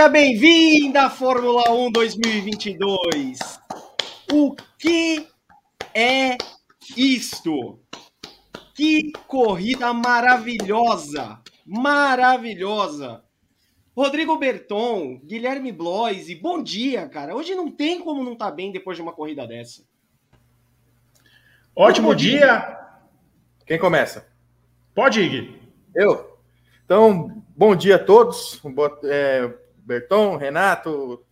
Seja bem-vinda à Fórmula 1 2022. O que é isto? Que corrida maravilhosa! Maravilhosa! Rodrigo Berton, Guilherme Bloise, bom dia, cara. Hoje não tem como não estar tá bem depois de uma corrida dessa. Ótimo dia. dia. Quem começa? Pode ir. Eu. Então, bom dia a todos. É, Berton, Renato,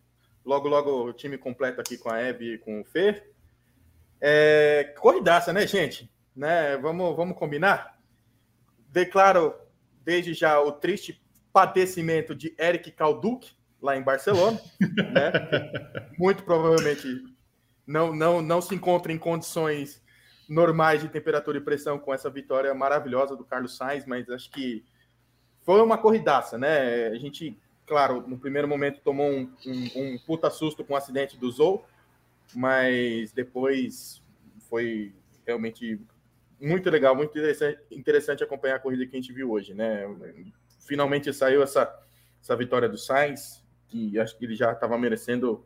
logo, logo o time completo aqui com a Hebe e com o Fer. É, corridaça, né, gente? Né? Vamos, vamos combinar? Declaro desde já o triste padecimento de Eric Calduc, lá em Barcelona. né? Muito provavelmente não, não, não se encontra em condições normais de temperatura e pressão com essa vitória maravilhosa do Carlos Sainz, mas acho que foi uma corridaça, né? A gente, claro, no primeiro momento tomou um, um, um puta susto com o acidente do Zou, mas depois foi realmente muito legal, muito interessante, interessante acompanhar a corrida que a gente viu hoje, né? Finalmente saiu essa, essa vitória do Sainz, que acho que ele já estava merecendo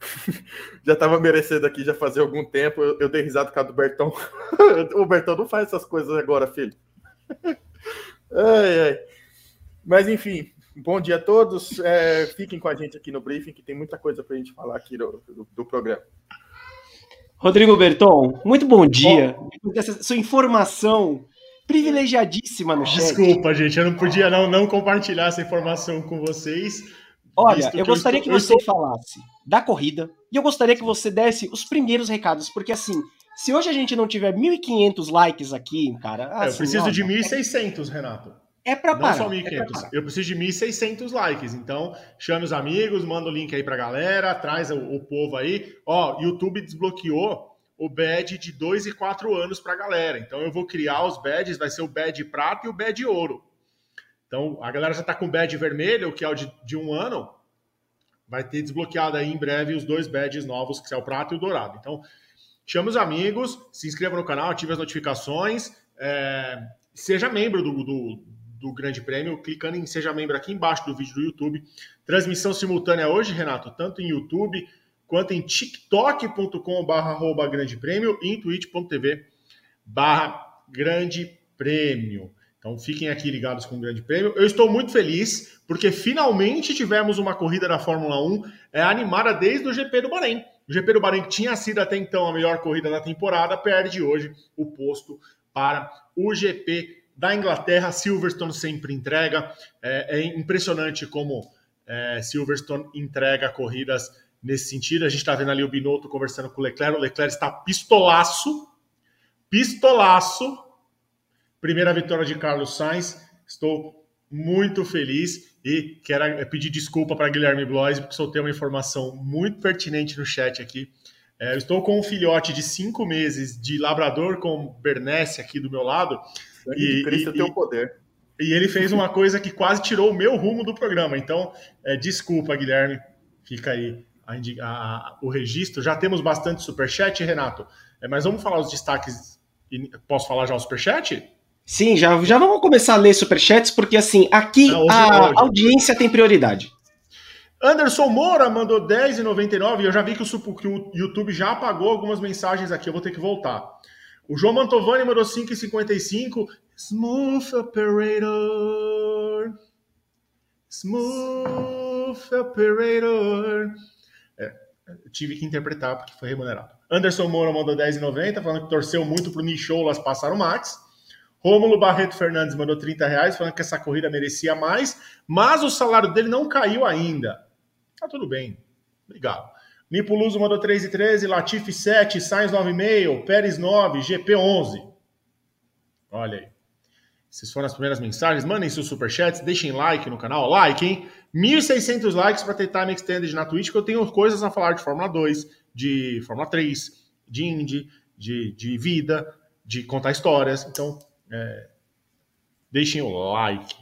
já estava merecendo aqui já fazer algum tempo. Eu, eu dei risada com a do Bertão. o Bertão não faz essas coisas agora, filho. ai, ai. Mas enfim, bom dia a todos. É, fiquem com a gente aqui no briefing, que tem muita coisa para a gente falar aqui do, do, do, programa. Rodrigo Berton, muito bom dia. Bom. Essa sua informação privilegiadíssima no chat. Desculpa, gente, eu não podia não, não compartilhar essa informação com vocês Olha, eu gostaria que, eu estou, que você falasse da corrida e eu gostaria que você desse os primeiros recados, porque assim, se hoje a gente não tiver 1.500 likes aqui, cara. Assim, é, eu preciso de 1.600, Renato. É para parar. Não só 1.500. É eu preciso de 1.600 likes. Então, chame os amigos, manda o link aí pra galera, traz o, o povo aí. Ó, YouTube desbloqueou o badge de 2 e 4 anos pra galera. Então, eu vou criar os badges, vai ser o badge prata e o badge ouro. Então, a galera já está com o badge vermelho, que é o de, de, um ano. Vai ter desbloqueado aí em breve os dois badges novos, que é o prata e o dourado. Então, chame os amigos, se inscreva no canal, ative as notificações, é, seja membro do, do, do, Grande Prêmio, clicando em Seja Membro aqui embaixo do vídeo do YouTube. Transmissão simultânea hoje, Renato, tanto em YouTube quanto em tiktok.com.br Grande Prêmio e em twitch.tv barra Grande Prêmio. Então fiquem aqui ligados com o Grande Prêmio. Eu estou muito feliz porque finalmente tivemos uma corrida da Fórmula 1 é, animada desde o GP do Bahrein. O GP do Bahrein, que tinha sido até então a melhor corrida da temporada, perde hoje o posto para o GP da Inglaterra. Silverstone sempre entrega. É, é impressionante como é, Silverstone entrega corridas nesse sentido. A gente está vendo ali o Binotto conversando com o Leclerc. O Leclerc está pistolaço, pistolaço Primeira vitória de Carlos Sainz. Estou muito feliz e quero pedir desculpa para Guilherme Blois, porque soltei uma informação muito pertinente no chat aqui. É, estou com um filhote de cinco meses de labrador com Bernese aqui do meu lado. E, Cristo tem o poder. E ele fez uma coisa que quase tirou o meu rumo do programa. Então, é, desculpa, Guilherme. Fica aí a, a, o registro. Já temos bastante superchat, Renato. É, mas vamos falar os destaques. Posso falar já o superchat? Sim, já, já vamos começar a ler superchats, porque assim, aqui Não, a hoje. audiência tem prioridade. Anderson Moura mandou 10,99 e eu já vi que o, que o YouTube já apagou algumas mensagens aqui, eu vou ter que voltar. O João Mantovani mandou 5,55. Smooth Operator. Smooth Operator. É, tive que interpretar porque foi remunerado. Anderson Moura mandou 10,90, falando que torceu muito pro Nicholas passar o Max. Rômulo Barreto Fernandes mandou 30 reais, falando que essa corrida merecia mais, mas o salário dele não caiu ainda. Tá tudo bem. Obrigado. Nipo Luso mandou 3,13, Latifi 7, Sainz 9,5, Pérez 9, GP 11. Olha aí. Essas foram as primeiras mensagens. Mandem seus superchats, deixem like no canal. Like, hein? 1.600 likes para ter time extended na Twitch, que eu tenho coisas a falar de Fórmula 2, de Fórmula 3, de Indy, de, de vida, de contar histórias. Então, é, deixem o like.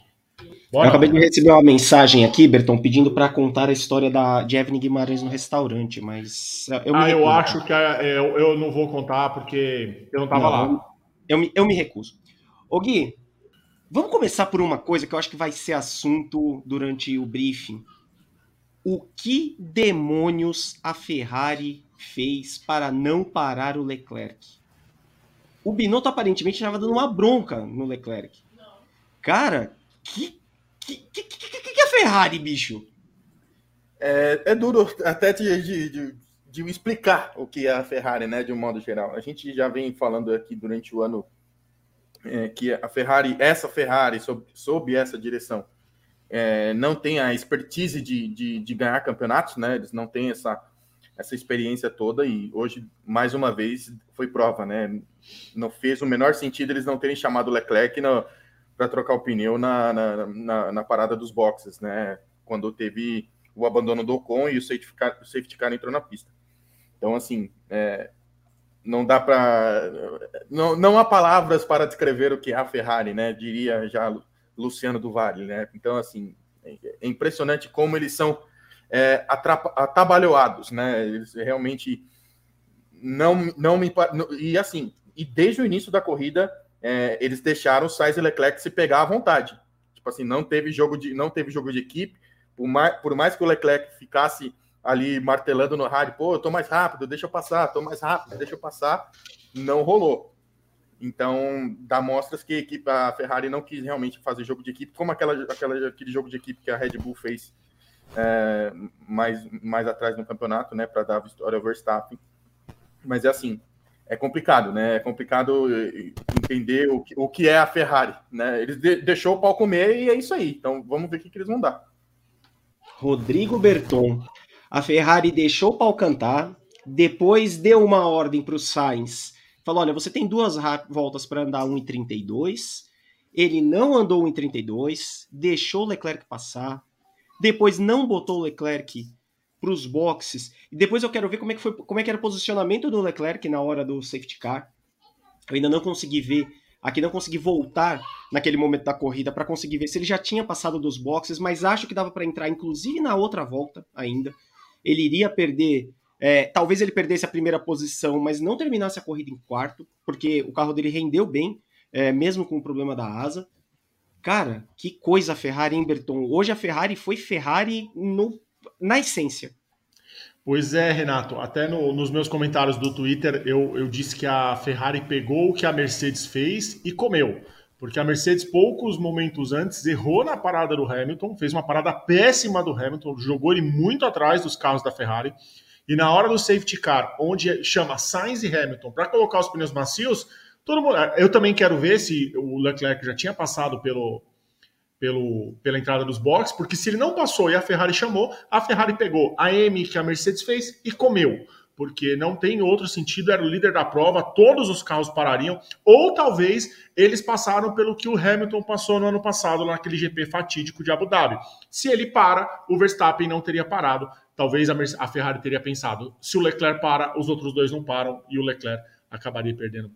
Bora. Eu acabei de receber uma mensagem aqui, Berton, pedindo para contar a história da, de Evelyn Guimarães no restaurante, mas eu Ah, eu acho que é, eu, eu não vou contar porque eu não estava lá. Eu me, eu me recuso. Ô Gui, vamos começar por uma coisa que eu acho que vai ser assunto durante o briefing, O que demônios a Ferrari fez para não parar o Leclerc? O Binotto aparentemente estava dando uma bronca no Leclerc. Cara, que que, que, que, que é Ferrari, bicho? É, é duro até de, de, de, de, explicar o que é a Ferrari, né, de um modo geral. A gente já vem falando aqui durante o ano é, que a Ferrari, essa Ferrari, sob, sob essa direção, é, não tem a expertise de, de, de, ganhar campeonatos, né? Eles não têm essa, essa experiência toda e hoje, mais uma vez, foi prova, né? Não fez o menor sentido eles não terem chamado o Leclerc para trocar o pneu na, na, na, na, parada dos boxes, né? Quando teve o abandono do Ocon e o safety car, o safety car entrou na pista. Então, assim, é, não dá para. Não, não há palavras para descrever o que é a Ferrari, né? Diria já Luciano do né? Então, assim, é impressionante como eles são é, atabalhoados, né? Eles realmente não, não me. E assim, e desde o início da corrida, é, eles deixaram o Sainz e Leclerc se pegar à vontade. Tipo assim, não teve jogo de, não teve jogo de equipe. Por mais, por mais que o Leclerc ficasse ali martelando no rádio, pô, eu tô mais rápido, deixa eu passar, tô mais rápido, deixa eu passar, não rolou. Então, dá mostras que a, equipe, a Ferrari não quis realmente fazer jogo de equipe, como aquela, aquela, aquele jogo de equipe que a Red Bull fez é, mais, mais atrás no campeonato, né, para dar vitória ao Verstappen. Mas é assim, é complicado, né? É complicado eh, entender o que, o que é a Ferrari, né? Eles de, deixou o pau comer e é isso aí. Então, vamos ver o que, que eles vão dar. Rodrigo Berton. A Ferrari deixou o pau cantar, depois deu uma ordem para o Sainz. Falou: olha, você tem duas voltas para andar 1,32. Ele não andou 1,32, deixou o Leclerc passar. Depois não botou o Leclerc para os boxes. E depois eu quero ver como é que foi, como é que era o posicionamento do Leclerc na hora do safety car. Eu ainda não consegui ver, aqui não consegui voltar naquele momento da corrida para conseguir ver se ele já tinha passado dos boxes, mas acho que dava para entrar inclusive na outra volta ainda ele iria perder. É, talvez ele perdesse a primeira posição, mas não terminasse a corrida em quarto, porque o carro dele rendeu bem, é, mesmo com o problema da asa. Cara, que coisa a Ferrari, hein, Berton? Hoje a Ferrari foi Ferrari no, na essência. Pois é, Renato. Até no, nos meus comentários do Twitter eu, eu disse que a Ferrari pegou o que a Mercedes fez e comeu porque a Mercedes, poucos momentos antes, errou na parada do Hamilton, fez uma parada péssima do Hamilton, jogou ele muito atrás dos carros da Ferrari. E na hora do safety car, onde chama Sainz e Hamilton para colocar os pneus macios, todo mundo. Eu também quero ver se o Leclerc já tinha passado pelo, pelo, pela entrada dos boxes, porque se ele não passou e a Ferrari chamou, a Ferrari pegou a M que a Mercedes fez e comeu porque não tem outro sentido, era o líder da prova, todos os carros parariam, ou talvez eles passaram pelo que o Hamilton passou no ano passado, naquele GP fatídico de Abu Dhabi. Se ele para, o Verstappen não teria parado, talvez a, Ferrari teria pensado, se o Leclerc para, os outros dois não param, e o Leclerc acabaria perdendo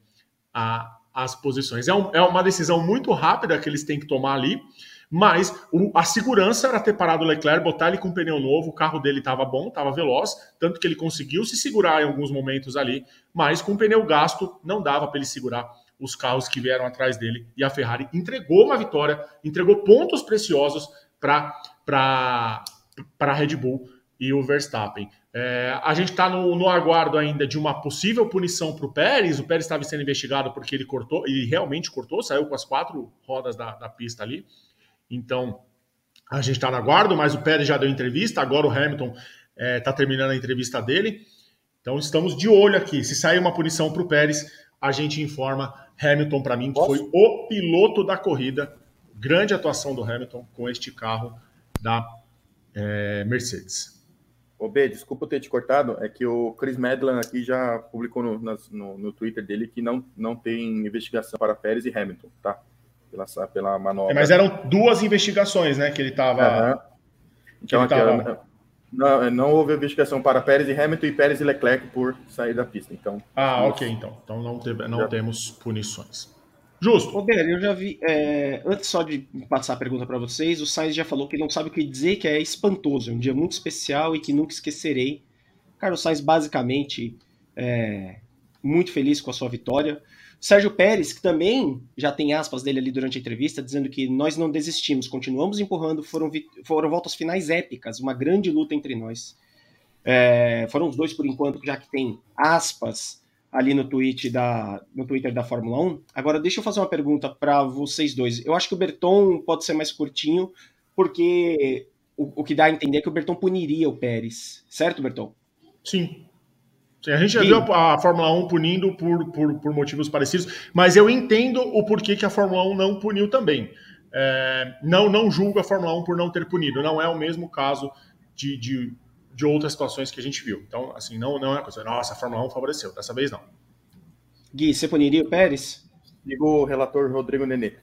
a, as posições. É, um, é uma decisão muito rápida que eles têm que tomar ali, mas o, a segurança era ter parado o Leclerc, botar ele com pneu novo, o carro dele estava bom, estava veloz, tanto que ele conseguiu se segurar em alguns momentos ali, mas com pneu gasto não dava para ele segurar os carros que vieram atrás dele. E a Ferrari entregou uma vitória, entregou pontos preciosos para a Red Bull e o Verstappen. É, a gente está no, no, aguardo ainda de uma possível punição para o Pérez. O Pérez estava sendo investigado porque ele cortou, ele realmente cortou, saiu com as quatro rodas da, da pista ali. Então, a gente está na guarda, mas o Pérez já deu entrevista, agora o Hamilton está é, tá terminando a entrevista dele. Então, estamos de olho aqui. Se sair uma punição para o Pérez, a gente informa. Hamilton, para mim, foi o piloto da corrida. Grande atuação do Hamilton com este carro da é, Mercedes. Ô B, desculpa ter te cortado, é que o Chris Medland aqui já publicou no, no, no Twitter dele que não, não tem investigação para Pérez e Hamilton, tá? Pela, pela manobra. É, mas eram duas investigações, né? Que ele estava. Uhum. Então, tava... não, não houve investigação para Pérez e Hamilton e Pérez e Leclerc por sair da pista. Então. Ah, ok, então. Então não, teve, não temos punições. Justo. Ô, Beren, eu já vi. É, antes só de passar a pergunta para vocês, o Sainz já falou que não sabe o que dizer, que é espantoso, é um dia muito especial e que nunca esquecerei. Carlos Sainz, basicamente, é, muito feliz com a sua vitória. Sérgio Pérez, que também já tem aspas dele ali durante a entrevista, dizendo que nós não desistimos, continuamos empurrando, foram, foram voltas finais épicas, uma grande luta entre nós. É, foram os dois por enquanto, já que tem aspas ali no, tweet da, no Twitter da Fórmula 1. Agora, deixa eu fazer uma pergunta para vocês dois. Eu acho que o Berton pode ser mais curtinho, porque o, o que dá a entender é que o Berton puniria o Pérez. Certo, Berton? Sim. Sim a gente já viu a, a, Fórmula 1 punindo por, por, por, motivos parecidos, mas eu entendo o porquê que a Fórmula 1 não puniu também. É, não, não julgo a Fórmula 1 por não ter punido. Não é o mesmo caso de, de de outras situações que a gente viu. Então, assim, não, não é uma coisa, nossa, a Fórmula 1 favoreceu, dessa vez não. Gui, você puniria o Pérez? Digo o relator Rodrigo Nenê.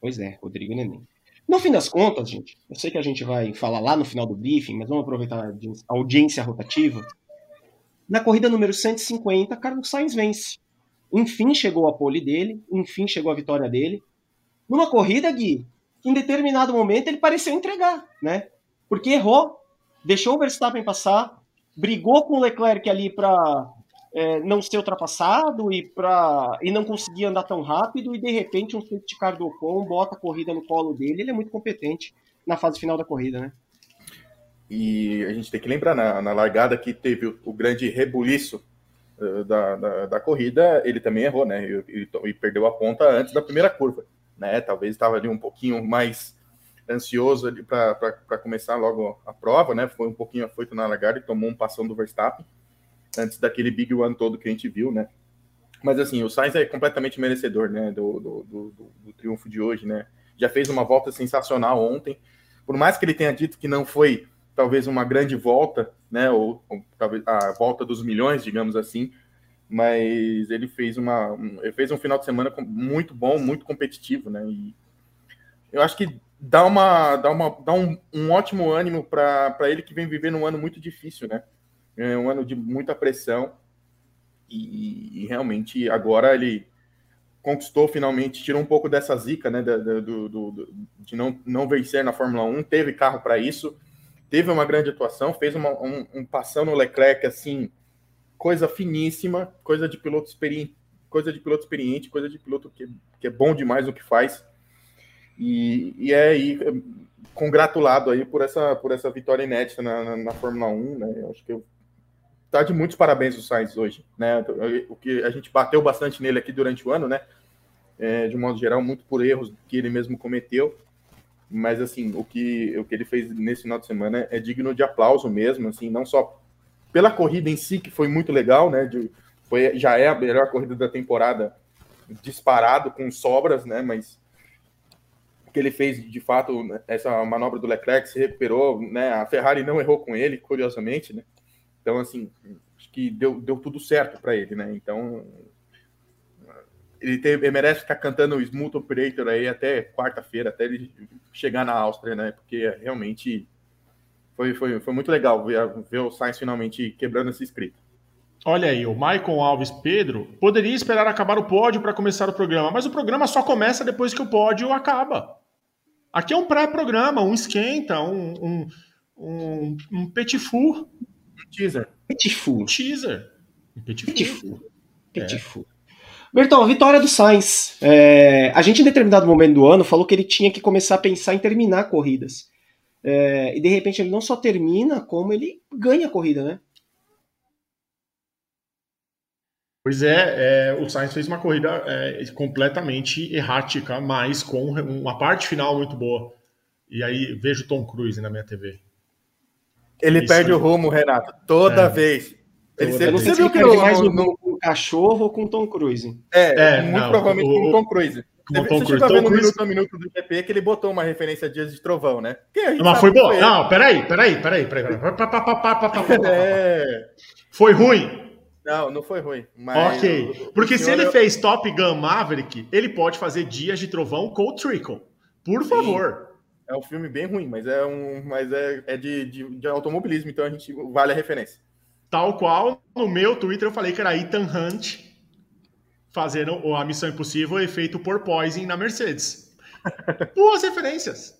Pois é, Rodrigo Nenê. No fim das contas, gente, eu sei que a gente vai falar lá no final do briefing, mas vamos aproveitar a audiência rotativa. Na corrida número 150, Carlos Sainz vence. Enfim chegou a pole dele, enfim chegou a vitória dele. Numa corrida, Gui, que em determinado momento ele pareceu entregar, né? Porque errou deixou o Verstappen passar, brigou com o Leclerc ali para é, não ser ultrapassado e, pra, e não conseguir andar tão rápido, e de repente um safety car do Ocon bota a corrida no colo dele, ele é muito competente na fase final da corrida, né? E a gente tem que lembrar, na, na largada que teve o, o grande rebuliço uh, da, da, da, corrida, ele também errou, né? E, e, e, perdeu a ponta antes da primeira curva, né? Talvez estava ali um pouquinho mais ansioso para começar logo a prova, né? Foi um pouquinho afoito na largada e tomou um passão do Verstappen antes daquele big one todo que a gente viu, né? Mas assim, o Sainz é completamente merecedor, né? Do, do, do, do triunfo de hoje, né? Já fez uma volta sensacional ontem. Por mais que ele tenha dito que não foi talvez uma grande volta, né? Ou, ou talvez a volta dos milhões, digamos assim, mas ele fez uma ele fez um final de semana muito bom, muito competitivo, né? E eu acho que dá, uma, dá, uma, dá um, um ótimo ânimo para ele que vem vivendo um ano muito difícil, né? É um ano de muita pressão e, e, realmente agora ele conquistou finalmente, tirou um pouco dessa zica, né? Do, do, do de não, não vencer na Fórmula 1, teve carro para isso, teve uma grande atuação, fez uma, um, um passão Leclerc assim, coisa finíssima, coisa de piloto experiente, coisa de piloto experiente, coisa de piloto que, que é bom demais no que faz. E, e é aí congratulado aí por essa, por essa vitória inédita na, na, na Fórmula 1, né? Eu acho que tá de muitos parabéns o Sainz hoje, né? O que a gente bateu bastante nele aqui durante o ano, né? É, de um modo geral, muito por erros que ele mesmo cometeu. Mas assim, o que, o que ele fez nesse final de semana é digno de aplauso mesmo, assim, não só pela corrida em si, que foi muito legal, né? De, foi, já é a melhor corrida da temporada disparado com sobras, né? Mas que ele fez de fato essa manobra do Leclerc, se recuperou, né? A Ferrari não errou com ele, curiosamente, né? Então, assim, acho que deu, deu tudo certo para ele, né? Então, ele, tem, ele, merece ficar cantando o Smooth Operator aí até quarta-feira, até ele chegar na Áustria, né? Porque realmente foi, foi, foi muito legal ver, ver o Sainz finalmente quebrando esse escrito. Olha aí, o Maicon Alves Pedro poderia esperar acabar o pódio para começar o programa, mas o programa só começa depois que o pódio acaba. Aqui é um pré-programa, um esquenta, um, um, um, um petit four. Um teaser. Petit four. Um teaser. Um petit, petit four. Petit é. Bertão, vitória do Sainz. É, a gente, em determinado momento do ano, falou que ele tinha que começar a pensar em terminar corridas. É, e de repente ele não só termina, como ele ganha a corrida, né? Pois é, é, o Sainz fez uma corrida é, completamente errática, mas com uma parte final muito boa. E aí vejo Tom Cruise na minha TV. Ele Isso perde aí. o rumo, Renato, toda é. vez. Ele sempre, você viu que no, mais no, no, o cachorro ou com Tom Cruise? É, é muito não, provavelmente o, com Tom Cruise. Com você, Tom você chegou a ver no Cruise... minuto a minuto do GP que ele botou uma referência a Dias de Trovão, né? Mas foi bom. Não, peraí, peraí, peraí. peraí. É. Foi ruim. Não, não foi ruim. ok. Porque se ele eu... fez Top Gun Maverick, ele pode fazer Dias de Trovão com o Trickle. Por Sim. favor. É um filme bem ruim, mas é um, mas é, é de, de, de, automobilismo, então a gente vale a referência. Tal qual no meu Twitter eu falei que era Ethan Hunt fazendo a Missão Impossível efeito por Poison na Mercedes. Boas referências.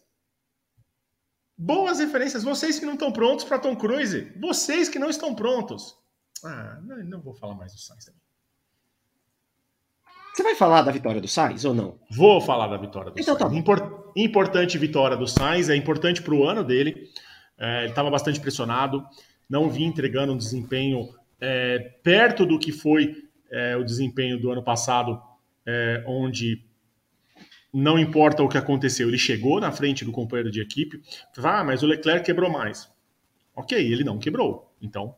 Boas referências. Vocês que não estão prontos para Tom Cruise. Vocês que não estão prontos. Ah, não, não vou falar mais do Sainz também. Você vai falar da vitória do Sainz ou não? Vou falar da vitória do então, Sainz. Tá Impor importante vitória do Sainz, é importante para o ano dele. É, ele estava bastante pressionado, não vinha entregando um desempenho é, perto do que foi é, o desempenho do ano passado, é, onde não importa o que aconteceu, ele chegou na frente do companheiro de equipe. Ah, mas o Leclerc quebrou mais. Ok, ele não quebrou. Então,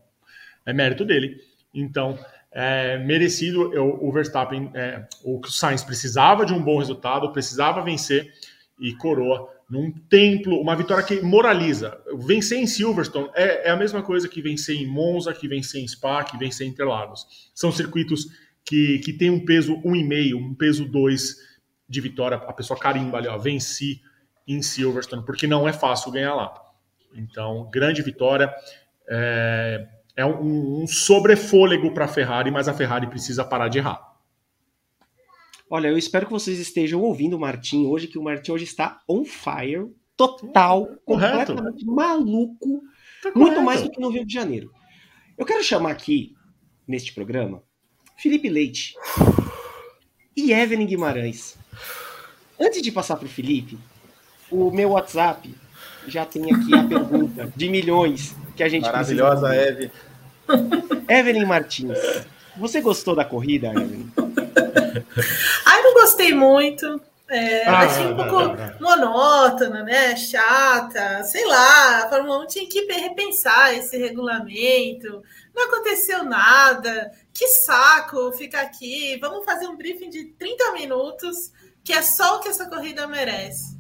é mérito dele. Então, é, merecido. Eu, o Verstappen, é, o Sainz precisava de um bom resultado, precisava vencer e coroa num templo, uma vitória que moraliza. Vencer em Silverstone é, é, a mesma coisa que vencer em Monza, que vencer em Spa, que vencer em Interlagos. São circuitos que, que tem um peso 1,5, um peso 2 de vitória. A pessoa carimba ali, ó, venci em Silverstone, porque não é fácil ganhar lá. Então, grande vitória. É, é um, um sobrefôlego para a Ferrari, mas a Ferrari precisa parar de errar. Olha, eu espero que vocês estejam ouvindo o Martin hoje, que o Martin hoje está on fire, total, correto. completamente maluco, tá muito mais do que no Rio de Janeiro. Eu quero chamar aqui, neste programa, Felipe Leite e Evelyn Guimarães. Antes de passar para o Felipe, o meu WhatsApp já tem aqui a pergunta de milhões que a gente Maravilhosa. Evelyn. Evelyn Martins, você gostou da corrida, Evelyn? Gostei muito. É, ah, achei um pouco monótona, né? Chata, sei lá. A Fórmula 1 tinha que repensar esse regulamento. Não aconteceu nada. Que saco ficar aqui. Vamos fazer um briefing de 30 minutos, que é só o que essa corrida merece.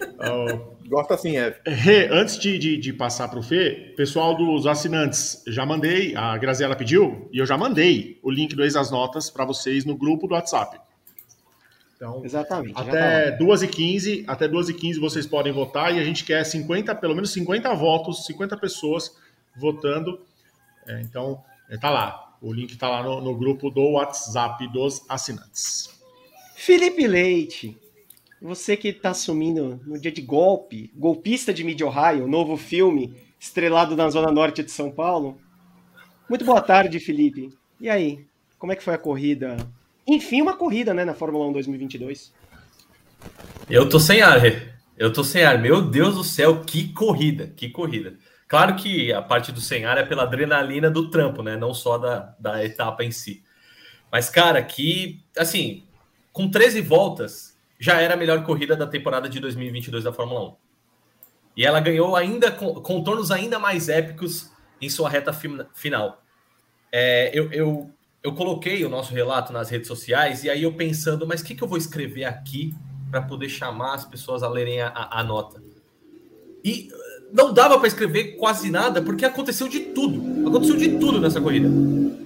Oh, Gosta assim, é. Rê, antes de, de, de passar para o Fê, pessoal dos assinantes, já mandei, a Graziela pediu, e eu já mandei o link do Ex as Notas para vocês no grupo do WhatsApp. Então, Exatamente. Até tá 2h15, até 2h15 vocês podem votar e a gente quer 50, pelo menos 50 votos, 50 pessoas votando. É, então, é, tá lá. O link tá lá no, no grupo do WhatsApp dos assinantes. Felipe Leite, você que está assumindo no dia de golpe, golpista de Mid Ohio, novo filme estrelado na zona norte de São Paulo. Muito boa tarde, Felipe. E aí, como é que foi a corrida? Enfim, uma corrida, né, na Fórmula 1 2022. Eu tô sem ar, eu tô sem ar. Meu Deus do céu, que corrida, que corrida. Claro que a parte do sem ar é pela adrenalina do trampo, né? Não só da, da etapa em si. Mas, cara, que, assim, com 13 voltas, já era a melhor corrida da temporada de 2022 da Fórmula 1. E ela ganhou ainda contornos ainda mais épicos em sua reta final. É, eu, eu, eu coloquei o nosso relato nas redes sociais e aí eu pensando, mas o que, que eu vou escrever aqui para poder chamar as pessoas a lerem a, a, a nota? E não dava para escrever quase nada porque aconteceu de tudo. Aconteceu de tudo nessa corrida.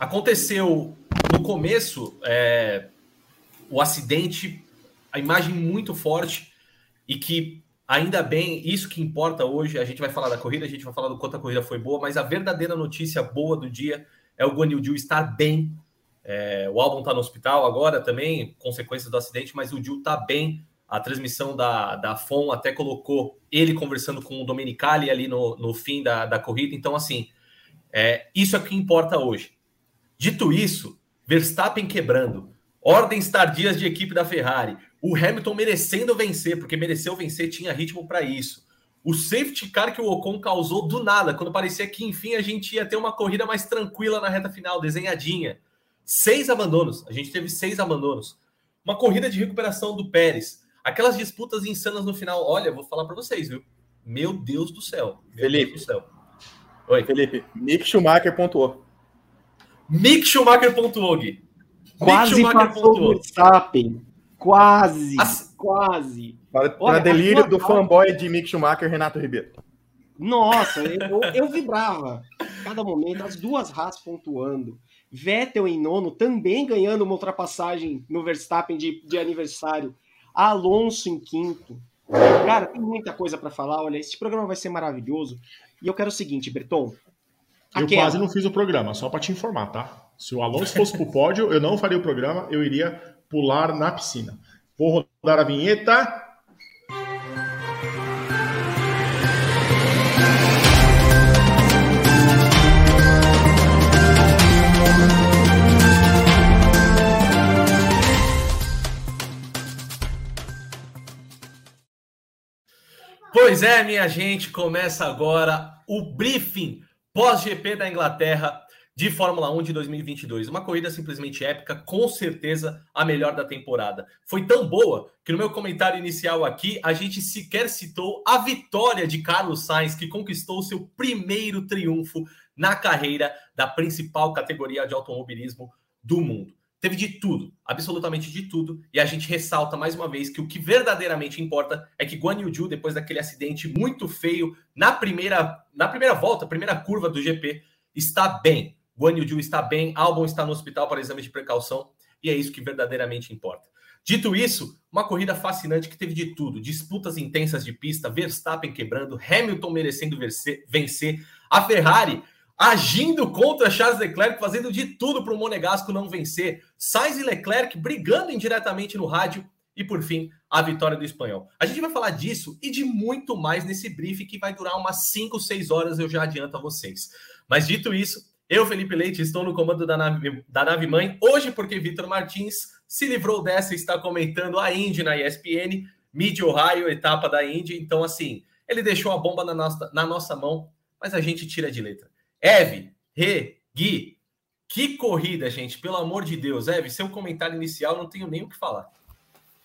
Aconteceu no começo é, o acidente a imagem muito forte e que ainda bem, isso que importa hoje, a gente vai falar da corrida, a gente vai falar do quanto a corrida foi boa, mas a verdadeira notícia boa do dia é o Guanil Gil estar bem. É, o álbum está no hospital agora também, consequência do acidente, mas o Gil está bem. A transmissão da, da FON até colocou ele conversando com o Domenicali ali no, no fim da, da corrida. Então, assim, é, isso é o que importa hoje. Dito isso, Verstappen quebrando, ordens tardias de equipe da Ferrari, o Hamilton merecendo vencer, porque mereceu vencer, tinha ritmo para isso. O safety car que o Ocon causou do nada, quando parecia que enfim a gente ia ter uma corrida mais tranquila na reta final, desenhadinha. Seis abandonos, a gente teve seis abandonos. Uma corrida de recuperação do Pérez. Aquelas disputas insanas no final. Olha, vou falar para vocês, viu? Meu Deus do céu. Felipe. Do céu. Oi. Felipe, Mick Schumacher pontuou. Mick Schumacher pontuou, Gui. Quase Mick Schumacher passou pontuou. Verstappen. Quase, As... quase. Para, para delírio do fanboy de Mick Schumacher, Renato Ribeiro. Nossa, eu, eu vibrava. Cada momento, as duas Haas pontuando. Vettel em nono, também ganhando uma ultrapassagem no Verstappen de, de aniversário. Alonso em quinto. Cara, tem muita coisa para falar. Olha, esse programa vai ser maravilhoso. E eu quero o seguinte, Berton. Eu aquela... quase não fiz o programa, só para te informar, tá? Se o Alonso fosse pro pódio, eu não faria o programa, eu iria pular na piscina. Vou rodar a vinheta. Pois é, minha gente, começa agora o briefing pós-GP da Inglaterra de Fórmula 1 de 2022. Uma corrida simplesmente épica, com certeza a melhor da temporada. Foi tão boa que no meu comentário inicial aqui a gente sequer citou a vitória de Carlos Sainz, que conquistou seu primeiro triunfo na carreira da principal categoria de automobilismo do mundo. Teve de tudo, absolutamente de tudo, e a gente ressalta mais uma vez que o que verdadeiramente importa é que Guan Yu Zhu, depois daquele acidente muito feio na primeira, na primeira volta, primeira curva do GP, está bem. Guan Yu Zhu está bem, Albon está no hospital para exame de precaução, e é isso que verdadeiramente importa. Dito isso, uma corrida fascinante que teve de tudo: disputas intensas de pista, Verstappen quebrando, Hamilton merecendo vencer, a Ferrari agindo contra Charles Leclerc, fazendo de tudo para o Monegasco não vencer. Sainz e Leclerc brigando indiretamente no rádio. E por fim, a vitória do espanhol. A gente vai falar disso e de muito mais nesse briefing que vai durar umas 5, 6 horas, eu já adianto a vocês. Mas dito isso, eu, Felipe Leite, estou no comando da nave, da nave mãe, hoje porque Vitor Martins se livrou dessa e está comentando a Indy na ESPN, Mid Ohio, etapa da Indy. Então, assim, ele deixou a bomba na nossa, na nossa mão, mas a gente tira de letra. Eve, Rê, Gui, que corrida, gente, pelo amor de Deus. Eve, seu comentário inicial, não tenho nem o que falar.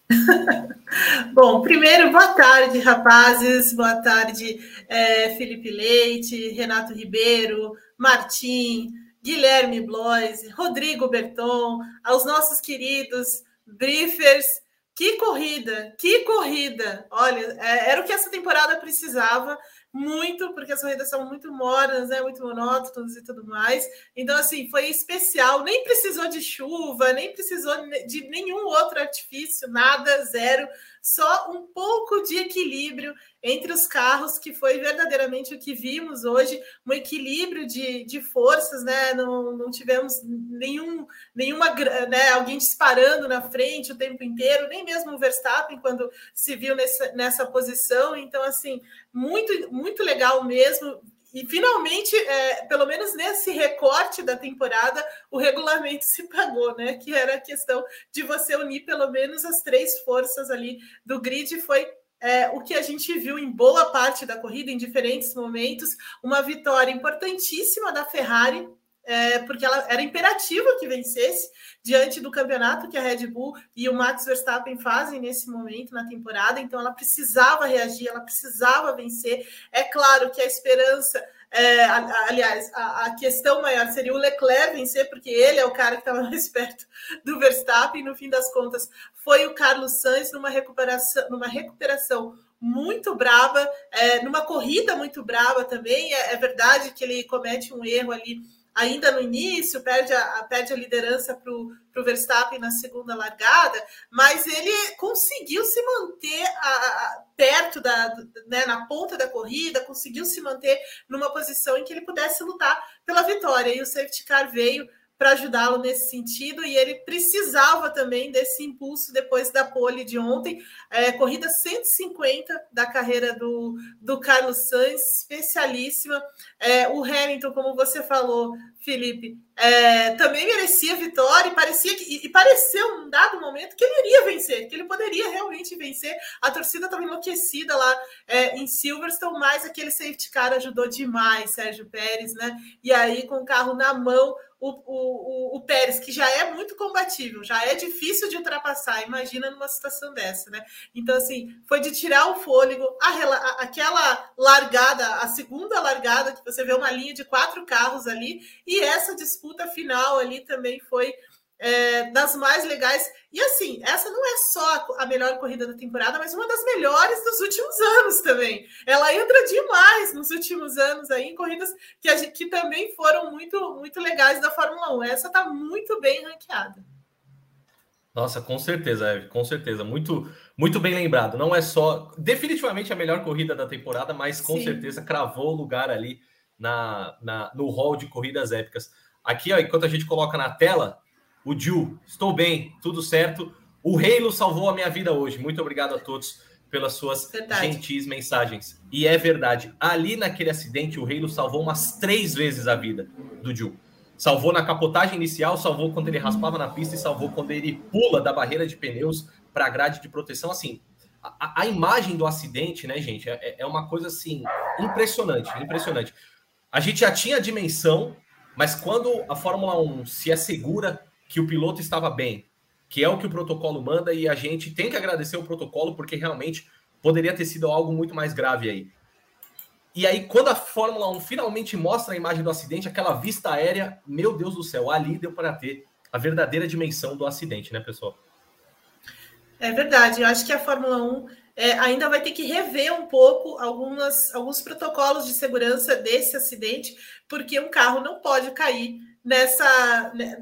Bom, primeiro, boa tarde, rapazes, boa tarde, é, Felipe Leite, Renato Ribeiro, Martim, Guilherme Blois, Rodrigo Berton, aos nossos queridos briefers. Que corrida, que corrida! Olha, é, era o que essa temporada precisava muito, porque as corridas são muito mornas, né, muito monótonas e tudo mais. Então, assim, foi especial. Nem precisou de chuva, nem precisou de nenhum outro artifício, nada, zero. Só um pouco de equilíbrio entre os carros, que foi verdadeiramente o que vimos hoje, um equilíbrio de, de forças, né? Não, não tivemos nenhum, nenhuma, né, alguém disparando na frente o tempo inteiro, nem mesmo o Verstappen, quando se viu nessa, nessa posição. Então, assim, muito, muito legal mesmo. E finalmente, é, pelo menos nesse recorte da temporada, o regulamento se pagou, né? Que era a questão de você unir pelo menos as três forças ali do grid. Foi é, o que a gente viu em boa parte da corrida, em diferentes momentos, uma vitória importantíssima da Ferrari, é, porque ela era imperativa que vencesse diante do campeonato que a Red Bull e o Max Verstappen fazem nesse momento na temporada, então ela precisava reagir, ela precisava vencer. É claro que a esperança. É, aliás, a, a, questão maior seria o Leclerc vencer, porque ele é o cara que estava mais perto do Verstappen. No fim das contas, foi o Carlos Sainz numa recuperação, numa recuperação muito braba, é, numa corrida muito braba também. É, é verdade que ele comete um erro ali ainda no início, perde a, perde a liderança para o Verstappen na segunda largada, mas ele conseguiu se manter a, a, perto da, né, na ponta da corrida, conseguiu se manter numa posição em que ele pudesse lutar pela vitória. E o safety car veio para ajudá-lo nesse sentido, e ele precisava também desse impulso depois da pole de ontem. É, corrida 150 da carreira do, do Carlos Sainz, especialíssima. É, o Hamilton, como você falou, Felipe, é, também merecia vitória e parecia que, e pareceu um dado momento que ele iria vencer, que ele poderia realmente vencer. A torcida estava enlouquecida lá é, em Silverstone, mas aquele safety car ajudou demais, Sérgio Pérez, né? E aí, com o carro na mão, o, o, o, Pérez, que já é muito combatível, já é difícil de ultrapassar, imagina numa situação dessa, né? Então, assim, foi de tirar o fôlego, a, a, aquela largada, a segunda largada, que você vê uma linha de quatro carros ali, e essa disputa final ali também foi é, das mais legais. E assim, essa não é só a melhor corrida da temporada, mas uma das melhores dos últimos anos também. Ela entra demais nos últimos anos aí em corridas que, gente, que também foram muito, muito legais da Fórmula 1. Essa está muito bem ranqueada. Nossa, com certeza, Eve, com certeza. Muito, muito bem lembrado. Não é só definitivamente a melhor corrida da temporada, mas com Sim. certeza cravou o lugar ali na, na, no hall de corridas épicas. Aqui, ó, enquanto a gente coloca na tela, o Ju, estou bem, tudo certo. O Halo salvou a minha vida hoje. Muito obrigado a todos pelas suas verdade. gentis mensagens. E é verdade, ali naquele acidente, o Halo salvou umas três vezes a vida do Ju. Salvou na capotagem inicial, salvou quando ele raspava na pista e salvou quando ele pula da barreira de pneus para a grade de proteção. Assim, a, a, imagem do acidente, né, gente, é, é uma coisa assim impressionante, impressionante. A gente já tinha a dimensão, mas quando a Fórmula 1 se assegura que o piloto estava bem, que é o que o protocolo manda, e a gente tem que agradecer o protocolo, porque realmente poderia ter sido algo muito mais grave aí. E aí, quando a Fórmula 1 finalmente mostra a imagem do acidente, aquela vista aérea, meu Deus do céu, ali deu para ter a verdadeira dimensão do acidente, né, pessoal? É verdade, eu acho que a Fórmula 1 é, ainda vai ter que rever um pouco algumas, alguns protocolos de segurança desse acidente, porque um carro não pode cair nessa, né,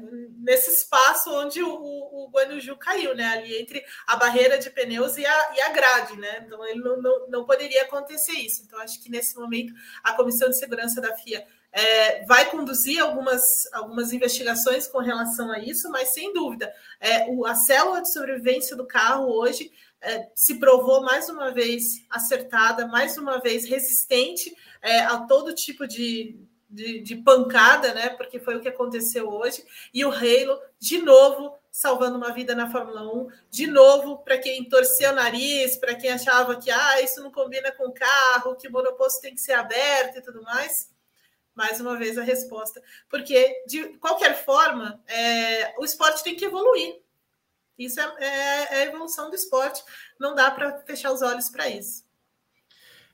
nesse espaço onde o, o Guanaju caiu, né? Ali entre a barreira de pneus e a, e a grade, né? Então ele não, não, não poderia acontecer isso. Então, acho que nesse momento a Comissão de Segurança da FIA é, vai conduzir algumas, algumas investigações com relação a isso, mas sem dúvida, é, o, a célula de sobrevivência do carro hoje é, se provou mais uma vez acertada, mais uma vez resistente é, a todo tipo de de, de, pancada, né? Porque foi o que aconteceu hoje. E o Halo, de novo, salvando uma vida na Fórmula 1, de novo, para quem torceu o nariz, para quem achava que ah, isso não combina com o carro, que o monoposto tem que ser aberto e tudo mais. Mais uma vez a resposta. Porque, de qualquer forma, é, o esporte tem que evoluir. Isso é, é, é a evolução do esporte. Não dá para fechar os olhos para isso.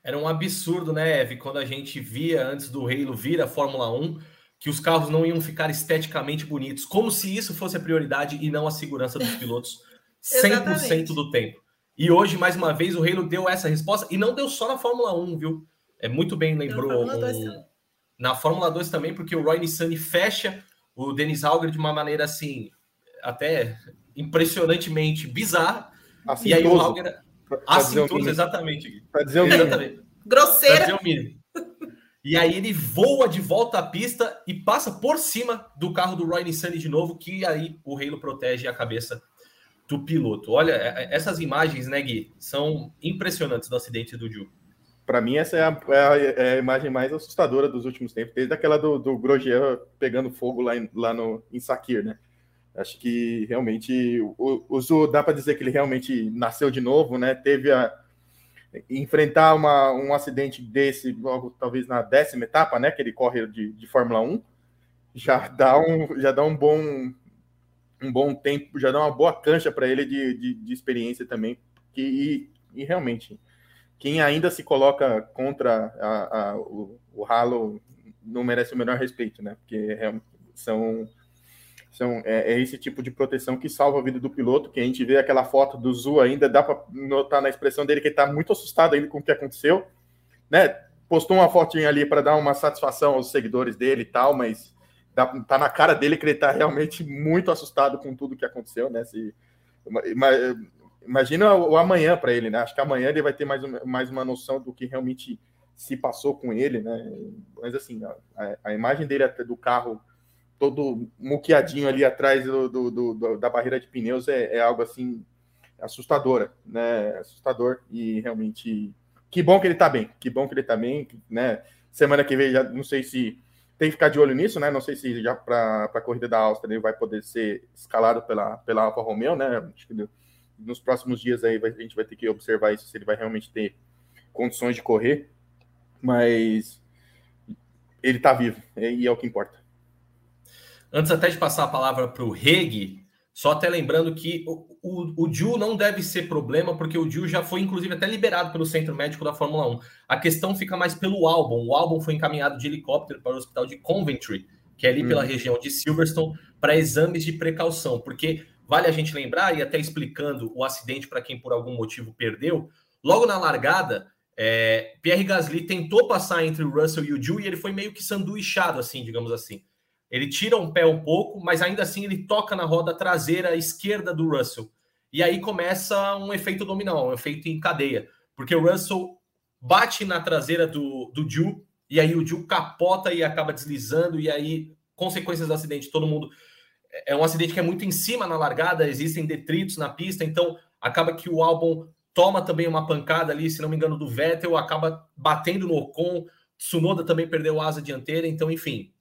Era um absurdo, né, Eve, quando a gente via antes do Halo vir a Fórmula 1, que os carros não iam ficar esteticamente bonitos, como se isso fosse a prioridade e não a segurança dos pilotos 100% do tempo. E hoje, mais uma vez, o Halo deu essa resposta e não deu só na Fórmula 1, viu? É muito bem, lembrou. Na Fórmula 2 também, na Fórmula 2 também porque o Roy Nissany fecha o Dennis Auger de uma maneira assim, até impressionantemente bizarra. Assim, e aí o Auger Assintoso, exatamente. Para dizer o mínimo. Grosseira. Pra dizer o mínimo. E aí ele voa de volta à pista e passa por cima do carro do Roy Nissany de novo, que aí o Halo protege a cabeça do piloto. Olha, é, é, essas imagens, né, Gui, são impressionantes do acidente do Ju. Para mim, essa é a, é, a, é a, imagem mais assustadora dos últimos tempos, desde aquela do, do Grosjean pegando fogo lá, em, lá no, em Sakir, né? Acho que realmente o, o Zu dá para dizer que ele realmente nasceu de novo, né? Teve a enfrentar uma, um acidente desse logo talvez na décima etapa, né? Que ele corre de, de Fórmula 1, já dá um já dá um bom um bom tempo, já dá uma boa cancha para ele de, de, de, experiência também. Que, e, e, realmente, quem ainda se coloca contra a, a, o, o Halo não merece o menor respeito, né? Porque é, são são, é, é, esse tipo de proteção que salva a vida do piloto, que a gente vê aquela foto do Zu ainda, dá para notar na expressão dele que ele está muito assustado ainda com o que aconteceu, né? Postou uma fotinha ali para dar uma satisfação aos seguidores dele e tal, mas dá, tá na cara dele que ele está realmente muito assustado com tudo que aconteceu, né? Se, imagina o amanhã para ele, né? Acho que amanhã ele vai ter mais, mais uma noção do que realmente se passou com ele, né? Mas assim, a, a imagem dele do carro todo muqueadinho ali atrás do, do, do, da barreira de pneus é, é, algo assim assustadora, né? Assustador e realmente que bom que ele tá bem, que bom que ele tá bem, né? Semana que vem já não sei se tem que ficar de olho nisso, né? Não sei se já para a corrida da Áustria ele vai poder ser escalado pela pela Alfa Romeo, né? Acho que nos próximos dias aí a gente vai ter que observar isso se ele vai realmente ter condições de correr, mas ele tá vivo e é o que importa. Antes até de passar a palavra para o Reg, só até lembrando que o, o, o Ju não deve ser problema, porque o Ju já foi, inclusive, até liberado pelo Centro Médico da Fórmula 1. A questão fica mais pelo álbum. O álbum foi encaminhado de helicóptero para o hospital de Coventry, que é ali hum. pela região de Silverstone, para exames de precaução, porque vale a gente lembrar, e até explicando o acidente para quem por algum motivo perdeu, logo na largada, é, Pierre Gasly tentou passar entre o Russell e o Ju e ele foi meio que sanduichado, assim, digamos assim. Ele tira um pé um pouco, mas ainda assim ele toca na roda traseira esquerda do Russell. E aí começa um efeito dominó, um efeito em cadeia. Porque o Russell bate na traseira do, do Ju, e aí o Ju capota e acaba deslizando, e aí, consequências do acidente, todo mundo. É um acidente que é muito em cima na largada, existem detritos na pista, então acaba que o álbum toma também uma pancada ali, se não me engano, do Vettel, acaba batendo no Ocon. Tsunoda também perdeu asa dianteira, então, enfim,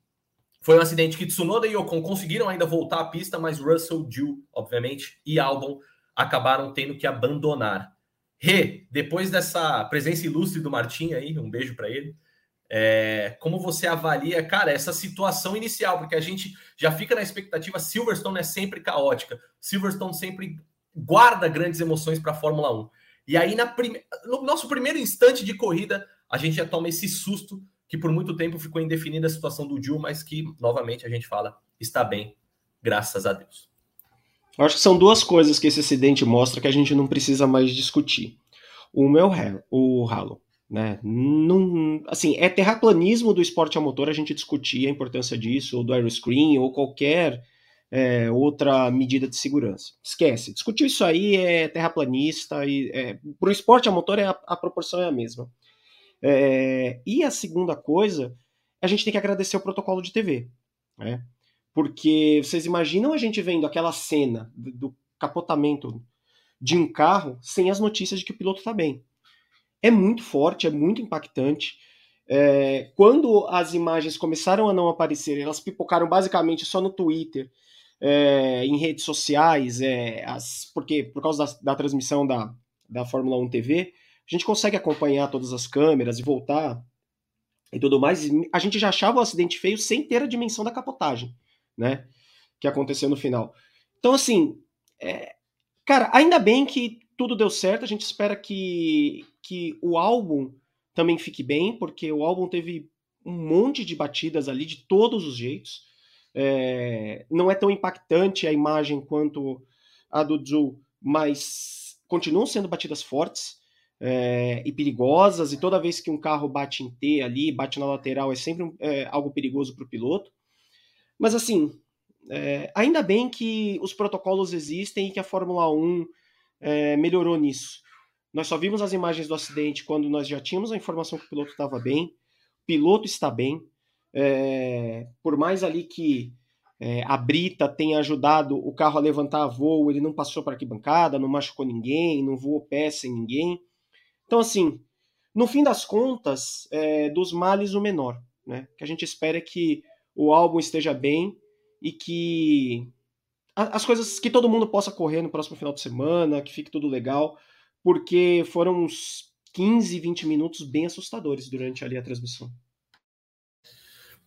foi um acidente que Tsunoda e Ocon conseguiram ainda voltar à pista, mas Russell, Ju, obviamente, e Albon acabaram tendo que abandonar. Rê, depois dessa presença ilustre do Martim aí, um beijo para ele. É, como você avalia, cara, essa situação inicial? Porque a gente já fica na expectativa. Silverstone é sempre caótica, Silverstone sempre guarda grandes emoções para a Fórmula 1. E aí, na prime... no nosso primeiro instante de corrida, a gente já toma esse susto que por muito tempo ficou indefinida a situação do Gil, mas que, novamente, a gente fala, está bem, graças a Deus. Eu acho que são duas coisas que esse acidente mostra que a gente não precisa mais discutir. É o ralo. Né? Assim, é terraplanismo do esporte a motor a gente discutir a importância disso, ou do aeroscreen, ou qualquer é, outra medida de segurança. Esquece. Discutir isso aí é terraplanista e é, para o esporte a motor é a, a proporção é a mesma. É, e a segunda coisa, a gente tem que agradecer o protocolo de TV, né? Porque vocês imaginam a gente vendo aquela cena do, capotamento de um carro sem as notícias de que o piloto está bem. É muito forte, é muito impactante. É, quando as imagens começaram a não aparecer, elas pipocaram basicamente só no Twitter é, em redes sociais, é, as, porque por causa da, da, transmissão da, da Fórmula 1 TV, a gente consegue acompanhar todas as câmeras e voltar e tudo mais. A gente já achava o acidente feio sem ter a dimensão da capotagem, né? Que aconteceu no final. Então, assim, é, cara, ainda bem que tudo deu certo. A gente espera que, que o álbum também fique bem, porque o álbum teve um monte de batidas ali de todos os jeitos. É, não é tão impactante a imagem quanto a do Zul, mas continuam sendo batidas fortes é, e perigosas, e toda vez que um carro bate em T ali, bate na lateral, é sempre é, algo perigoso para o piloto. Mas assim, é, ainda bem que os protocolos existem e que a Fórmula 1 é, melhorou nisso. Nós só vimos as imagens do acidente quando nós já tínhamos a informação que o piloto estava bem, o piloto está bem, por mais ali que é, a Brita tenha ajudado o carro a levantar a voo, ele não passou para arquibancada, não machucou ninguém, não voou peça em ninguém. Então, assim, no fim das contas, é, dos males o menor. Né? Que a gente espera é que o álbum esteja bem e que as coisas que todo mundo possa correr no próximo final de semana, que fique tudo legal, porque foram uns 15, 20 minutos bem assustadores durante ali a transmissão.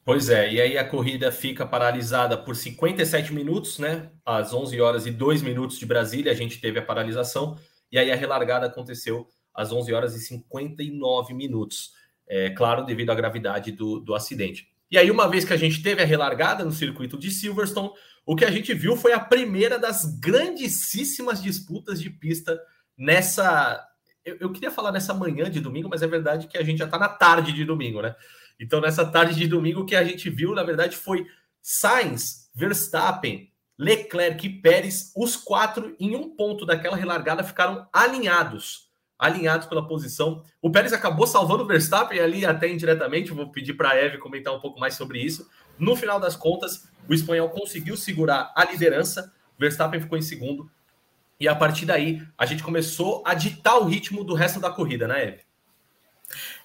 Pois é, e aí a corrida fica paralisada por 57 minutos, né? Às 11 horas e 2 minutos de Brasília, a gente teve a paralisação, e aí a relargada aconteceu às 11 horas e 59 minutos. É claro, devido à gravidade do, do acidente. E aí, uma vez que a gente teve a relargada no circuito de Silverstone, o que a gente viu foi a primeira das grandíssimas disputas de pista nessa. Eu, eu queria falar nessa manhã de domingo, mas é verdade que a gente já está na tarde de domingo, né? Então, nessa tarde de domingo, o que a gente viu, na verdade, foi Sainz, Verstappen, Leclerc e Pérez, os quatro em um ponto daquela relargada ficaram alinhados, alinhados pela posição. O Pérez acabou salvando o Verstappen ali até indiretamente, vou pedir para a Eve comentar um pouco mais sobre isso. No final das contas, o espanhol conseguiu segurar a liderança, Verstappen ficou em segundo, e a partir daí a gente começou a ditar o ritmo do resto da corrida, né, Eve?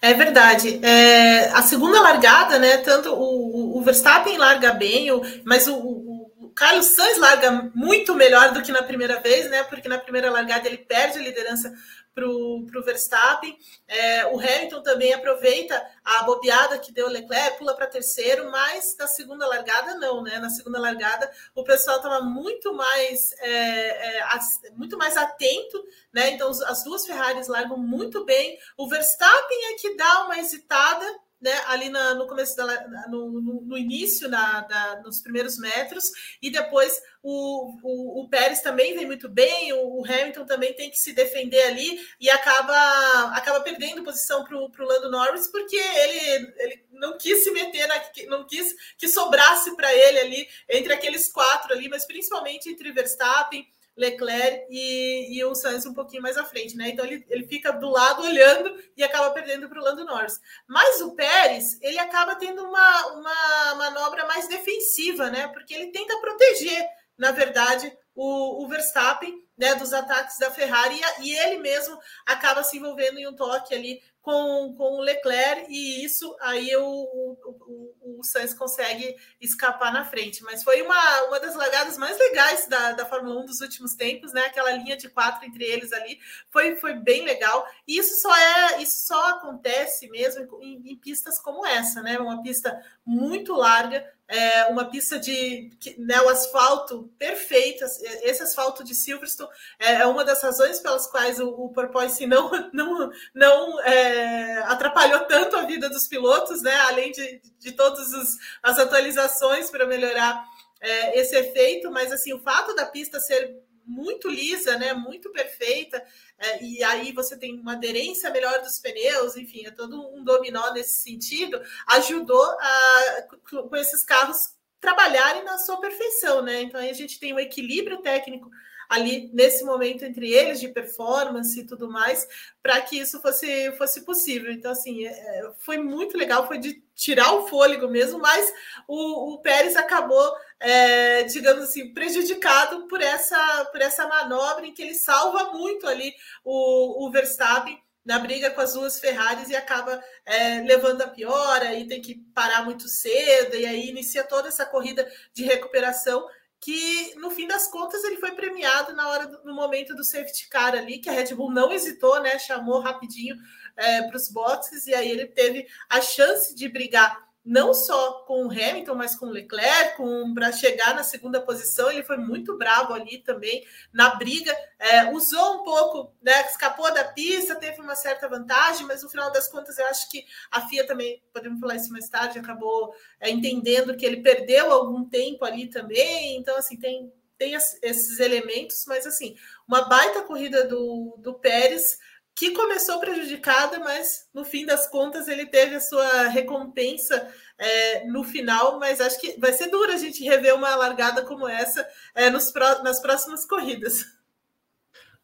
É verdade. É, a segunda largada, né? Tanto o, o Verstappen larga bem, o, mas o, o, Carlos Sainz larga muito melhor do que na primeira vez, né? Porque na primeira largada ele perde a liderança para o Verstappen. É, o Hamilton também aproveita a bobeada que deu o Leclerc, pula para terceiro, mas na segunda largada não, né? Na segunda largada o pessoal estava muito mais é, é, muito mais atento, né? Então as duas Ferraris largam muito bem. O Verstappen é que dá uma hesitada né, ali na, no começo da, no, no, no, início, na, da, nos primeiros metros, e depois o, o, o, Pérez também vem muito bem, o, o, Hamilton também tem que se defender ali e acaba, acaba perdendo posição para o Lando Norris, porque ele, ele não quis se meter, na, não quis que sobrasse para ele ali, entre aqueles quatro ali, mas principalmente entre Verstappen, Leclerc e, e o Sainz um pouquinho mais à frente, né? Então ele, ele fica do lado olhando e acaba perdendo para o Lando Norris. Mas o Pérez, ele acaba tendo uma, uma manobra mais defensiva, né? Porque ele tenta proteger, na verdade, o, o Verstappen né, dos ataques da Ferrari e, e ele mesmo acaba se envolvendo em um toque ali com, com o Leclerc, e isso aí o, o, o, o Sainz consegue escapar na frente. Mas foi uma, uma das largadas mais legais da, da Fórmula 1 dos últimos tempos, né? Aquela linha de quatro entre eles ali foi, foi bem legal. E isso só é, isso só acontece mesmo em, em pistas como essa, né? Uma pista muito larga, é uma pista de né, o asfalto perfeito. Esse asfalto de Silverstone é, é uma das razões pelas quais o, o Porpoise não, não, não é, atrapalhou tanto a vida dos pilotos, né? Além de, de todas as atualizações para melhorar é, esse efeito, mas assim, o fato da pista ser muito lisa, né? Muito perfeita. É, e aí você tem uma aderência melhor dos pneus, enfim, é todo um dominó nesse sentido, ajudou a, com esses carros trabalharem na sua perfeição, né? Então aí a gente tem um equilíbrio técnico ali nesse momento entre eles de performance e tudo mais, para que isso fosse, fosse possível. Então, assim, é, foi muito legal, foi de tirar o fôlego mesmo, mas o, o Pérez acabou, é, digamos assim, prejudicado por essa, por essa manobra em que ele salva muito ali o, o Verstappen na briga com as duas Ferraris e acaba é, levando a piora e tem que parar muito cedo e aí inicia toda essa corrida de recuperação que no fim das contas ele foi premiado na hora do, no momento do safety car ali, que a Red Bull não hesitou, né? Chamou rapidinho é, para os boxes e aí ele teve a chance de brigar não só com o Hamilton, mas com o Leclerc, para chegar na segunda posição. Ele foi muito bravo ali também na briga, é, usou um pouco, né, escapou da pista, teve uma certa vantagem, mas no final das contas eu acho que a FIA também, podemos falar isso mais tarde, acabou é, entendendo que ele perdeu algum tempo ali também. Então, assim, tem, tem esses elementos, mas assim, uma baita corrida do, do Pérez que começou prejudicada, mas no fim das contas ele teve a sua recompensa é, no final. Mas acho que vai ser duro a gente rever uma largada como essa é, nos, nas próximas corridas.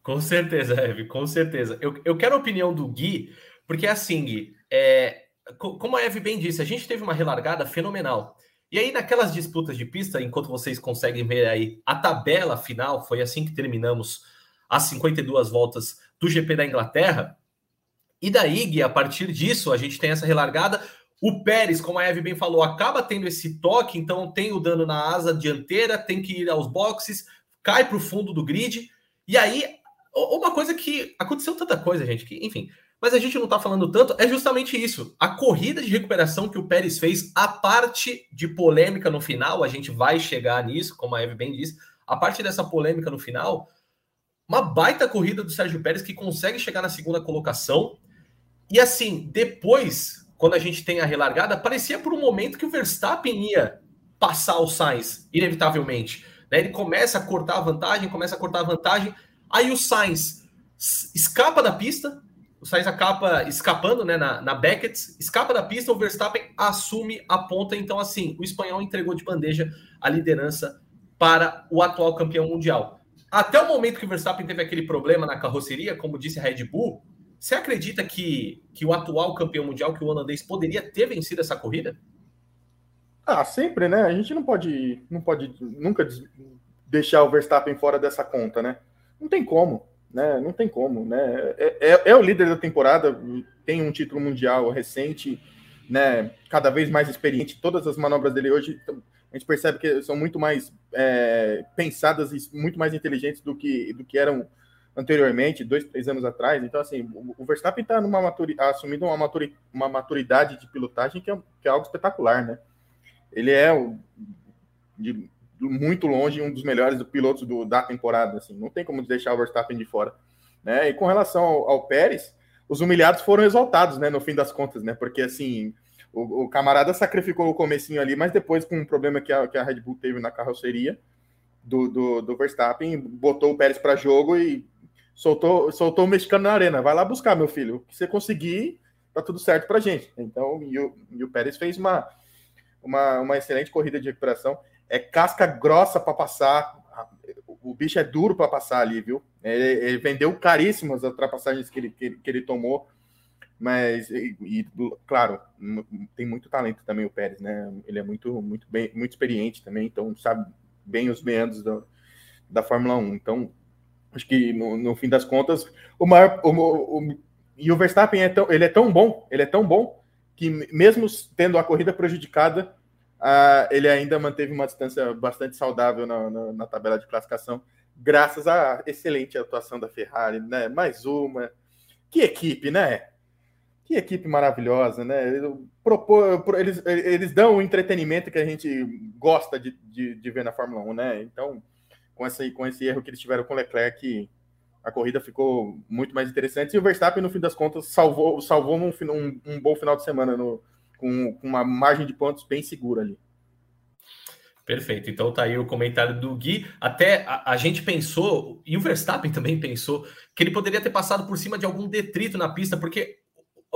Com certeza, Eve, com certeza. Eu, eu quero a opinião do Gui, porque assim, Gui, é, como a Eve bem disse, a gente teve uma relargada fenomenal. E aí, naquelas disputas de pista, enquanto vocês conseguem ver aí a tabela final, foi assim que terminamos as 52 voltas do GP da Inglaterra. E daí, Gui, a partir disso, a gente tem essa relargada. O Pérez, como a Eve bem falou, acaba tendo esse toque, então tem o dano na asa dianteira, tem que ir aos boxes, cai para o fundo do grid. E aí, uma coisa que aconteceu tanta coisa, gente, que, enfim, mas a gente não está falando tanto, é justamente isso. A corrida de recuperação que o Pérez fez, a parte de polêmica no final, a gente vai chegar nisso, como a Eve bem disse, a parte dessa polêmica no final uma baita corrida do Sérgio Pérez que consegue chegar na segunda colocação. E assim, depois, quando a gente tem a relargada, parecia por um momento que o Verstappen ia passar o Sainz, inevitavelmente. Né? Ele começa a cortar a vantagem, começa a cortar a vantagem. Aí o Sainz escapa da pista, o Sainz acaba escapando né, na, na Beckett, escapa da pista, o Verstappen assume a ponta. Então, assim, o espanhol entregou de bandeja a liderança para o atual campeão mundial. Até o momento que o Verstappen teve aquele problema na carroceria, como disse a Red Bull, você acredita que, que o atual campeão mundial, que o holandês, poderia ter vencido essa corrida? Ah, sempre, né? A gente não pode, não pode nunca deixar o Verstappen fora dessa conta, né? Não tem como, né? Não tem como, né? É, é, é o líder da temporada, tem um título mundial recente, né? Cada vez mais experiente. Todas as manobras dele hoje a gente percebe que são muito mais é, pensadas e muito mais inteligentes do que, do que eram anteriormente, dois, três anos atrás. Então, assim, o, Verstappen está assumindo uma, maturi, uma maturidade de pilotagem que é, que é algo espetacular, né? Ele é de, muito longe um dos melhores pilotos do, da temporada, assim, não tem como deixar o Verstappen de fora. Né? E com relação ao, ao Pérez, os humilhados foram exaltados, né, no fim das contas, né? Porque assim, o, o, camarada sacrificou o comecinho ali, mas depois, com um problema que a, que a Red Bull teve na carroceria do, do, do Verstappen, botou o Pérez para jogo e soltou, soltou o mexicano na arena. Vai lá buscar, meu filho. O que você conseguir, tá tudo certo pra gente. Então, e o, e o Pérez fez uma, uma, uma excelente corrida de recuperação. É casca grossa para passar. O bicho é duro para passar ali, viu? Ele, ele, vendeu caríssimas as ultrapassagens que ele, que, que ele tomou. Mas, e, e, claro, tem muito talento também o Pérez, né? Ele é muito, muito bem, muito experiente também, então sabe bem os meandros da, da Fórmula 1. Então, acho que no, no fim das contas, o maior, o, o, e o Verstappen é tão, ele é tão bom, ele é tão bom que mesmo tendo a corrida prejudicada, uh, ele ainda manteve uma distância bastante saudável na, na, na, tabela de classificação, graças à excelente atuação da Ferrari, né? Mais uma. Que equipe, né? Que equipe maravilhosa, né? Eles, eles dão o entretenimento que a gente gosta de, de, de ver na Fórmula 1, né? Então, com esse, com esse erro que eles tiveram com o Leclerc, a corrida ficou muito mais interessante. E o Verstappen, no fim das contas, salvou, salvou um, um, um bom final de semana no, com, com, uma margem de pontos bem segura ali. Perfeito. Então tá aí o comentário do Gui. Até a, a, gente pensou, e o Verstappen também pensou, que ele poderia ter passado por cima de algum detrito na pista, porque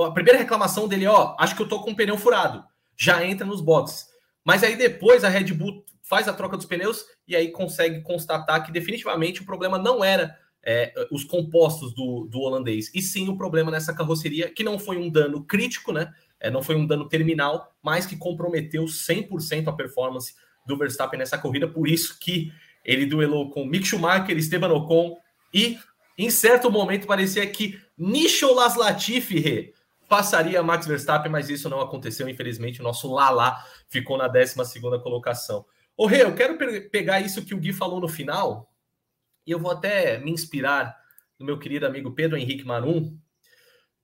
a primeira reclamação dele é: ó, acho que eu tô com o pneu furado. Já entra nos boxes. Mas aí depois a Red Bull faz a troca dos pneus e aí consegue constatar que definitivamente o problema não era é, os compostos do, do holandês, e sim o problema nessa carroceria, que não foi um dano crítico, né? É, não foi um dano terminal, mas que comprometeu 100% a performance do Verstappen nessa corrida, por isso que ele duelou com Mick Schumacher, Esteban Ocon e em certo momento parecia que Nicholas Latifi passaria Max Verstappen, mas isso não aconteceu, infelizmente o nosso Lala ficou na 12 colocação. Ô Rê, eu quero pegar isso que o Gui falou no final, e eu vou até me inspirar no meu querido amigo Pedro Henrique Marum,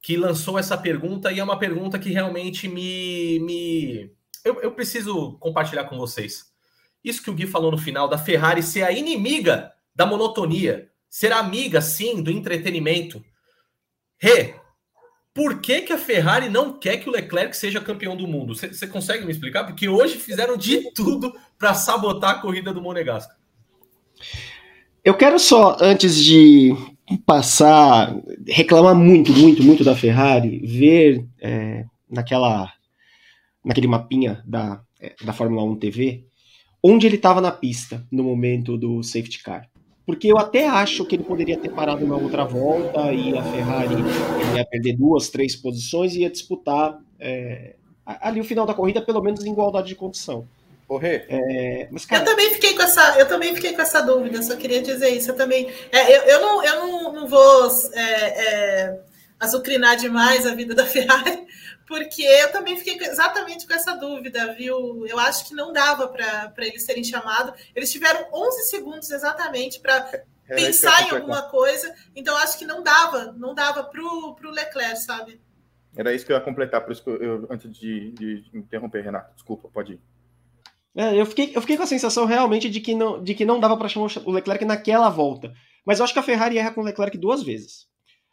que lançou essa pergunta, e é uma pergunta que realmente me. me... Eu, eu preciso compartilhar com vocês. Isso que o Gui falou no final, da Ferrari ser a inimiga da monotonia, ser amiga, sim, do entretenimento. Rê, por que, que a Ferrari não quer que o Leclerc seja campeão do mundo? Você consegue me explicar? Porque hoje fizeram de tudo para sabotar a corrida do Monegasco. Eu quero só, antes de passar, reclamar muito, muito, muito da Ferrari, ver é, naquela, naquele mapinha da, é, da Fórmula 1 TV, onde ele estava na pista no momento do safety car. Porque eu até acho que ele poderia ter parado uma outra volta e a Ferrari ia perder duas, três posições e ia disputar é, ali o final da corrida, pelo menos em igualdade de condição. Correr? É, mas, cara... Eu também fiquei com essa, eu também fiquei com essa dúvida, só queria dizer isso. Eu também. É, eu, eu, não, eu não, não vou é, é, azucrinar demais a vida da Ferrari, porque eu também fiquei exatamente com essa dúvida, viu? Eu acho que não dava para eles serem chamados. Eles tiveram 11 segundos exatamente para pensar em alguma coisa, então acho que não dava, não dava para o Leclerc, sabe? Era isso que eu ia completar, por isso que eu, eu antes de, de interromper, Renato, desculpa, pode ir. É, eu, fiquei, eu fiquei com a sensação realmente de que não, de que não dava para chamar o Leclerc naquela volta. Mas eu acho que a Ferrari erra com o Leclerc duas vezes.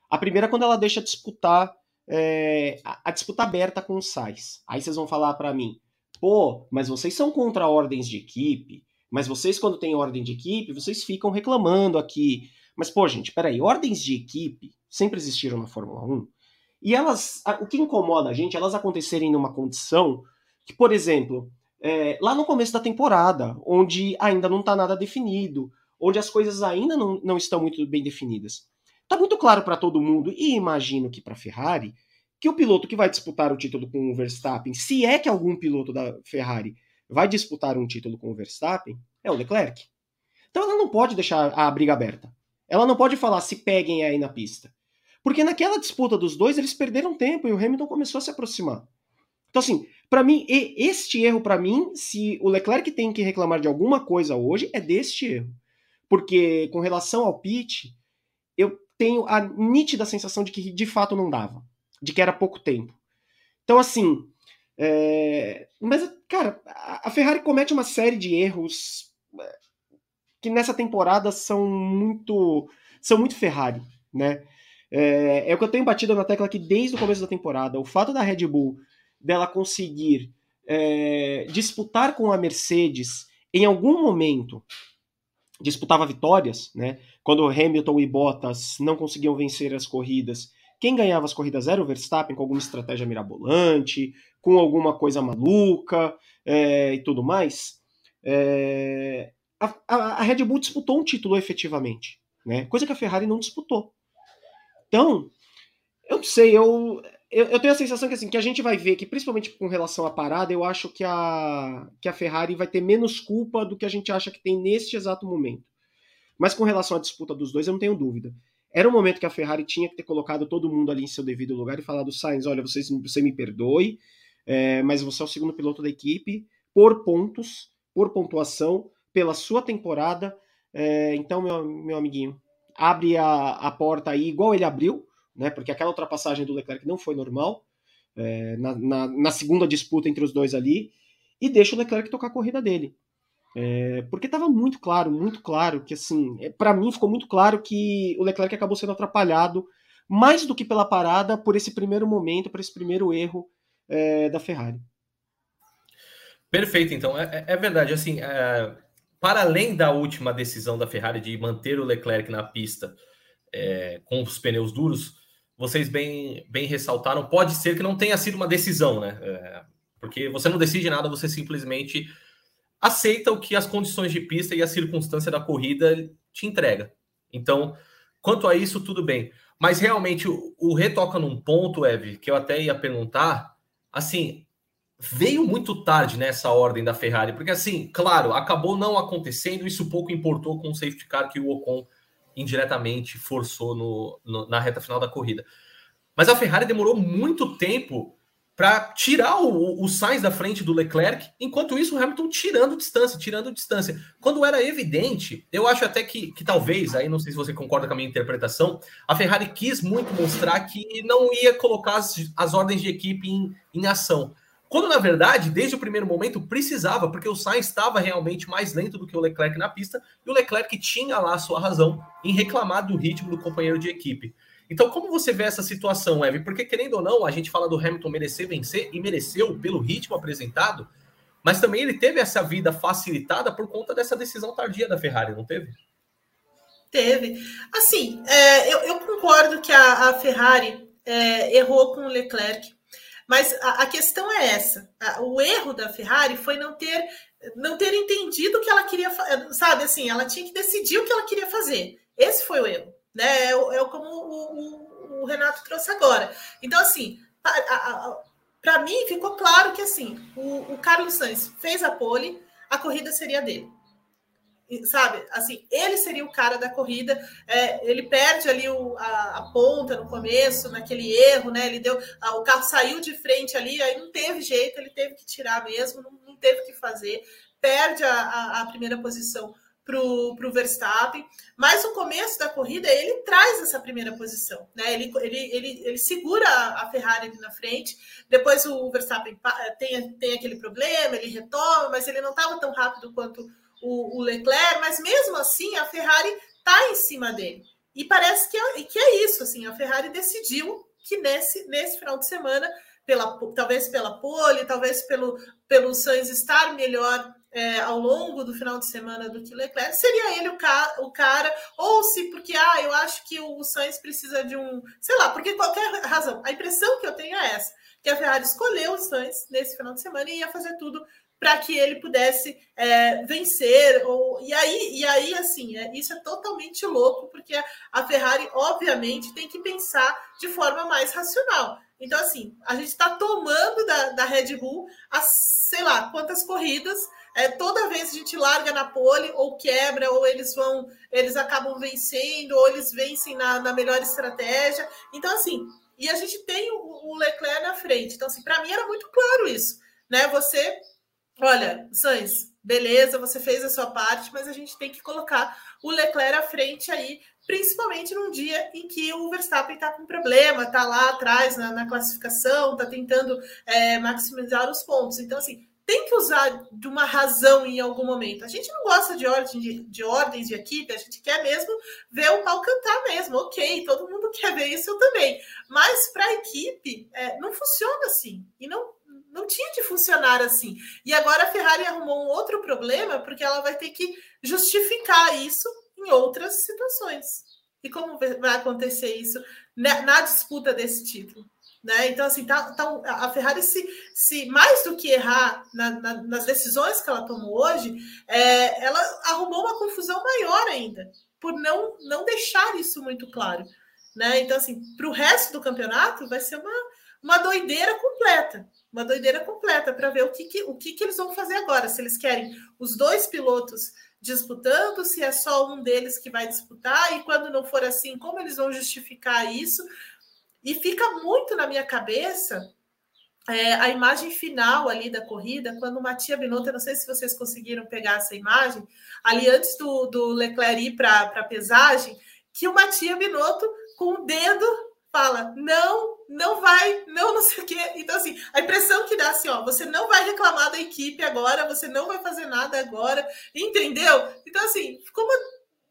A primeira, quando ela deixa disputar é, a, a, disputa aberta com o Sainz. Aí vocês vão falar para mim, pô, mas vocês são contra ordens de equipe, mas vocês, quando tem ordem de equipe, vocês ficam reclamando aqui. Mas, pô, gente, peraí, ordens de equipe sempre existiram na Fórmula 1. E elas, o que incomoda a gente, elas acontecerem numa condição que, por exemplo, é, lá no começo da temporada, onde ainda não está nada definido, onde as coisas ainda não, não estão muito bem definidas. Está muito claro para todo mundo, e imagino que para Ferrari, que o piloto que vai disputar o título com o Verstappen, se é que algum piloto da Ferrari vai disputar um título com o Verstappen, é o Leclerc. Então ela não pode deixar a briga aberta. Ela não pode falar se peguem aí na pista. Porque naquela disputa dos dois, eles perderam tempo e o Hamilton começou a se aproximar. Então, assim, para mim, este erro, para mim, se o Leclerc tem que reclamar de alguma coisa hoje, é deste erro. Porque com relação ao eu tenho a nítida sensação de que de fato não dava. De que era pouco tempo. Então, assim. É... Mas, cara, a Ferrari comete uma série de erros é, que nessa temporada são muito. são muito Ferrari, né? É, é o que eu tenho batido na tecla aqui desde o começo da temporada. O fato da Red Bull dela conseguir é, disputar com a Mercedes em algum momento disputava vitórias, né? Quando Hamilton e Bottas não conseguiam vencer as corridas, quem ganhava as corridas era o Verstappen com alguma estratégia mirabolante, com alguma coisa maluca é, e tudo mais. É, a, a, Red Bull disputou um título efetivamente, né? Coisa que a Ferrari não disputou. Então, eu não sei, eu eu, eu, tenho a sensação que assim, que a gente vai ver que, principalmente com relação à parada, eu acho que a, que a Ferrari vai ter menos culpa do que a gente acha que tem neste exato momento. Mas com relação à disputa dos dois, eu não tenho dúvida. Era um momento que a Ferrari tinha que ter colocado todo mundo ali em seu devido lugar e falado, Sainz, olha, vocês, você me perdoe, é, mas você é o segundo piloto da equipe, por pontos, por pontuação, pela sua temporada. É, então, meu, meu amiguinho, abre a, a porta aí, igual ele abriu, né? Porque aquela ultrapassagem do Leclerc não foi normal. É, na, na, na, segunda disputa entre os dois ali, e deixa o Leclerc tocar a corrida dele. É, porque estava muito claro, muito claro que assim, é, para mim ficou muito claro que o Leclerc acabou sendo atrapalhado mais do que pela parada por esse primeiro momento, por esse primeiro erro é, da Ferrari. Perfeito, então é, é, é verdade. Assim, é, para além da última decisão da Ferrari de manter o Leclerc na pista com os pneus duros, vocês bem, bem ressaltaram. Pode ser que não tenha sido uma decisão, né? porque você não decide nada, você simplesmente aceita o que as condições de pista e a circunstância da corrida te entrega. Então, quanto a isso, tudo bem. Mas realmente o, o retoca num ponto, Eve, que eu até ia perguntar, assim, veio muito tarde nessa ordem da Ferrari, porque assim, claro, acabou não acontecendo, isso pouco importou com o safety car que o Ocon indiretamente forçou no, no, na reta final da corrida. Mas a Ferrari demorou muito tempo para tirar o, o Sainz da frente do Leclerc, enquanto isso o Hamilton tirando distância, tirando distância. Quando era evidente, eu acho até que, que talvez, aí não sei se você concorda com a minha interpretação, a Ferrari quis muito mostrar que não ia colocar as, as ordens de equipe em, em ação. Quando, na verdade, desde o primeiro momento, precisava, porque o Sainz estava realmente mais lento do que o Leclerc na pista, e o Leclerc tinha lá a sua razão em reclamar do ritmo do companheiro de equipe. Então, como você vê essa situação, Eve? Porque, querendo ou não, a gente fala do Hamilton merecer vencer e mereceu pelo ritmo apresentado, mas também ele teve essa vida facilitada por conta dessa decisão tardia da Ferrari, não teve? Teve. Assim, é, eu, eu, concordo que a, a Ferrari é, errou com o Leclerc, mas a, a questão é essa: a, o erro da Ferrari foi não ter não ter entendido o que ela queria, sabe? Assim, ela tinha que decidir o que ela queria fazer. Esse foi o erro né? É, é como o, o, o, Renato trouxe agora. Então, assim, para mim ficou claro que assim o, o, Carlos Sainz fez a pole, a corrida seria dele. Sabe, assim, ele seria o cara da corrida. É, ele perde ali o, a, a, ponta no começo, naquele erro, né? Ele deu, a, o carro saiu de frente ali, aí não teve jeito, ele teve que tirar mesmo, não, não teve que fazer. Perde a, a primeira posição para o Verstappen, mas no começo da corrida ele traz essa primeira posição, né? Ele, ele, ele, ele segura a Ferrari ali na frente, depois o Verstappen tem, tem aquele problema, ele retoma, mas ele não estava tão rápido quanto o, o, Leclerc, mas mesmo assim a Ferrari está em cima dele. E parece que é, que é isso, assim, a Ferrari decidiu que nesse, nesse final de semana, pela, talvez pela pole, talvez pelo, pelo Sainz estar melhor é, ao longo do final de semana do que Leclerc, seria ele o, ca o cara, ou se porque ah, eu acho que o Sainz precisa de um, sei lá, porque qualquer razão. A impressão que eu tenho é essa, que a Ferrari escolheu o Sainz nesse final de semana e ia fazer tudo para que ele pudesse é, vencer. Ou, e, aí, e aí, assim, é, isso é totalmente louco, porque a Ferrari, obviamente, tem que pensar de forma mais racional. Então, assim, a gente está tomando da, da Red Bull as sei lá quantas corridas é, toda vez a gente larga na pole, ou quebra, ou eles vão, eles acabam vencendo, ou eles vencem na, na melhor estratégia. Então, assim, e a gente tem o, o Leclerc na frente. Então, assim, para mim era muito claro isso. Né? Você, olha, Sainz, beleza, você fez a sua parte, mas a gente tem que colocar o Leclerc à frente aí, principalmente num dia em que o Verstappen está com problema, está lá atrás na, na classificação, está tentando é, maximizar os pontos. Então, assim, tem que usar de uma razão em algum momento. A gente não gosta de, ordem, de, de ordens de equipe, a gente quer mesmo ver o pau cantar mesmo. Ok, todo mundo quer ver isso, eu também. Mas para a equipe, é, não funciona assim. E não, não tinha de funcionar assim. E agora a Ferrari arrumou um outro problema, porque ela vai ter que justificar isso em outras situações. E como vai acontecer isso na, na disputa desse título? Né? Então, assim, tá, tá, a Ferrari, se, se mais do que errar na, na, nas decisões que ela tomou hoje, é, ela arrumou uma confusão maior ainda, por não, não deixar isso muito claro. Né? Então, assim, para o resto do campeonato, vai ser uma, uma doideira completa. Uma doideira completa para ver o, que, que, o que, que eles vão fazer agora. Se eles querem os dois pilotos disputando, se é só um deles que vai disputar, e quando não for assim, como eles vão justificar isso? E fica muito na minha cabeça é, a imagem final ali da corrida, quando o Matia Binotto, não sei se vocês conseguiram pegar essa imagem, ali antes do, do Leclerc ir para a pesagem, que o Matia Binotto, com o dedo, fala: não, não vai, não, não sei o quê. Então, assim, a impressão que dá assim, ó, você não vai reclamar da equipe agora, você não vai fazer nada agora, entendeu? Então, assim, ficou.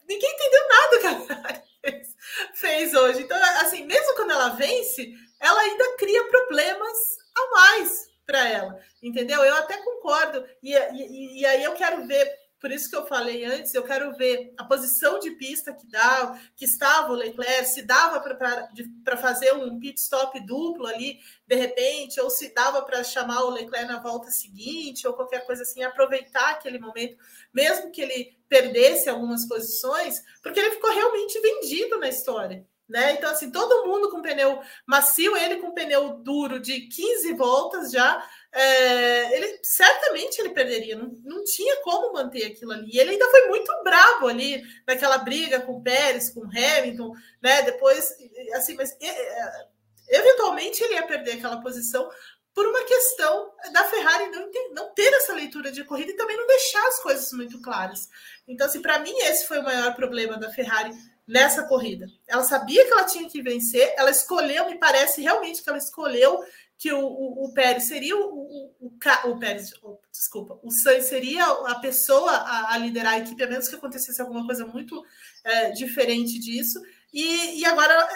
Ninguém entendeu nada que a fez, fez hoje. Então, assim, mesmo quando ela vence, ela ainda cria problemas a mais para ela, entendeu? Eu até concordo, e, e, e, aí eu quero ver, por isso que eu falei antes, eu quero ver a posição de pista que dá, que estava o Leclerc, se dava para fazer um pit stop duplo ali, de repente, ou se dava para chamar o Leclerc na volta seguinte, ou qualquer coisa assim, aproveitar aquele momento, mesmo que ele perdesse algumas posições, porque ele ficou realmente vendido na história. Né? Então, assim, todo mundo com pneu macio, ele com pneu duro de 15 voltas já, é, ele certamente ele perderia, não, não tinha como manter aquilo ali. E ele ainda foi muito bravo ali naquela briga com o Pérez, com o Hamilton, né? Depois, assim, mas é, eventualmente ele ia perder aquela posição por uma questão da Ferrari não, não ter essa leitura de corrida e também não deixar as coisas muito claras. Então, assim, para mim, esse foi o maior problema da Ferrari nessa corrida. Ela sabia que ela tinha que vencer, ela escolheu, me parece realmente que ela escolheu que o, o, o Pérez seria o, o, o, o Pérez, desculpa, o Sainz seria a pessoa a, a, liderar a equipe, a menos que acontecesse alguma coisa muito é, diferente disso. E, e agora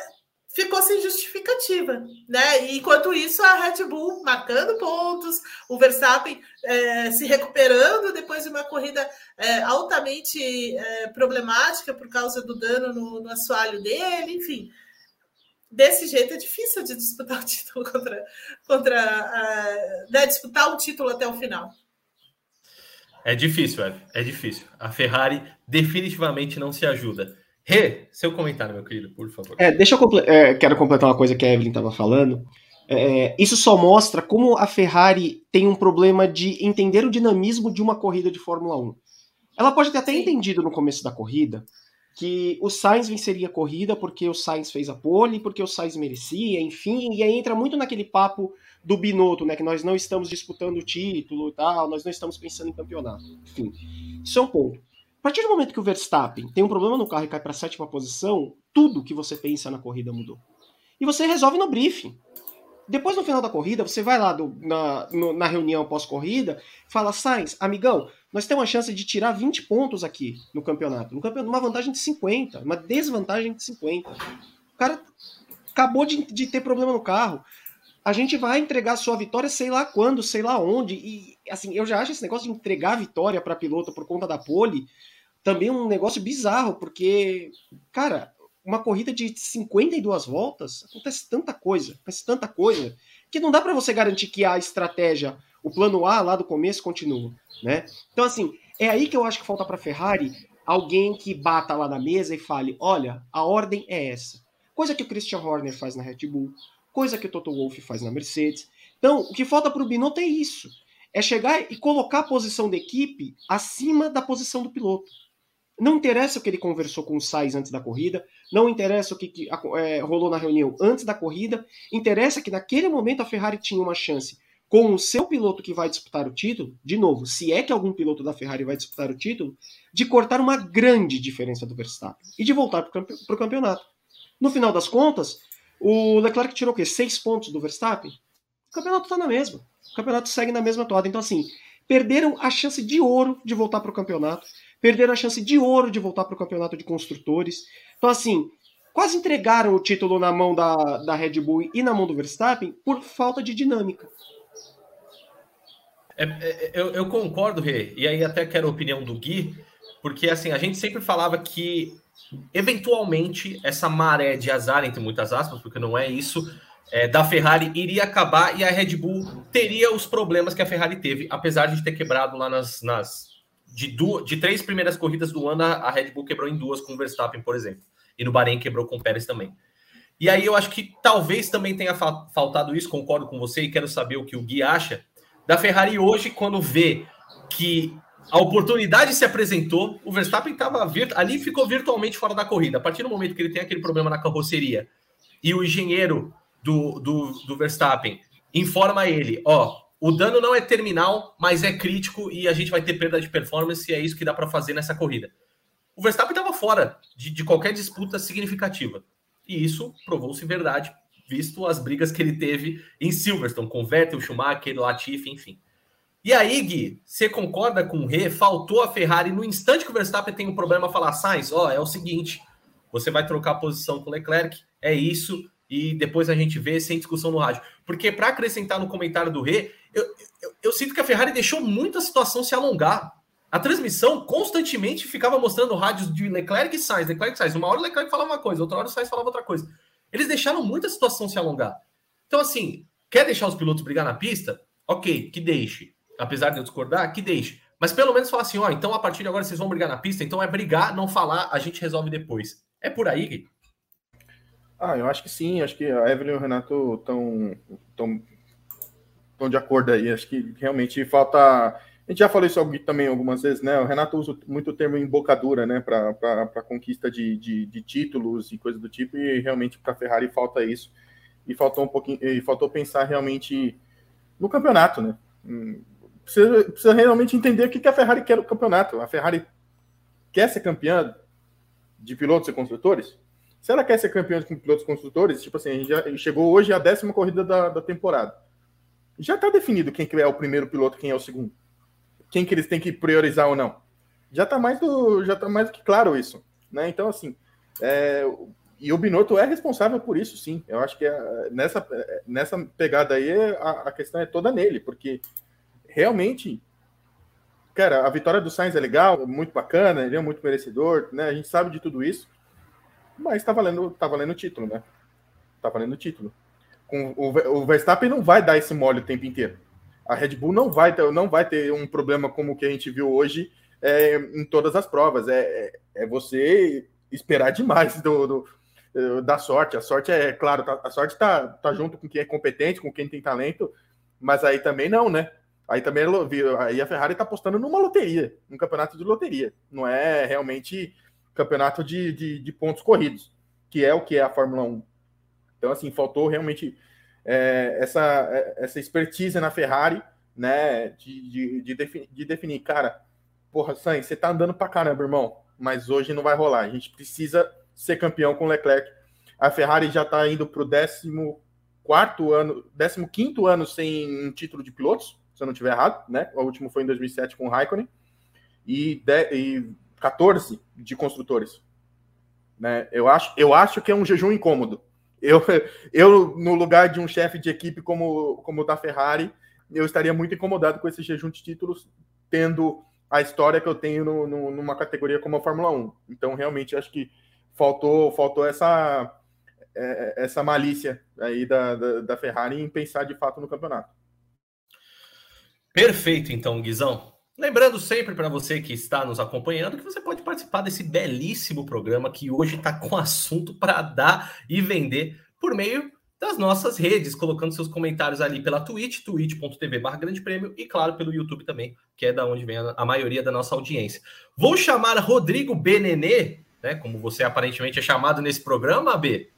ficou sem justificativa, né? E enquanto isso, a Red Bull marcando pontos, o Verstappen é, se recuperando depois de uma corrida é, altamente é, problemática por causa do dano no, no assoalho dele, enfim. Desse jeito é difícil de disputar o título contra, contra uh, né, disputar o título até o final. É difícil, Eve, é difícil. A Ferrari definitivamente não se ajuda. Rê, seu comentário, meu querido, por favor. É, deixa eu comple é, quero completar uma coisa que a Evelyn estava falando. É, isso só mostra como a Ferrari tem um problema de entender o dinamismo de uma corrida de Fórmula 1. Ela pode ter até Sim. entendido no começo da corrida que o Sainz venceria a corrida porque o Sainz fez a pole, porque o Sainz merecia, enfim, e aí entra muito naquele papo do Binotto, né, que nós não estamos disputando o título e tal, nós não estamos pensando em campeonato. Enfim, isso é um ponto partir do momento que o Verstappen tem um problema no carro e cai para a sétima posição, tudo que você pensa na corrida mudou. E você resolve no briefing. Depois, no final da corrida, você vai lá do, na, no, na reunião pós-corrida, fala, Sainz, amigão, nós temos uma chance de tirar 20 pontos aqui no campeonato. No campeonato, uma vantagem de 50, uma desvantagem de 50. O cara acabou de, de ter problema no carro. A gente vai entregar a sua vitória sei lá quando, sei lá onde. E, assim, eu já acho esse negócio de entregar a vitória para piloto por conta da pole também um negócio bizarro, porque, cara, uma corrida de 52 voltas, acontece tanta coisa, acontece tanta coisa, que não dá para você garantir que a estratégia, o plano A lá do começo continua, né? Então, assim, é aí que eu acho que falta para Ferrari alguém que bata lá na mesa e fale: olha, a ordem é essa. Coisa que o Christian Horner faz na Red Bull, coisa que o Toto Wolff faz na Mercedes. Então, o que falta para o Binotto é isso: é chegar e colocar a posição da equipe acima da posição do piloto. Não interessa o que ele conversou com o Sainz antes da corrida, não interessa o que, que é, rolou na reunião antes da corrida, interessa que naquele momento a Ferrari tinha uma chance com o seu piloto que vai disputar o título, de novo, se é que algum piloto da Ferrari vai disputar o título, de cortar uma grande diferença do Verstappen e de voltar para o campeonato. No final das contas, o Leclerc tirou o quê? Seis pontos do Verstappen? O campeonato está na mesma. O campeonato segue na mesma toada. Então, assim, perderam a chance de ouro de voltar para o campeonato perderam a chance de ouro de voltar para o campeonato de construtores. Então, assim, quase entregaram o título na mão da, da Red Bull e na mão do Verstappen por falta de dinâmica. É, é, eu, eu, concordo, Rê, e aí até quero a opinião do Gui, porque assim, a gente sempre falava que eventualmente essa maré de azar, entre muitas aspas, porque não é isso, é, da Ferrari iria acabar e a Red Bull teria os problemas que a Ferrari teve, apesar de ter quebrado lá nas, nas de, duas, de três primeiras corridas do ano, a Red Bull quebrou em duas com o Verstappen, por exemplo. E no Bahrein quebrou com o Pérez também. E aí eu acho que talvez também tenha faltado isso, concordo com você e quero saber o que o Gui acha da Ferrari hoje, quando vê que a oportunidade se apresentou, o Verstappen estava ali ficou virtualmente fora da corrida. A partir do momento que ele tem aquele problema na carroceria e o engenheiro do, do, do Verstappen informa ele: ó, o dano não é terminal, mas é crítico e a gente vai ter perda de performance e é isso que dá para fazer nessa corrida. O Verstappen estava fora de, de qualquer disputa significativa. E isso provou-se verdade, visto as brigas que ele teve em Silverstone, com Vettel, Schumacher, Latifi, enfim. E aí, Gui, você concorda com o Rê? Faltou a Ferrari no instante que o Verstappen tem um problema falar, Sainz, ó, é o seguinte, você vai trocar a posição com o Leclerc, é isso, e depois a gente vê sem discussão no rádio. Porque para acrescentar no comentário do Rê, eu, eu, eu, sinto que a Ferrari deixou muito a situação se alongar. A transmissão constantemente ficava mostrando rádios de Leclerc e Sainz, Leclerc e Sainz. Uma hora o Leclerc falava uma coisa, outra hora o Sainz falava outra coisa. Eles deixaram muito a situação se alongar. Então, assim, quer deixar os pilotos brigar na pista? Ok, que deixe apesar de eu discordar, que deixe. Mas pelo menos falar assim, ó, então a partir de agora vocês vão brigar na pista, então é brigar, não falar, a gente resolve depois. É por aí, Gui? Ah, eu acho que sim, acho que a Evelyn e o Renato estão tão, tão de acordo aí. Acho que realmente falta. A gente já falou isso também algumas vezes, né? O Renato usa muito o termo embocadura, né, para conquista de, de, de, títulos e coisas do tipo, e realmente para a Ferrari falta isso. E faltou um pouquinho, e faltou pensar realmente no campeonato, né? Hum, precisa, precisa realmente entender o que, que a Ferrari quer no campeonato. A Ferrari quer ser campeã de pilotos e construtores? Se ela quer ser campeã de pilotos e construtores, tipo assim, a gente já chegou hoje à décima corrida da, da temporada. Já está definido quem que é o primeiro piloto, quem é o segundo. Quem que eles têm que priorizar ou não. Já está mais do, já tá mais do que claro isso, né? Então assim, é, e o Binotto é responsável por isso, sim. Eu acho que é, nessa, nessa pegada aí a, a questão é toda nele, porque realmente, cara, a vitória do Sainz é legal, muito bacana, ele é muito merecedor, né? A gente sabe de tudo isso, mas tá valendo, tá valendo o título, né? Tá valendo o título. Com, o, o Verstappen não vai dar esse mole o tempo inteiro. A Red Bull não vai ter, não vai ter um problema como o que a gente viu hoje é, em todas as provas. É, é, é você esperar demais do, do, da sorte. A sorte é, claro, tá, a sorte tá, tá junto com quem é competente, com quem tem talento, mas aí também não, né? Aí também aí a Ferrari está apostando numa loteria, num campeonato de loteria. Não é realmente campeonato de, de, de, pontos corridos, que é o que é a Fórmula 1. Então, assim, faltou realmente é, essa, é, essa expertise na Ferrari, né? De, de, de, de definir, cara, porra, Sainz, você tá andando pra caramba, irmão, mas hoje não vai rolar. A gente precisa ser campeão com Leclerc. A Ferrari já tá indo pro 14 ano, 15 ano sem um título de pilotos se eu não estiver errado, né? O último foi em 2007 com o Raikkonen, e, de, e 14 de construtores. Né? Eu, acho, eu acho que é um jejum incômodo. Eu, eu no lugar de um chefe de equipe como, como o da Ferrari, eu estaria muito incomodado com esse jejum de títulos, tendo a história que eu tenho no, no, numa categoria como a Fórmula 1. Então, realmente, acho que faltou, faltou essa, é, essa malícia aí da, da, da Ferrari em pensar de fato no campeonato. Perfeito, então, Guizão. Lembrando sempre para você que está nos acompanhando que você pode participar desse belíssimo programa que hoje está com assunto para dar e vender por meio das nossas redes, colocando seus comentários ali pela Twitch, twitch.tv barra grande prêmio, e claro, pelo YouTube também, que é da onde vem a, maioria da nossa audiência. Vou chamar Rodrigo Benenê, né, como você aparentemente é chamado nesse programa, B,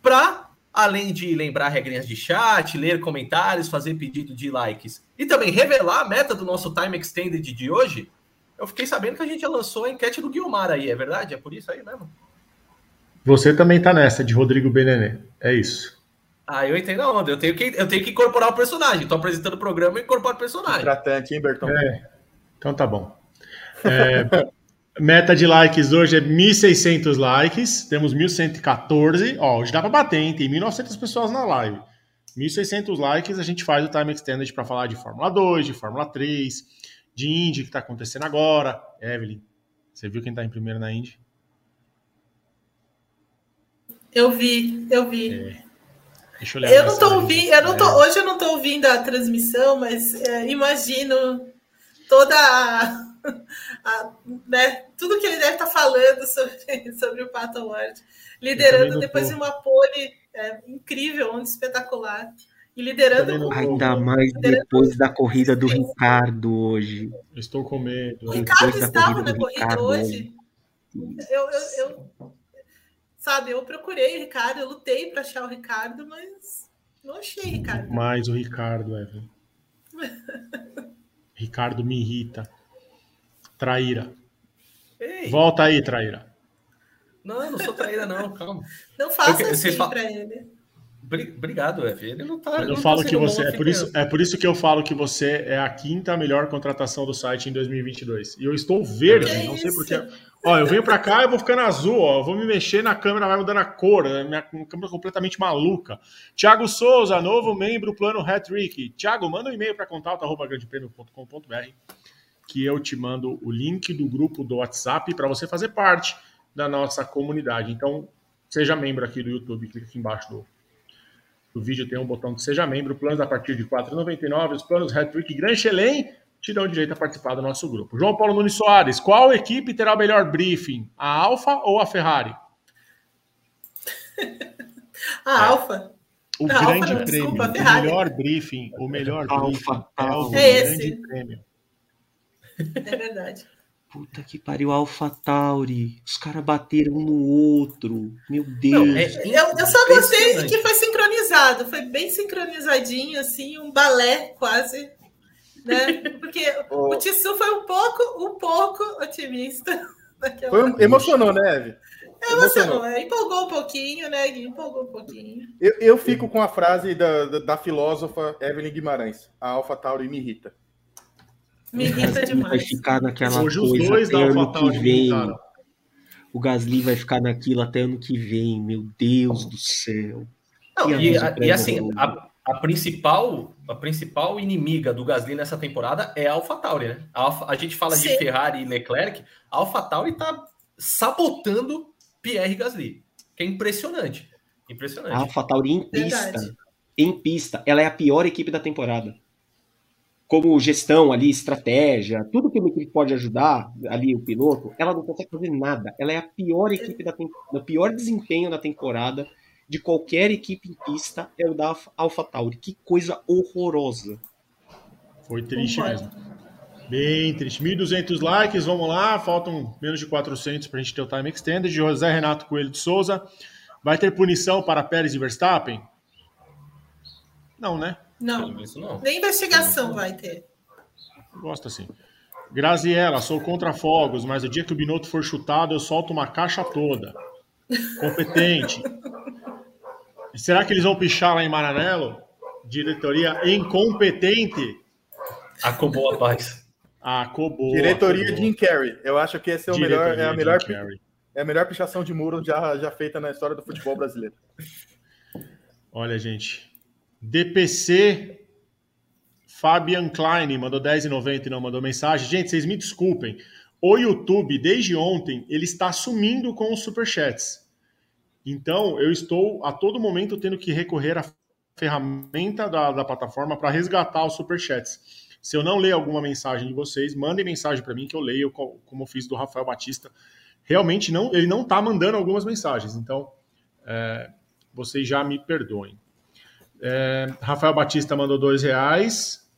para além de lembrar regrinhas de chat, ler comentários, fazer pedido de likes e também revelar a meta do nosso Time Extended de hoje, eu fiquei sabendo que a gente já lançou a enquete do Guilmar aí, é verdade? É por isso aí mesmo? Você também tá nessa, de Rodrigo Benenê. É isso. Ah, eu entendo a onda. Eu tenho que, eu tenho que incorporar o personagem. Tô apresentando o programa e incorporo o personagem. Tratante, hein, Bertão? É. Então tá bom. É, Meta de likes hoje é 1.600 likes. Temos 1.114. Ó, hoje dá para bater, hein? Tem 1.900 pessoas na live. 1.600 likes, a gente faz o Time Extended para falar de Fórmula 2, de Fórmula 3, de Indy, que está acontecendo agora. Evelyn, você viu quem está em primeiro na Indy? Eu vi, eu vi. É. Deixa eu, eu não tô ouvindo, eu não tô, é. hoje eu não estou ouvindo a transmissão, mas é, imagino toda a a, né, tudo que ele deve estar tá falando sobre, sobre o Pato Ward, liderando depois de uma pole é, incrível, um espetacular. E liderando. Ainda mais depois da corrida do Ricardo hoje. Estou com medo. O Ricardo estava na corrida Ricardo, hoje. Eu, eu, eu, sabe, eu procurei o Ricardo, eu lutei para achar o Ricardo, mas não achei Ricardo. Mais o Ricardo, Evelyn. Ricardo me irrita. Traíra. Ei. Volta aí, traíra. Não, eu não sou traíra, não, calma. Não faça eu, assim fal... para ele. Obrigado, F. Ele não tá. Eu não falo tá que você. É por, isso, é por isso que eu falo que você é a quinta melhor contratação do site em 2022. E eu estou verde, que não isso? sei porquê. Ó, eu venho para cá e vou ficando azul, ó. Eu vou me mexer na câmera, vai mudando a cor. Né? Minha câmera completamente maluca. Tiago Souza, novo membro plano Hat-Trick. Tiago, manda um e-mail para contato.grandepremio.com.br que eu te mando o link do grupo do WhatsApp para você fazer parte da nossa comunidade. Então, seja membro aqui do YouTube, clica aqui embaixo do, do vídeo, tem um botão que seja membro, planos a partir de R$ 4,99, os planos Hat-Trick Grand Chelem te dão direito a participar do nosso grupo. João Paulo Nunes Soares, qual equipe terá o melhor briefing? A Alfa ou a Ferrari? a é. Alfa. O a grande Alfa, prêmio, desculpa, o melhor briefing, o melhor briefing é o é grande esse. prêmio. É verdade. Puta que pariu, Alpha Tauri. Os caras bateram um no outro. Meu Deus. Não, é, é, eu, eu, só gostei que foi sincronizado. Foi bem sincronizadinho, assim, um balé quase. Né? Porque oh. o Tissu foi um pouco, um pouco otimista. Foi, emocionou, né, Eve? Emocionou, é, empolgou um pouquinho, né, Gui? Empolgou um pouquinho. Eu, eu fico com a frase da, da, da filósofa Evelyn Guimarães: a Alpha Tauri me irrita. Me irrita demais. Vai ficar naquela Hoje coisa até ano que vem. O Gasly vai ficar naquilo até ano que vem. Meu Deus do céu. Não, e, e, assim, a, a, principal, a principal inimiga do Gasly nessa temporada é a AlphaTauri, né? A, Alpha, a gente fala Sim. de Ferrari e Leclerc, a AlphaTauri tá sabotando Pierre Gasly, que é impressionante. Impressionante. A AlphaTauri em pista, Verdade. em pista, ela é a pior equipe da temporada como gestão ali, estratégia, tudo que uma equipe pode ajudar ali o piloto, ela não consegue fazer nada. Ela é a pior equipe da o pior desempenho da temporada de qualquer equipe em pista é o da AlphaTauri. Que coisa horrorosa. Foi triste mesmo. Bem triste. 1.200 likes, vamos lá. Faltam menos de 400 para a gente ter o time extended. José Renato Coelho de Souza. Vai ter punição para Pérez e Verstappen? Não, né? Não. não. Nem investigação vai ter. Gosto assim. Graziella, sou contra fogos, mas o dia que o Binotto for chutado, eu solto uma caixa toda. Competente. Será que eles vão pichar lá em Maranello? Diretoria incompetente? Acabou a paz. Acabou. Diretoria Jim Carrey. Eu acho que esse é o melhor, é a melhor, é a melhor pichação de muro já, já feita na história do futebol brasileiro. Olha, gente, DPC Fabian Klein mandou 10,90 e não mandou mensagem. Gente, vocês me desculpem. O YouTube, desde ontem, ele está sumindo com os superchats. Então, eu estou a todo momento tendo que recorrer à ferramenta da, da plataforma para resgatar os superchats. Se eu não ler alguma mensagem de vocês, mandem mensagem para mim que eu leio, como eu fiz do Rafael Batista. Realmente, não, ele não está mandando algumas mensagens. Então, é, vocês já me perdoem. É, Rafael Batista mandou dois reais,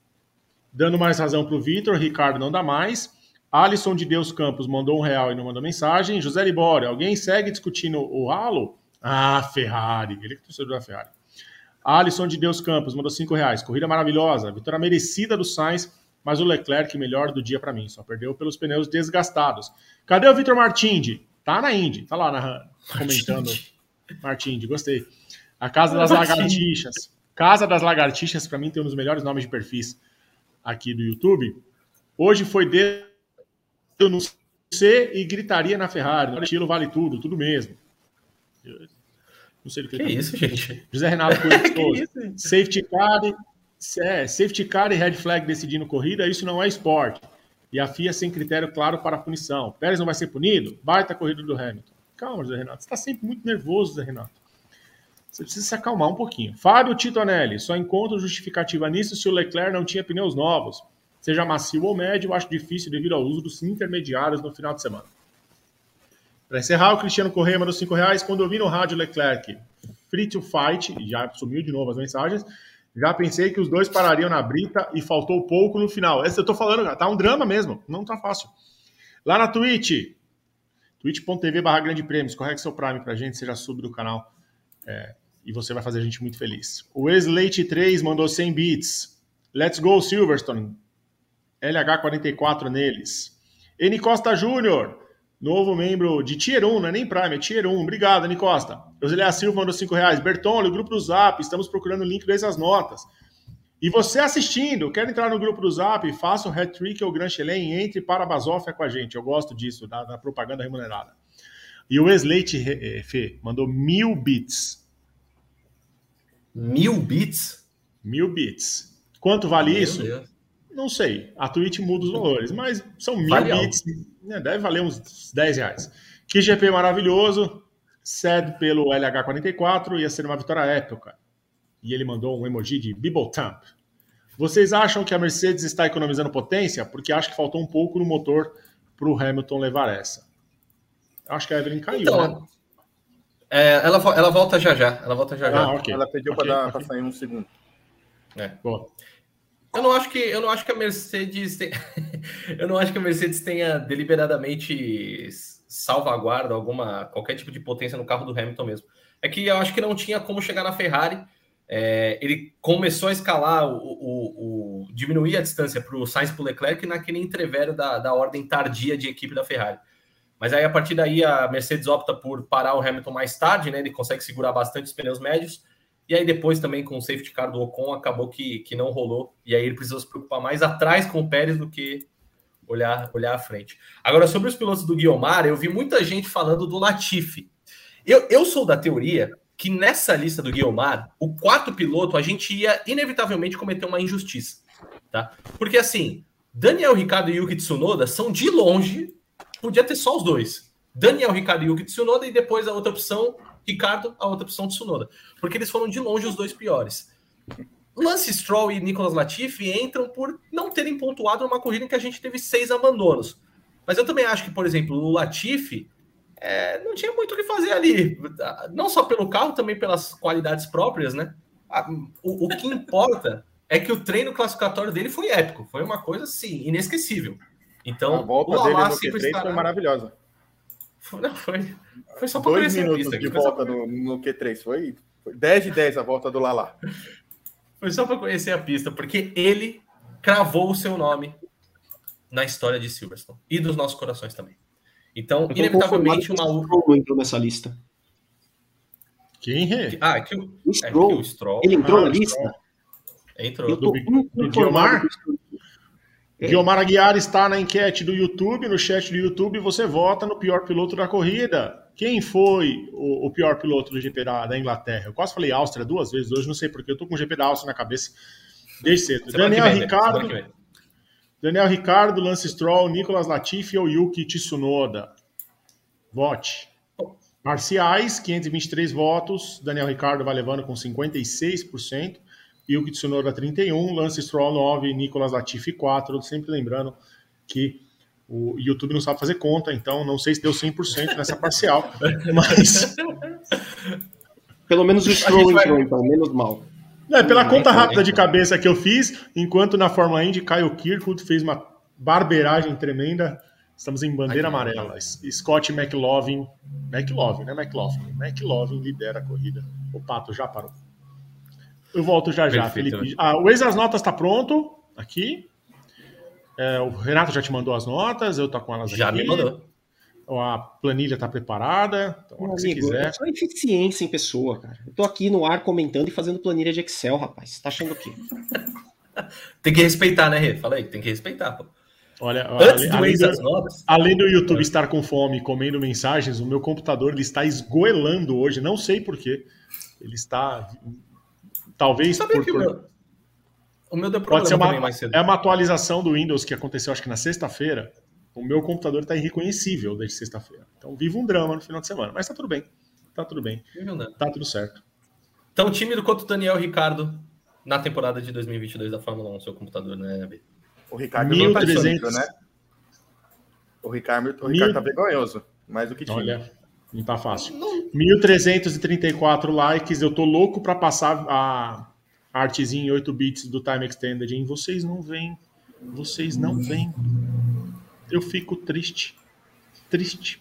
dando mais razão para o Vitor. Ricardo não dá mais. Alisson de Deus Campos mandou um real e não mandou mensagem. José Libório, alguém segue discutindo o halo? Ah, Ferrari. Ele que torcedor da Ferrari. Alisson de Deus Campos mandou cinco reais. Corrida maravilhosa, vitória merecida do Sainz, mas o Leclerc melhor do dia para mim. Só perdeu pelos pneus desgastados. Cadê o Vitor Martindi? Tá na Indy, tá lá na, comentando. Martindi, gostei. A Casa das Lagartixas. Casa das Lagartixas, para mim, tem um dos melhores nomes de perfis aqui do YouTube. Hoje foi dedo no C e gritaria na Ferrari. No estilo vale tudo, tudo mesmo. não sei do que. Que tá isso, gente? José Renato Coelho Safety car, é, safety car e red flag decidindo corrida, isso não é esporte. E a FIA sem critério claro para a punição. Pérez não vai ser punido? Baita corrida do Hamilton. Calma, José Renato. Você está sempre muito nervoso, José Renato. Você precisa se acalmar um pouquinho. Fábio Titonelli, só encontro justificativa nisso se o Leclerc não tinha pneus novos. Seja macio ou médio, acho difícil devido ao uso dos intermediários no final de semana. Para encerrar, o Cristiano Correia mandou 5 reais. Quando eu vi no rádio Leclerc free to fight, já sumiu de novo as mensagens, Já pensei que os dois parariam na brita e faltou pouco no final. Essa eu tô falando, tá um drama mesmo. Não tá fácil. Lá na Twitch, twitch.tv barra grande prêmio. Escorregue seu Prime pra gente, seja sub do canal. É, e você vai fazer a gente muito feliz. O Slate 3 mandou 100 bits. Let's go, Silverstone. LH44 neles. N Costa Júnior. Novo membro de Tier 1, não é nem Prime, é Tier 1. Obrigado, Ani Costa. Eusilia Silva mandou 5 reais. Bertone, grupo do Zap, estamos procurando o link dessas notas. E você assistindo, quer entrar no grupo do Zap, faça o hat-trick ou Grand Chelem entre para a Basófia com a gente. Eu gosto disso, da, da propaganda remunerada. E o Slate eh, Fê mandou mil bits. Mil bits? Mil bits. Quanto vale Meu isso? Deus. Não sei. A Twitch muda os valores, mas são mil vale bits. Né, deve valer uns 10 reais. Que GP maravilhoso. Ced pelo LH44. Ia ser uma vitória épica. E ele mandou um emoji de Thump. Vocês acham que a Mercedes está economizando potência? Porque acho que faltou um pouco no motor para o Hamilton levar essa. Acho que a Evelyn caiu, então, né? É, ela, ela volta já já. Ela volta já já. Ah, okay. Ela pediu okay, para okay. sair um segundo. É. Boa. Eu não acho que eu não acho que a Mercedes tem... eu não acho que a Mercedes tenha deliberadamente salvaguarda alguma qualquer tipo de potência no carro do Hamilton mesmo. É que eu acho que não tinha como chegar na Ferrari. É, ele começou a escalar o, o, o diminuir a distância para o Sainz para o Leclerc naquele entrevero da, da ordem tardia de equipe da Ferrari. Mas aí a partir daí a Mercedes opta por parar o Hamilton mais tarde, né? Ele consegue segurar bastante os pneus médios e aí depois também com o safety car do Ocon acabou que, que não rolou. E aí ele precisou se preocupar mais atrás com o Pérez do que olhar, olhar à frente. Agora, sobre os pilotos do Guiomar, eu vi muita gente falando do Latifi. Eu, eu sou da teoria que nessa lista do Guiomar, o quarto piloto, a gente ia inevitavelmente cometer uma injustiça. Tá? Porque assim, Daniel Ricardo e Yuki Tsunoda são de longe, podia ter só os dois. Daniel Ricardo e Yuki Tsunoda e depois a outra opção, Ricardo, a outra opção Tsunoda. Porque eles foram de longe os dois piores. Lance Stroll e Nicolas Latifi entram por não terem pontuado numa corrida em que a gente teve seis abandonos. Mas eu também acho que, por exemplo, o Latifi é, não tinha muito o que fazer ali. Não só pelo carro, também pelas qualidades próprias, né? O, o que importa é que o treino classificatório dele foi épico. Foi uma coisa, assim, inesquecível. Então, a volta o dele no Q3 estará... foi maravilhosa. Não, foi, foi só para Dois minutos pista, de volta no, no, Q3. Foi, foi 10 de 10 a volta do Lala. Foi só para conhecer a pista, porque ele cravou o seu nome na história de Silverstone e dos nossos corações também. Então, inevitavelmente, uma Stroll entrou nessa lista. Quem? Ah, que o, o Stroll. É que o Stroll. Ele entrou ah, na lista? Entrou. Eu tô do, do Guilmar? É. Guilmar Aguiar está na enquete do YouTube, no chat do YouTube, você vota no pior piloto da corrida. Quem foi o, o pior piloto do GP da, da, Inglaterra? Eu quase falei Áustria duas vezes hoje, não sei porque, eu tô com o GP da Áustria na cabeça desde cedo. Daniel vem, Ricardo, Daniel Ricardo, Lance Stroll, Nicolas Latifi ou Yuki Tsunoda? Vote. Parciais, 523 votos. Daniel Ricardo vai levando com 56%. Yuki Tsunoda 31, Lance Stroll 9, Nicolas Latifi 4. Sempre lembrando que o YouTube não sabe fazer conta, então não sei se deu 100% nessa parcial, mas. Pelo menos o Stroll entrou, vai... então, menos mal. É, pela hum, conta rápida de cabeça que eu fiz, enquanto na Fórmula Indy, Kyle Kirkwood fez uma barbeiragem tremenda. Estamos em bandeira Ai, amarela. Scott McLaughlin, McLaughlin, né? McLaughlin. McLaughlin lidera a corrida. O Pato já parou. Eu volto já já, Perfeito, Felipe. Ah, o ex das notas está pronto aqui. É, o Renato já te mandou as notas, eu tô com elas já aqui. Já me mandou. A planilha está preparada. Então, Meu se quiser. É só eficiência em pessoa, cara. Eu tô aqui no ar comentando e fazendo planilha de Excel, rapaz. Tá achando o quê? tem que respeitar, né, Rê? Fala aí, tem que respeitar, pô. Olha, Antes além, do, notas, além do YouTube estar com fome e comendo mensagens, o meu computador ele está esgoelando hoje, não sei porquê. Ele está Talvez Sabe por, que por... Meu... O meu deu Pode ser uma, mais cedo. É uma atualização do Windows que aconteceu, acho que na sexta-feira. O meu computador está irreconhecível desde sexta-feira. Então vivo um drama no final de semana. Mas tá tudo bem. Tá tudo bem. Tá tudo certo. Tão tímido quanto o Daniel Ricardo na temporada de 2022 da Fórmula 1, seu computador, né, B? O Ricardo 1300... não tá né? O Ricardo, o Ricardo tá vergonhoso. Mais do que tinha. Olha, não tá fácil. Não. 1.334 likes. Eu tô louco para passar a, artezinha em 8 bits do Time Extended, hein? Vocês não vêm. Vocês não vêm. Eu fico triste. Triste.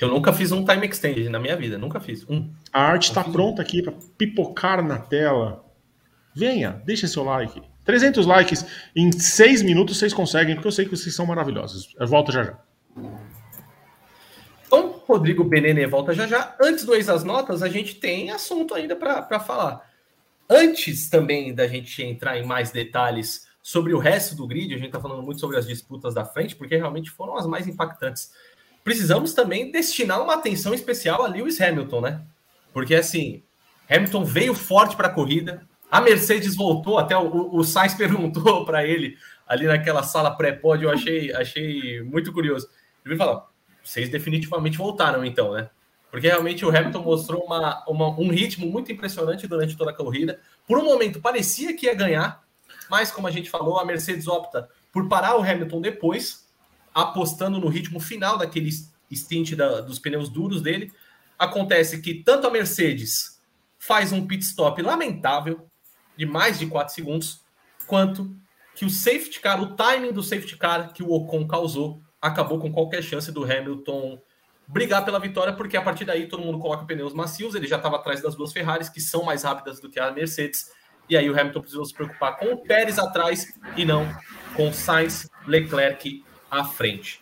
Eu nunca fiz um Time Extended na minha vida, nunca fiz. Um. A arte está pronta aqui para pipocar na tela. Venha, deixa seu like. 300 likes em 6 minutos vocês conseguem, porque eu sei que vocês são maravilhosos. Eu volto já já. Então, Rodrigo Benene volta já já. Antes do Ex as Notas, a gente tem assunto ainda para falar. Antes também da gente entrar em mais detalhes sobre o resto do grid, a gente está falando muito sobre as disputas da frente, porque realmente foram as mais impactantes. Precisamos também destinar uma atenção especial a Lewis Hamilton, né? Porque assim, Hamilton veio forte para a corrida, a Mercedes voltou, até o, o Sainz perguntou para ele ali naquela sala pré-pódio, eu achei, achei muito curioso. Ele falou: vocês definitivamente voltaram então, né? Porque realmente o Hamilton mostrou uma, uma, um ritmo muito impressionante durante toda a corrida. Por um momento parecia que ia ganhar, mas como a gente falou, a Mercedes opta por parar o Hamilton depois, apostando no ritmo final daquele stint da, dos pneus duros dele. Acontece que tanto a Mercedes faz um pit stop lamentável, de mais de 4 segundos, quanto que o safety car, o timing do safety car que o Ocon causou, acabou com qualquer chance do Hamilton brigar pela vitória, porque a partir daí todo mundo coloca pneus macios, ele já estava atrás das duas Ferraris, que são mais rápidas do que a Mercedes, e aí o Hamilton precisou se preocupar com o Pérez atrás e não com Sainz, Leclerc à frente.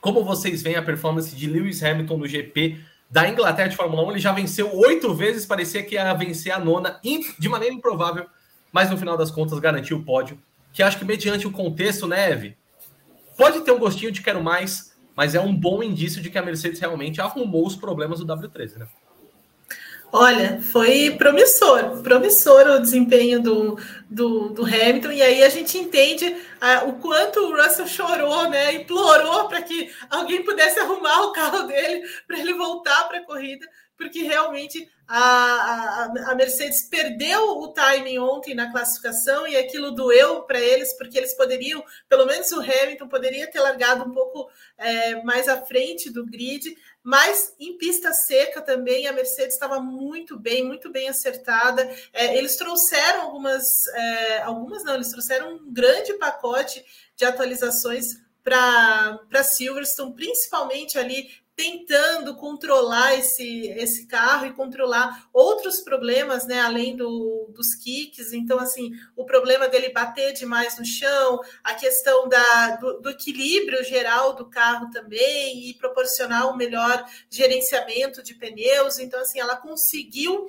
Como vocês veem a performance de Lewis Hamilton no GP da Inglaterra de Fórmula 1, ele já venceu oito vezes, parecia que ia vencer a nona, de maneira improvável, mas no final das contas garantiu o pódio, que acho que mediante o contexto, né, Eve, pode ter um gostinho de quero mais, mas é um bom indício de que a Mercedes realmente arrumou os problemas do W13, né? Olha, foi promissor, promissor o desempenho do, do, do Hamilton, e aí a gente entende ah, o quanto o Russell chorou, né? Implorou para que alguém pudesse arrumar o carro dele para ele voltar para a corrida, porque realmente a, a, a, Mercedes perdeu o timing ontem na classificação e aquilo doeu para eles, porque eles poderiam, pelo menos o Hamilton poderia ter largado um pouco é, mais à frente do grid, mas em pista seca também a Mercedes estava muito bem, muito bem acertada. É, eles trouxeram algumas, é, algumas não, eles trouxeram um grande pacote de atualizações para Silverstone, principalmente ali tentando controlar esse, esse carro e controlar outros problemas, né, além do, dos kicks. Então, assim, o problema dele bater demais no chão, a questão da, do, do equilíbrio geral do carro também e proporcionar um melhor gerenciamento de pneus. Então, assim, ela conseguiu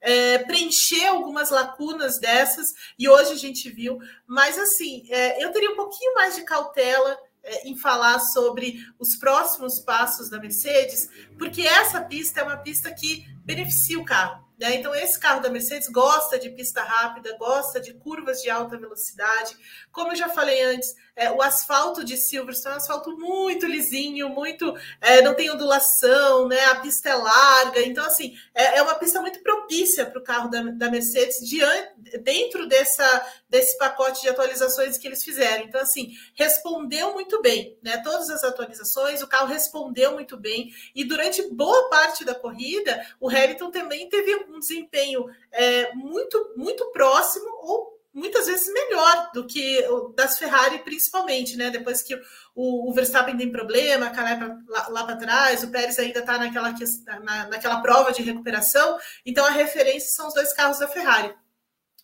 é, preencher algumas lacunas dessas e hoje a gente viu. Mas, assim, é, eu teria um pouquinho mais de cautela em falar sobre os próximos passos da Mercedes, porque essa pista é uma pista que beneficia o carro. Né? Então, esse carro da Mercedes gosta de pista rápida, gosta de curvas de alta velocidade. Como eu já falei antes, é, o asfalto de Silverstone é um asfalto muito lisinho, muito. É, não tem ondulação, né? a pista é larga. Então, assim, é, é uma pista muito propícia para o carro da, da Mercedes diante, dentro dessa, desse pacote de atualizações que eles fizeram. Então, assim, respondeu muito bem, né? Todas as atualizações, o carro respondeu muito bem. E durante boa parte da corrida, o Hamilton também teve um desempenho é, muito, muito próximo ou muitas vezes melhor do que das Ferrari, principalmente, né? Depois que o, o Verstappen tem problema, cai lá, lá para trás, o Pérez ainda está naquela, na, naquela prova de recuperação, então a referência são os dois carros da Ferrari.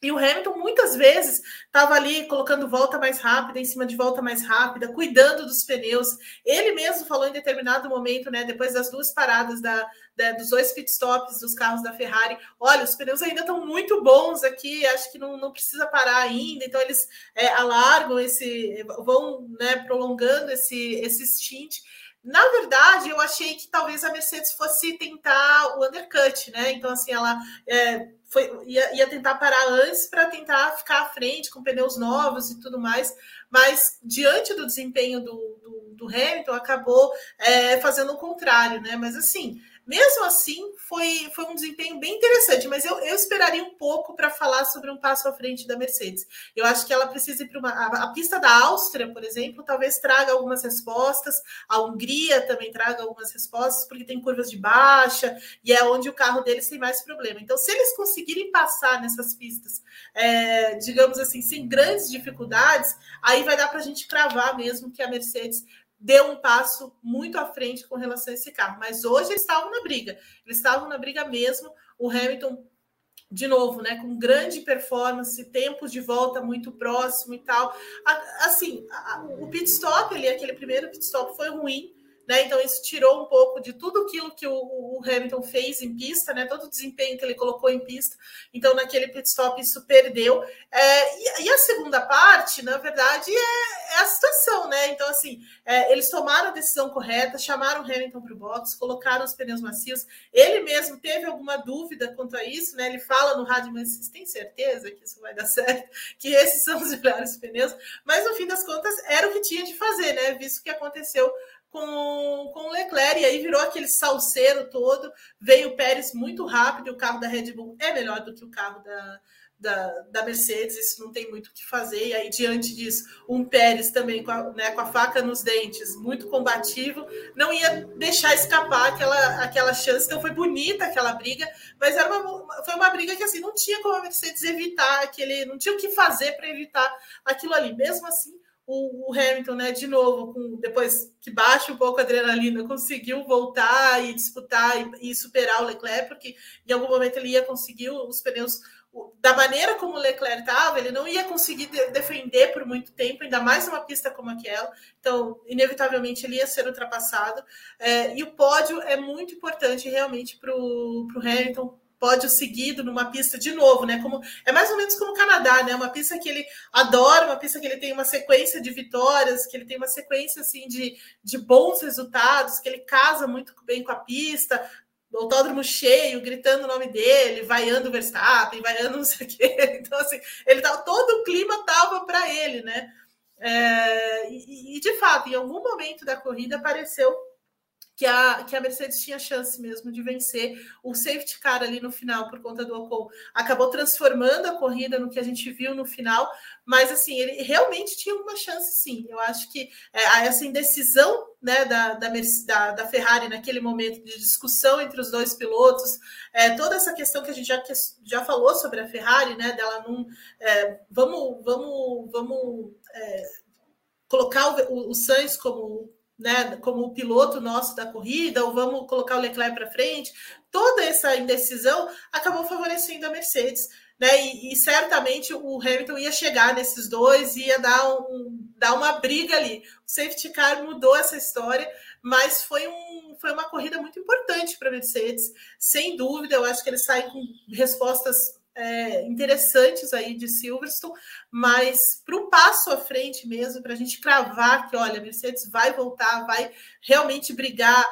E o Hamilton muitas vezes estava ali colocando volta mais rápida, em cima de volta mais rápida, cuidando dos pneus. Ele mesmo falou em determinado momento, né, depois das duas paradas da, da, dos dois pitstops dos carros da Ferrari, olha, os pneus ainda estão muito bons aqui, acho que não, não precisa parar ainda. Então eles é, alargam esse, vão né, prolongando esse, esse stint. Na verdade, eu achei que talvez a Mercedes fosse tentar o undercut, né? Então, assim, ela é, foi, ia, ia, tentar parar antes para tentar ficar à frente com pneus novos e tudo mais, mas diante do desempenho do, do, do Hamilton, acabou é, fazendo o contrário, né? Mas assim, Mesmo assim, foi, foi um desempenho bem interessante, mas eu, eu esperaria um pouco para falar sobre um passo à frente da Mercedes. Eu acho que ela precisa ir para uma. A, a, pista da Áustria, por exemplo, talvez traga algumas respostas, a Hungria também traga algumas respostas, porque tem curvas de baixa e é onde o carro deles tem mais problema. Então, se eles conseguirem passar nessas pistas, é, digamos assim, sem grandes dificuldades, aí vai dar para a gente cravar mesmo que a Mercedes deu um passo muito à frente com relação a esse carro. Mas hoje eles estavam na briga. Eles estavam na briga mesmo. O Hamilton, de novo, né, com grande performance, tempos de volta muito próximo e tal. Assim, o pit stop ali, aquele primeiro pit stop foi ruim, né? Então, isso tirou um pouco de tudo aquilo que o, o, Hamilton fez em pista, né? todo o desempenho que ele colocou em pista. Então, naquele pit stop, isso perdeu. É, e, e, a segunda parte, na verdade, é, é a situação. Né? Então, assim, é, eles tomaram a decisão correta, chamaram o Hamilton para o box, colocaram os pneus macios. Ele mesmo teve alguma dúvida quanto a isso, né? ele fala no rádio, mas vocês têm certeza que isso vai dar certo? Que esses são os melhores pneus? Mas, no fim das contas, era o que tinha de fazer, né? visto que aconteceu com, com o Leclerc, e aí virou aquele salseiro todo. Veio o Pérez muito rápido, o carro da Red Bull é melhor do que o carro da, da, da Mercedes, isso não tem muito o que fazer. E aí, diante disso, um Pérez também com a, né, com a faca nos dentes, muito combativo, não ia deixar escapar aquela, aquela chance. Então, foi bonita aquela briga, mas era uma, foi uma briga que assim não tinha como a Mercedes evitar aquele, não tinha o que fazer para evitar aquilo ali. Mesmo assim, o, o, Hamilton, né, de novo, com, depois que baixa um pouco a adrenalina, conseguiu voltar e disputar e, e, superar o Leclerc, porque em algum momento ele ia conseguir os pneus. Da maneira como o Leclerc estava, ele não ia conseguir de, defender por muito tempo, ainda mais numa pista como aquela. Então, inevitavelmente, ele ia ser ultrapassado. É, e o pódio é muito importante realmente para o Hamilton pódio seguido numa pista de novo, né? Como é mais ou menos como o Canadá, né? Uma pista que ele adora, uma pista que ele tem uma sequência de vitórias, que ele tem uma sequência assim de, de bons resultados, que ele casa muito bem com a pista, autódromo cheio, gritando o nome dele, vaiando o Verstappen, vaiando não sei o quê. Então, assim, ele tava, todo o clima tava para ele, né? É, e, e, de fato, em algum momento da corrida apareceu que a, que a Mercedes tinha chance mesmo de vencer. O safety car ali no final, por conta do Ocon, acabou transformando a corrida no que a gente viu no final, mas assim, ele realmente tinha uma chance sim. Eu acho que é, essa indecisão né, da, da, da, da, Ferrari naquele momento de discussão entre os dois pilotos, é, toda essa questão que a gente já, já falou sobre a Ferrari, né, dela não. É, vamos vamos, vamos é, colocar o, o, Sainz como né, como o piloto nosso da corrida, ou vamos colocar o Leclerc para frente, toda essa indecisão acabou favorecendo a Mercedes. Né, e, e, certamente o Hamilton ia chegar nesses dois, ia dar, um, dar uma briga ali. O safety car mudou essa história, mas foi, um, foi uma corrida muito importante para a Mercedes, sem dúvida. Eu acho que eles saem com respostas é, interessantes aí de Silverstone, mas para o passo à frente mesmo, para a gente cravar que, olha, a Mercedes vai voltar, vai realmente brigar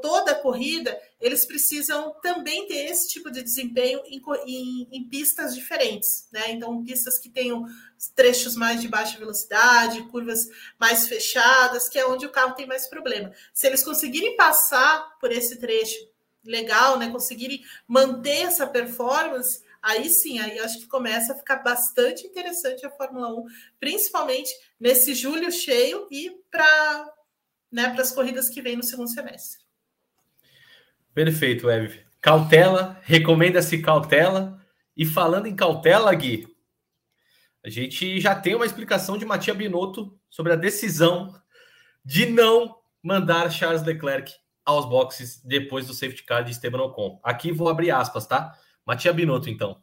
toda a corrida, eles precisam também ter esse tipo de desempenho em, em, em, pistas diferentes, né? Então, pistas que tenham trechos mais de baixa velocidade, curvas mais fechadas, que é onde o carro tem mais problema. Se eles conseguirem passar por esse trecho legal, né? Conseguirem manter essa performance, aí sim, aí acho que começa a ficar bastante interessante a Fórmula 1, principalmente nesse julho cheio e para né, as corridas que vem no segundo semestre. Perfeito, Ev. Cautela, recomenda-se cautela. E falando em cautela, Gui, a gente já tem uma explicação de Matia Binotto sobre a decisão de não mandar Charles Leclerc aos boxes depois do safety car de Esteban Ocon. Aqui vou abrir aspas, tá? Matia Binotto, então.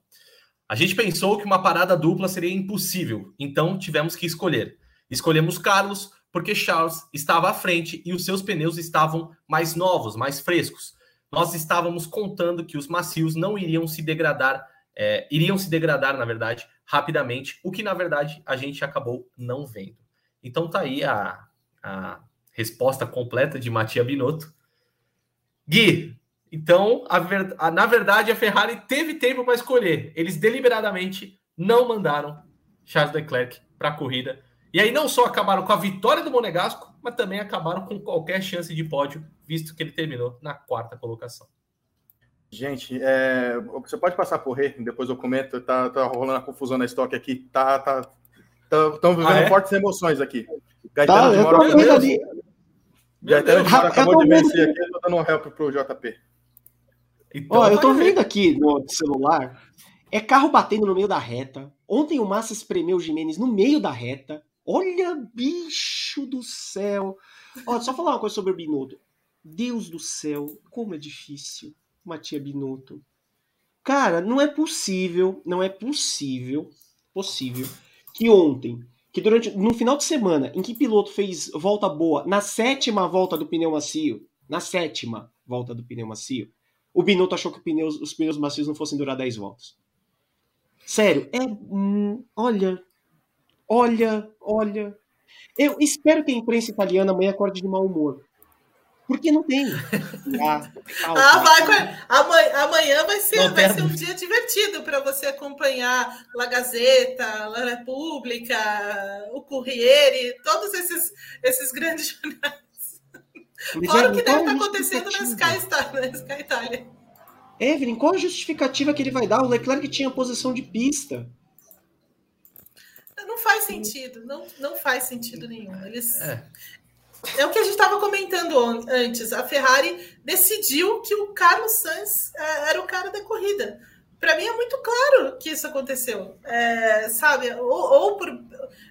A gente pensou que uma parada dupla seria impossível, então tivemos que escolher. Escolhemos Carlos porque Charles estava à frente e os seus pneus estavam mais novos, mais frescos. Nós estávamos contando que os macios não iriam se degradar, é, iriam se degradar, na verdade, rapidamente, o que na verdade a gente acabou não vendo. Então tá aí a, a resposta completa de Matia Binotto. Gui, então, a ver... a, na verdade, a Ferrari teve tempo para escolher. Eles deliberadamente não mandaram Charles Leclerc para a corrida. E aí não só acabaram com a vitória do Monegasco, mas também acabaram com qualquer chance de pódio visto que ele terminou na quarta colocação. Gente, é, você pode passar por rei, depois eu comento. Tá, tá rolando a confusão na estoque aqui. Tá, tá, estão vivendo ah, é? fortes emoções aqui. Gaetano tá, demora eu tô. Gaetano demora, acabou de vencer aqui, eu tô dando um help pro JP. Então, Ó, eu tô vendo aqui no celular, é carro batendo no meio da reta. Ontem o Massa espremeu o Jimenez no meio da reta. Olha, bicho do céu. Ó, só falar uma coisa sobre o Binotto. Deus do céu, como é difícil, Matia Binotto. Cara, não é possível, não é possível, possível, que ontem, que durante, no final de semana, em que piloto fez volta boa, na sétima volta do pneu macio, na sétima volta do pneu macio, o Binotto achou que pneus, os pneus macios não fossem durar 10 voltas. Sério, é. Hum, olha. Olha, olha. Eu espero que a imprensa italiana amanhã acorde de mau humor. Porque não tem. Ah, ah vai, amanhã, amanhã vai ser, vai ser um dia divertido para você acompanhar La Gazeta, La Repubblica, o Corriere, todos esses, esses grandes jornais. Fora o que deve estar acontecendo na Sky, na Sky Itália. Evelyn, qual a justificativa que ele vai dar? O Leclerc tinha posição de pista. Não faz sentido, não, não faz sentido nenhum. Eles... É. é o que a gente estava comentando antes. A Ferrari decidiu que o Carlos Sainz é, era o cara da corrida. Para mim é muito claro que isso aconteceu, é, sabe? Ou, ou, por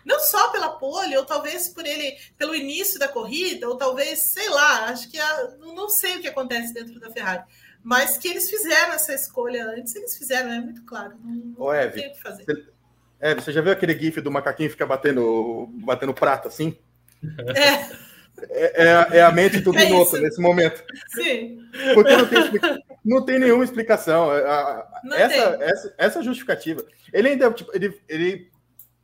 não só pela pole, ou talvez por ele pelo início da corrida, ou talvez sei lá. Acho que a, não sei o que acontece dentro da Ferrari mas que eles fizeram essa escolha antes, eles fizeram, é muito claro. Não, Ô, Eve, tem o que fazer. Você, Eve, você já viu aquele gif do macaquinho ficar batendo, batendo prato assim? É. É, é, é a mente do Binotto é nesse momento. Sim. Porque não tem, não tem nenhuma explicação. Não essa, tem. essa, essa justificativa. Ele ainda tipo, ele, ele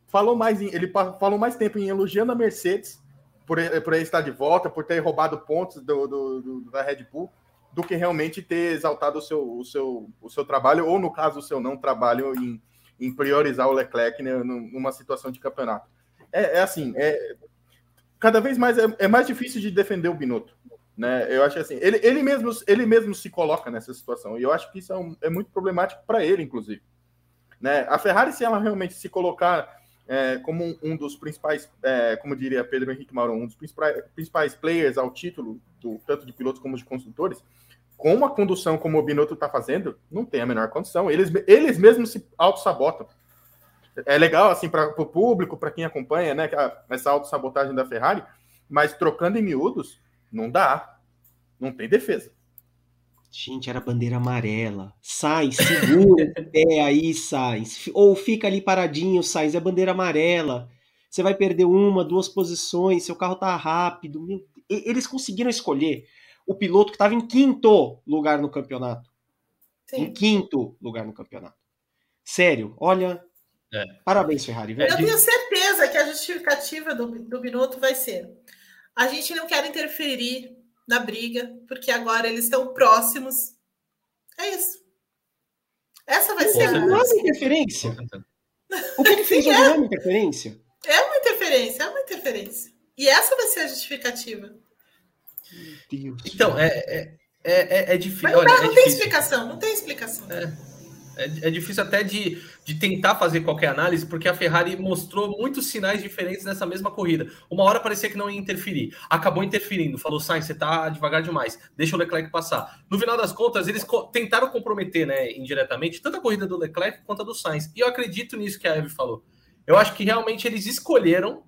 falou mais em, ele falou mais tempo em elogiando a Mercedes por, por ele estar de volta, por ter roubado pontos do, do, do da Red Bull do que realmente ter exaltado o seu, o seu, o seu trabalho, ou no caso, o seu não trabalho em, em priorizar o Leclerc né, numa situação de campeonato. É, é assim, é, cada vez mais é, é, mais difícil de defender o Binotto. Né? Eu acho assim, ele, ele, mesmo, ele mesmo se coloca nessa situação, e eu acho que isso é, um, é muito problemático para ele, inclusive. Né? A Ferrari, se ela realmente se colocar é, como um, dos principais, é, como diria Pedro Henrique Mauro, um dos principais, principais players ao título, do, tanto de pilotos como de construtores, com uma condução como o Binotto está fazendo, não tem a menor condição. Eles, eles mesmos se auto-sabotam. É legal, assim, para o público, para quem acompanha, né, essa auto-sabotagem da Ferrari, mas trocando em miúdos, não dá. Não tem defesa. Gente, era bandeira amarela. Sai, segura o pé aí, sai. Ou fica ali paradinho, sai. É bandeira amarela. Você vai perder uma, duas posições, seu carro tá rápido. Meu... Eles conseguiram escolher o piloto que estava em quinto lugar no campeonato. Sim. Em quinto lugar no campeonato. Sério, olha. É. Parabéns, Ferrari. Velho. Eu tenho certeza que a justificativa do, do Binotto vai ser: a gente não quer interferir na briga, porque agora eles estão próximos. É isso. Essa vai ser a. Não é uma interferência. O que ele fez Sim, é. não é uma interferência? É uma interferência, é uma interferência. E essa vai ser a justificativa. Deus. Então, é, é, é, é difícil. Mas não, Olha, não é tem difícil. explicação, não tem explicação. É, é, é, difícil até de, de tentar fazer qualquer análise, porque a Ferrari mostrou muitos sinais diferentes nessa mesma corrida. Uma hora parecia que não ia interferir, acabou interferindo, falou: Sainz, você tá devagar demais, deixa o Leclerc passar. No final das contas, eles co tentaram comprometer, né, indiretamente, tanto a corrida do Leclerc quanto a do Sainz. E eu acredito nisso que a Eve falou. Eu acho que realmente eles escolheram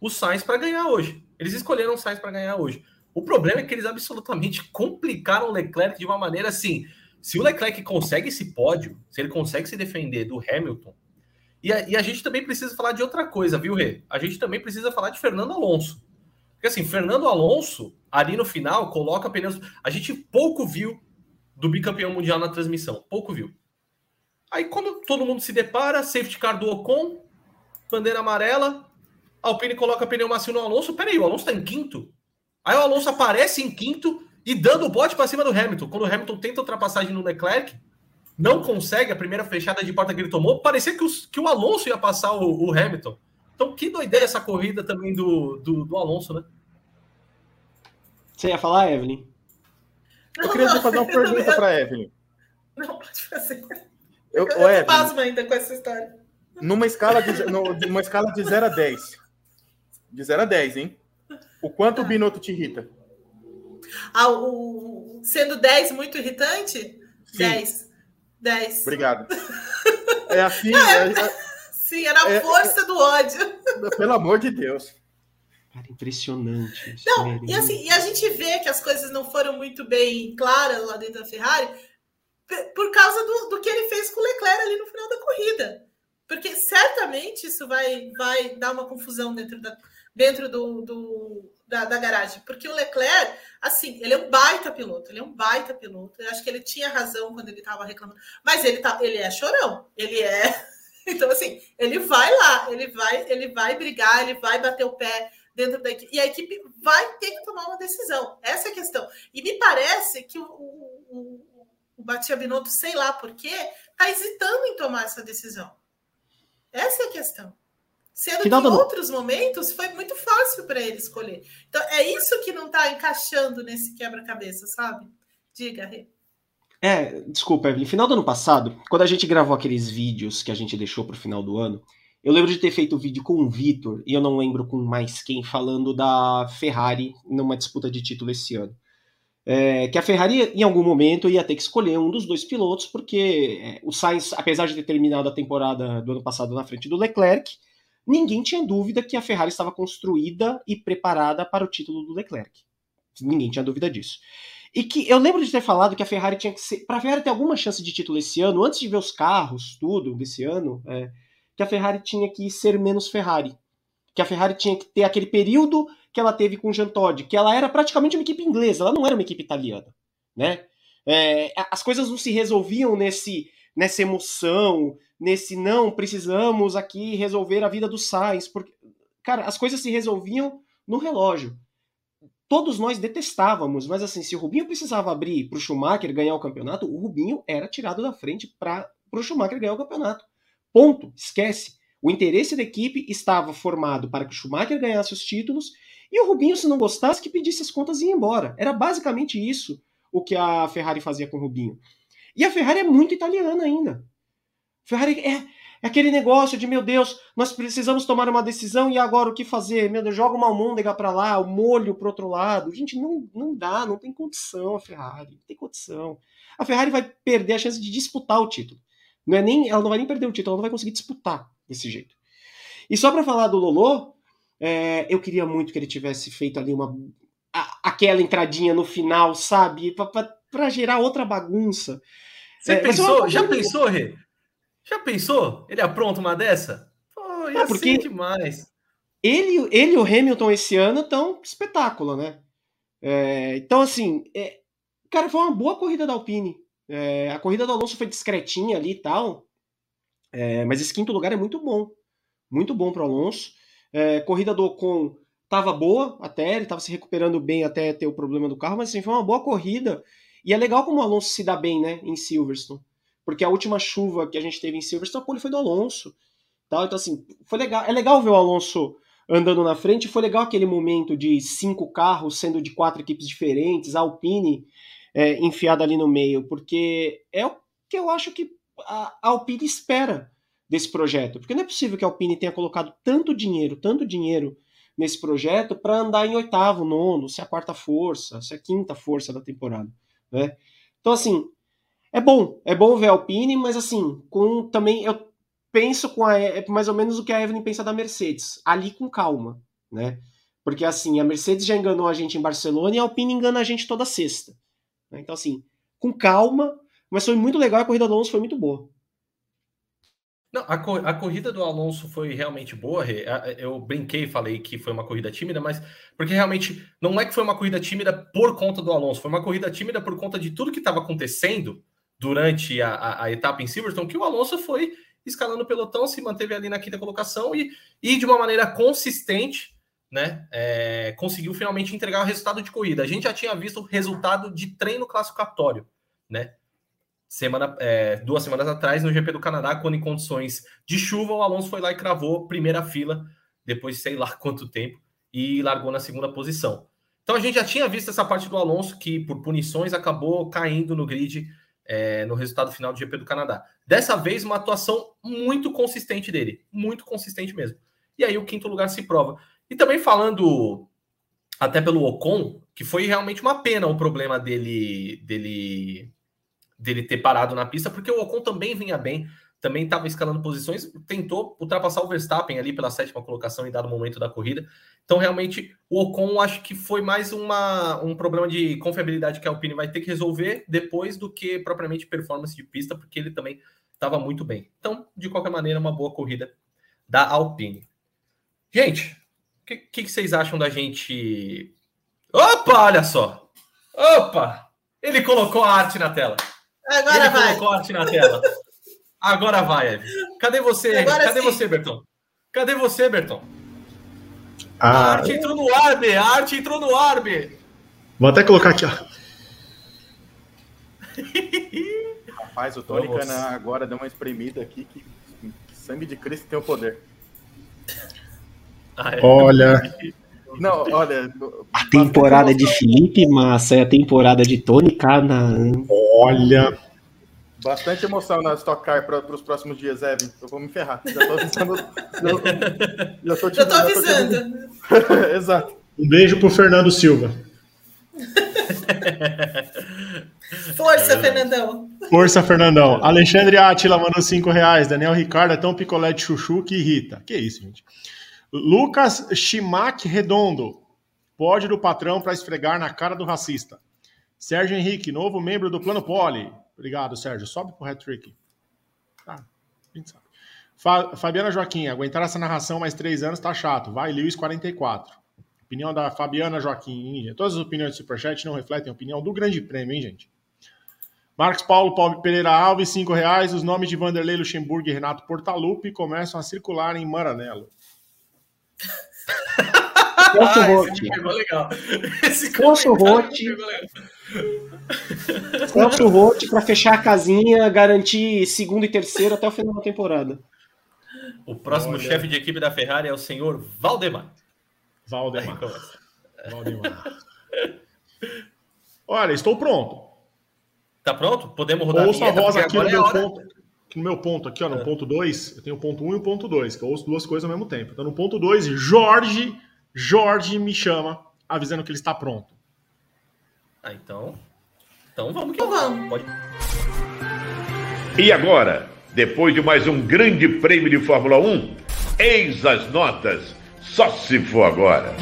o Sainz para ganhar hoje. Eles escolheram o Sainz para ganhar hoje. O problema é que eles absolutamente complicaram o Leclerc de uma maneira assim. Se o Leclerc consegue esse pódio, se ele consegue se defender do Hamilton, e a, e a gente também precisa falar de outra coisa, viu, Rê? A gente também precisa falar de Fernando Alonso. Porque assim, Fernando Alonso, ali no final, coloca pneus. A gente pouco viu do bicampeão mundial na transmissão. Pouco viu. Aí, quando todo mundo se depara, safety car do Ocon, bandeira amarela, Alpine coloca pneu macio no Alonso. Peraí, o Alonso tá em quinto? Aí o Alonso aparece em quinto e dando o bote para cima do Hamilton. Quando o Hamilton tenta ultrapassagem no Leclerc, não consegue a primeira fechada de porta que ele tomou. Parecia que, os, que o Alonso ia passar o, o, Hamilton. Então, que doideira essa corrida também do, do, do Alonso, né? Você ia falar, Evelyn? Eu queria fazer uma pergunta para Evelyn. Não, pode fazer. Eu, eu Evelyn, pasmo ainda com essa história. Numa escala de, numa escala de 0 a 10. De 0 a 10, hein? O quanto o Binotto te irrita? Ah, o, sendo 10 muito irritante? Sim. 10. 10. Obrigado. É assim. É, é, sim, era a é, força é, do ódio. Pelo amor de Deus. Cara, impressionante. Não, e assim, e a gente vê que as coisas não foram muito bem claras lá dentro da Ferrari por causa do, do que ele fez com o Leclerc ali no final da corrida. Porque certamente isso vai, vai dar uma confusão dentro da, dentro do, do da, da, garagem. Porque o Leclerc, assim, ele é um baita piloto, ele é um baita piloto. Eu acho que ele tinha razão quando ele estava reclamando. Mas ele, tá, ele é chorão, ele é. Então, assim, ele vai lá, ele vai, ele vai brigar, ele vai bater o pé dentro da equipe. E a equipe vai ter que tomar uma decisão. Essa é a questão. E me parece que o, o, o, o Batia Binotto, sei lá por está hesitando em tomar essa decisão. Essa é a questão. Sendo que, em outros momentos foi muito fácil para ele escolher. Então, é isso que não está encaixando nesse quebra-cabeça, sabe? Diga, Rê. É, desculpa, Evelyn. Final do ano passado, quando a gente gravou aqueles vídeos que a gente deixou para o final do ano, eu lembro de ter feito o vídeo com o Vitor, e eu não lembro com mais quem, falando da Ferrari numa disputa de título esse ano. É, que a Ferrari, em algum momento, ia ter que escolher um dos dois pilotos, porque é, o Sainz, apesar de ter terminado a temporada do ano passado na frente do Leclerc, ninguém tinha dúvida que a Ferrari estava construída e preparada para o título do Leclerc. Ninguém tinha dúvida disso. E que eu lembro de ter falado que a Ferrari tinha que ser. Para a Ferrari ter alguma chance de título esse ano, antes de ver os carros, tudo desse ano, é, que a Ferrari tinha que ser menos Ferrari. Que a Ferrari tinha que ter aquele período que ela teve com o Jean Todt, que ela era praticamente uma equipe inglesa, ela não era uma equipe italiana. Né? É, as coisas não se resolviam nesse nessa emoção, nesse não, precisamos aqui resolver a vida do Sainz, porque, cara, as coisas se resolviam no relógio. Todos nós detestávamos, mas assim, se o Rubinho precisava abrir para o Schumacher ganhar o campeonato, o Rubinho era tirado da frente para o Schumacher ganhar o campeonato. Ponto. Esquece. O interesse da equipe estava formado para que o Schumacher ganhasse os títulos e o Rubinho, se não gostasse, que pedisse as contas e ia embora. Era basicamente isso o que a Ferrari fazia com o Rubinho. E a Ferrari é muito italiana ainda. Ferrari é, é, aquele negócio de, meu Deus, nós precisamos tomar uma decisão e agora o que fazer? Meu Deus, joga uma almôndega para lá, o molho para outro lado. Gente, não, não dá, não tem condição a Ferrari, não tem condição. A Ferrari vai perder a chance de disputar o título. Não é nem, ela não vai nem perder o título, ela não vai conseguir disputar desse jeito. E só para falar do Lolo, é, eu queria muito que ele tivesse feito ali uma a, aquela entradinha no final, sabe, para gerar outra bagunça. Você é, pensou? Já pensou, Rê? Já pensou? Ele apronta uma dessa? Pô, ia ah, porque demais. Ele, ele e o Hamilton esse ano estão espetáculo, né? É, então, assim, é, cara, foi uma boa corrida da Alpine. É, a corrida do Alonso foi discretinha ali e tal, é, mas esse quinto lugar é muito bom. Muito bom para o Alonso. É, corrida do Ocon estava boa até, ele estava se recuperando bem até ter o problema do carro, mas assim, foi uma boa corrida. E é legal como o Alonso se dá bem né, em Silverstone. Porque a última chuva que a gente teve em Silverstone, a pole foi do Alonso. Tal. Então, assim, foi legal. É legal ver o Alonso andando na frente. Foi legal aquele momento de cinco carros sendo de quatro equipes diferentes, a Alpine é, enfiada ali no meio, porque é o que eu acho que a, Alpine espera desse projeto. Porque não é possível que a Alpine tenha colocado tanto dinheiro, tanto dinheiro nesse projeto para andar em oitavo, nono, se é a quarta força, se é a quinta força da temporada. Né? Então, assim, é bom, é bom ver a Alpine, mas assim, com também eu penso com a, é mais ou menos o que a Evelyn pensa da Mercedes, ali com calma, né? Porque assim, a Mercedes já enganou a gente em Barcelona e a Alpine engana a gente toda sexta. Né? Então, assim, com calma, mas foi muito legal, a corrida do Alonso foi muito boa. Não, a, a, corrida do Alonso foi realmente boa. Eu brinquei e falei que foi uma corrida tímida, mas porque realmente não é que foi uma corrida tímida por conta do Alonso, foi uma corrida tímida por conta de tudo que estava acontecendo durante a, a, a, etapa em Silverstone, que o Alonso foi escalando o pelotão, se manteve ali na quinta colocação e, e de uma maneira consistente né, é, conseguiu finalmente entregar o resultado de corrida. A gente já tinha visto o resultado de treino classificatório, né? Semana, é, duas semanas atrás, no GP do Canadá, quando em condições de chuva, o Alonso foi lá e cravou primeira fila, depois de sei lá quanto tempo, e largou na segunda posição. Então a gente já tinha visto essa parte do Alonso que, por punições, acabou caindo no grid é, no resultado final do GP do Canadá. Dessa vez, uma atuação muito consistente dele, muito consistente mesmo. E aí o quinto lugar se prova. E também falando até pelo Ocon, que foi realmente uma pena o problema dele dele dele ter parado na pista, porque o Ocon também vinha bem, também estava escalando posições, tentou ultrapassar o Verstappen ali pela sétima colocação em dado momento da corrida. Então, realmente, o Ocon acho que foi mais uma, um problema de confiabilidade que a Alpine vai ter que resolver depois do que propriamente performance de pista, porque ele também estava muito bem. Então, de qualquer maneira, uma boa corrida da Alpine. Gente, o que, que, vocês acham da gente? Opa, olha só! Opa! Ele colocou a arte na tela. Agora Ele vai. a arte na tela. Agora vai, Eve. Cadê você? Agora Cadê sim. você, Berton? Cadê você, Berton? A Ah, arte entrou no ar, B. A arte entrou no ar, B. vou até colocar aqui, ó. Rapaz, o Tony Vamos. Canan agora deu uma espremida aqui que, que sangue de Cristo tem o poder. Ah, é. Olha, Não, olha. A temporada de Felipe Massa e a temporada de Tony Canaan. olha. Bastante emoção na Stock Car para os próximos dias, Evan. Eu vou me ferrar. Já tô avisando. já, já tô, te- Já tô te- avisando. Exato. Um beijo pro Fernando Silva. Força, Fernandão. Força, Fernandão. Alexandre Atila mandou 5 reais. Daniel Ricardo é tão picolé de chuchu que irrita. Que isso, gente. Lucas Chimac Redondo. Pódio do patrão para esfregar na cara do racista. Sérgio Henrique, novo membro do Plano Poli. Obrigado, Sérgio. Sobe pro hat-trick. Tá, a gente sabe. Fa- Fabiana Joaquim, aguentar essa narração mais três anos tá chato. Vai, Lewis 44. Opinião da Fabiana Joaquim. Todas as opiniões do Superchat não refletem a opinião do Grande Prêmio, hein, gente? Marcos Paulo Paulo Pereira Alves, 5 reais. Os nomes de Vanderlei Luxemburgo e Renato Portaluppi começam a circular em Maranello. Celso Ah, Rotti. legal. Celso Rotti. Celso Rotti para fechar a casinha, garantir segundo e terceiro até o final da temporada. O próximo Olha. chefe de equipe da Ferrari é o senhor Valdemar. Valdemar. Valdemar. Olha, estou pronto. Tá pronto? Podemos rodar Ouço a vinheta, voz porque aqui no é meu a ponto. No meu ponto, aqui, ó, no É. ponto 2, eu tenho o ponto 1 um e o ponto 2, que eu ouço duas coisas ao mesmo tempo. Então, no ponto 2, Jorge, Jorge me chama, avisando que ele está pronto. Ah, então. Então vamos que Então vamos. Pode... E agora, depois de mais um grande prêmio de Fórmula 1, eis as notas. Só se for agora.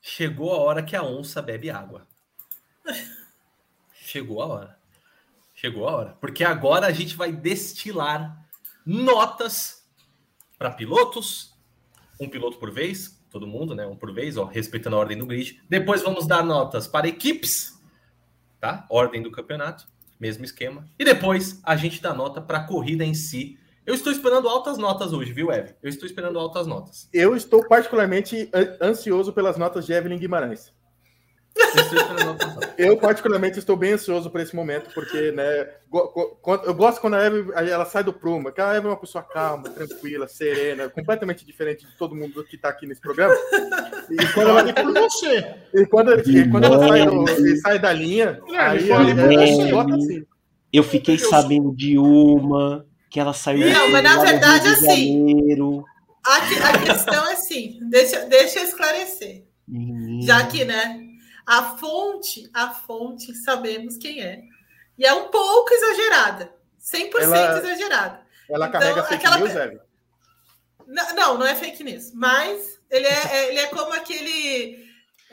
Chegou a hora que a onça bebe água. Chegou a hora. Chegou a hora. Porque agora a gente vai destilar notas para pilotos, um piloto por vez, todo mundo, né? Um por vez, ó, respeitando a ordem do grid. Depois vamos dar notas para equipes, tá? Ordem do campeonato, mesmo esquema. E depois a gente dá nota para a corrida em si. Eu estou esperando altas notas hoje, viu, Ev? Eu estou esperando altas notas. Eu estou particularmente an- ansioso pelas notas de Evelyn Guimarães. Eu particularmente, estou bem ansioso por esse momento, porque, né, quando- eu gosto quando a Eve ela sai do prumo, porque a Eve é uma pessoa calma, tranquila, serena, completamente diferente de todo mundo que está aqui nesse programa. E quando ela, por você. e quando, e quando ela sai, do- e sai da linha, aí fale ela bota assim. Eu fiquei sabendo de uma que ela saiu. Não, mas na verdade, assim, Janeiro. A, que- a questão é assim, deixa, deixa eu esclarecer. Já que, né, a fonte, a fonte, sabemos quem é. E é um pouco exagerada. 100% Ela- exagerada. Ela Então, carrega fake aquela- news, Eve. Não, não, não é fake news. Mas ele é, é- ele é como aquele...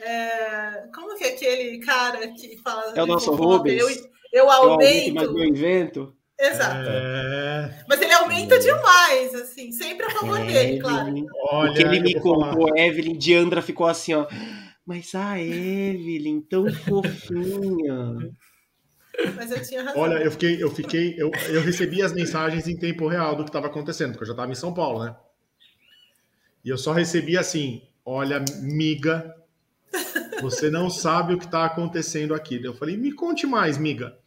é, como que é aquele cara que fala... É o nosso? Rubens. Eu, eu Eu aumento, aumento... mas meu invento. Exato. É, Mas ele aumenta demais, assim. Sempre a favor dele, claro. Olha, o que ele me eu contou, Evelyn Diandra ficou assim, ó. Mas a Evelyn, tão fofinha. Mas eu tinha razão. Olha, eu fiquei, eu fiquei, eu, eu recebi as mensagens em tempo real do que estava acontecendo, porque eu já estava em São Paulo, né? E eu só recebi assim: olha, miga, você não sabe o que está acontecendo aqui. Eu falei, me conte mais, miga.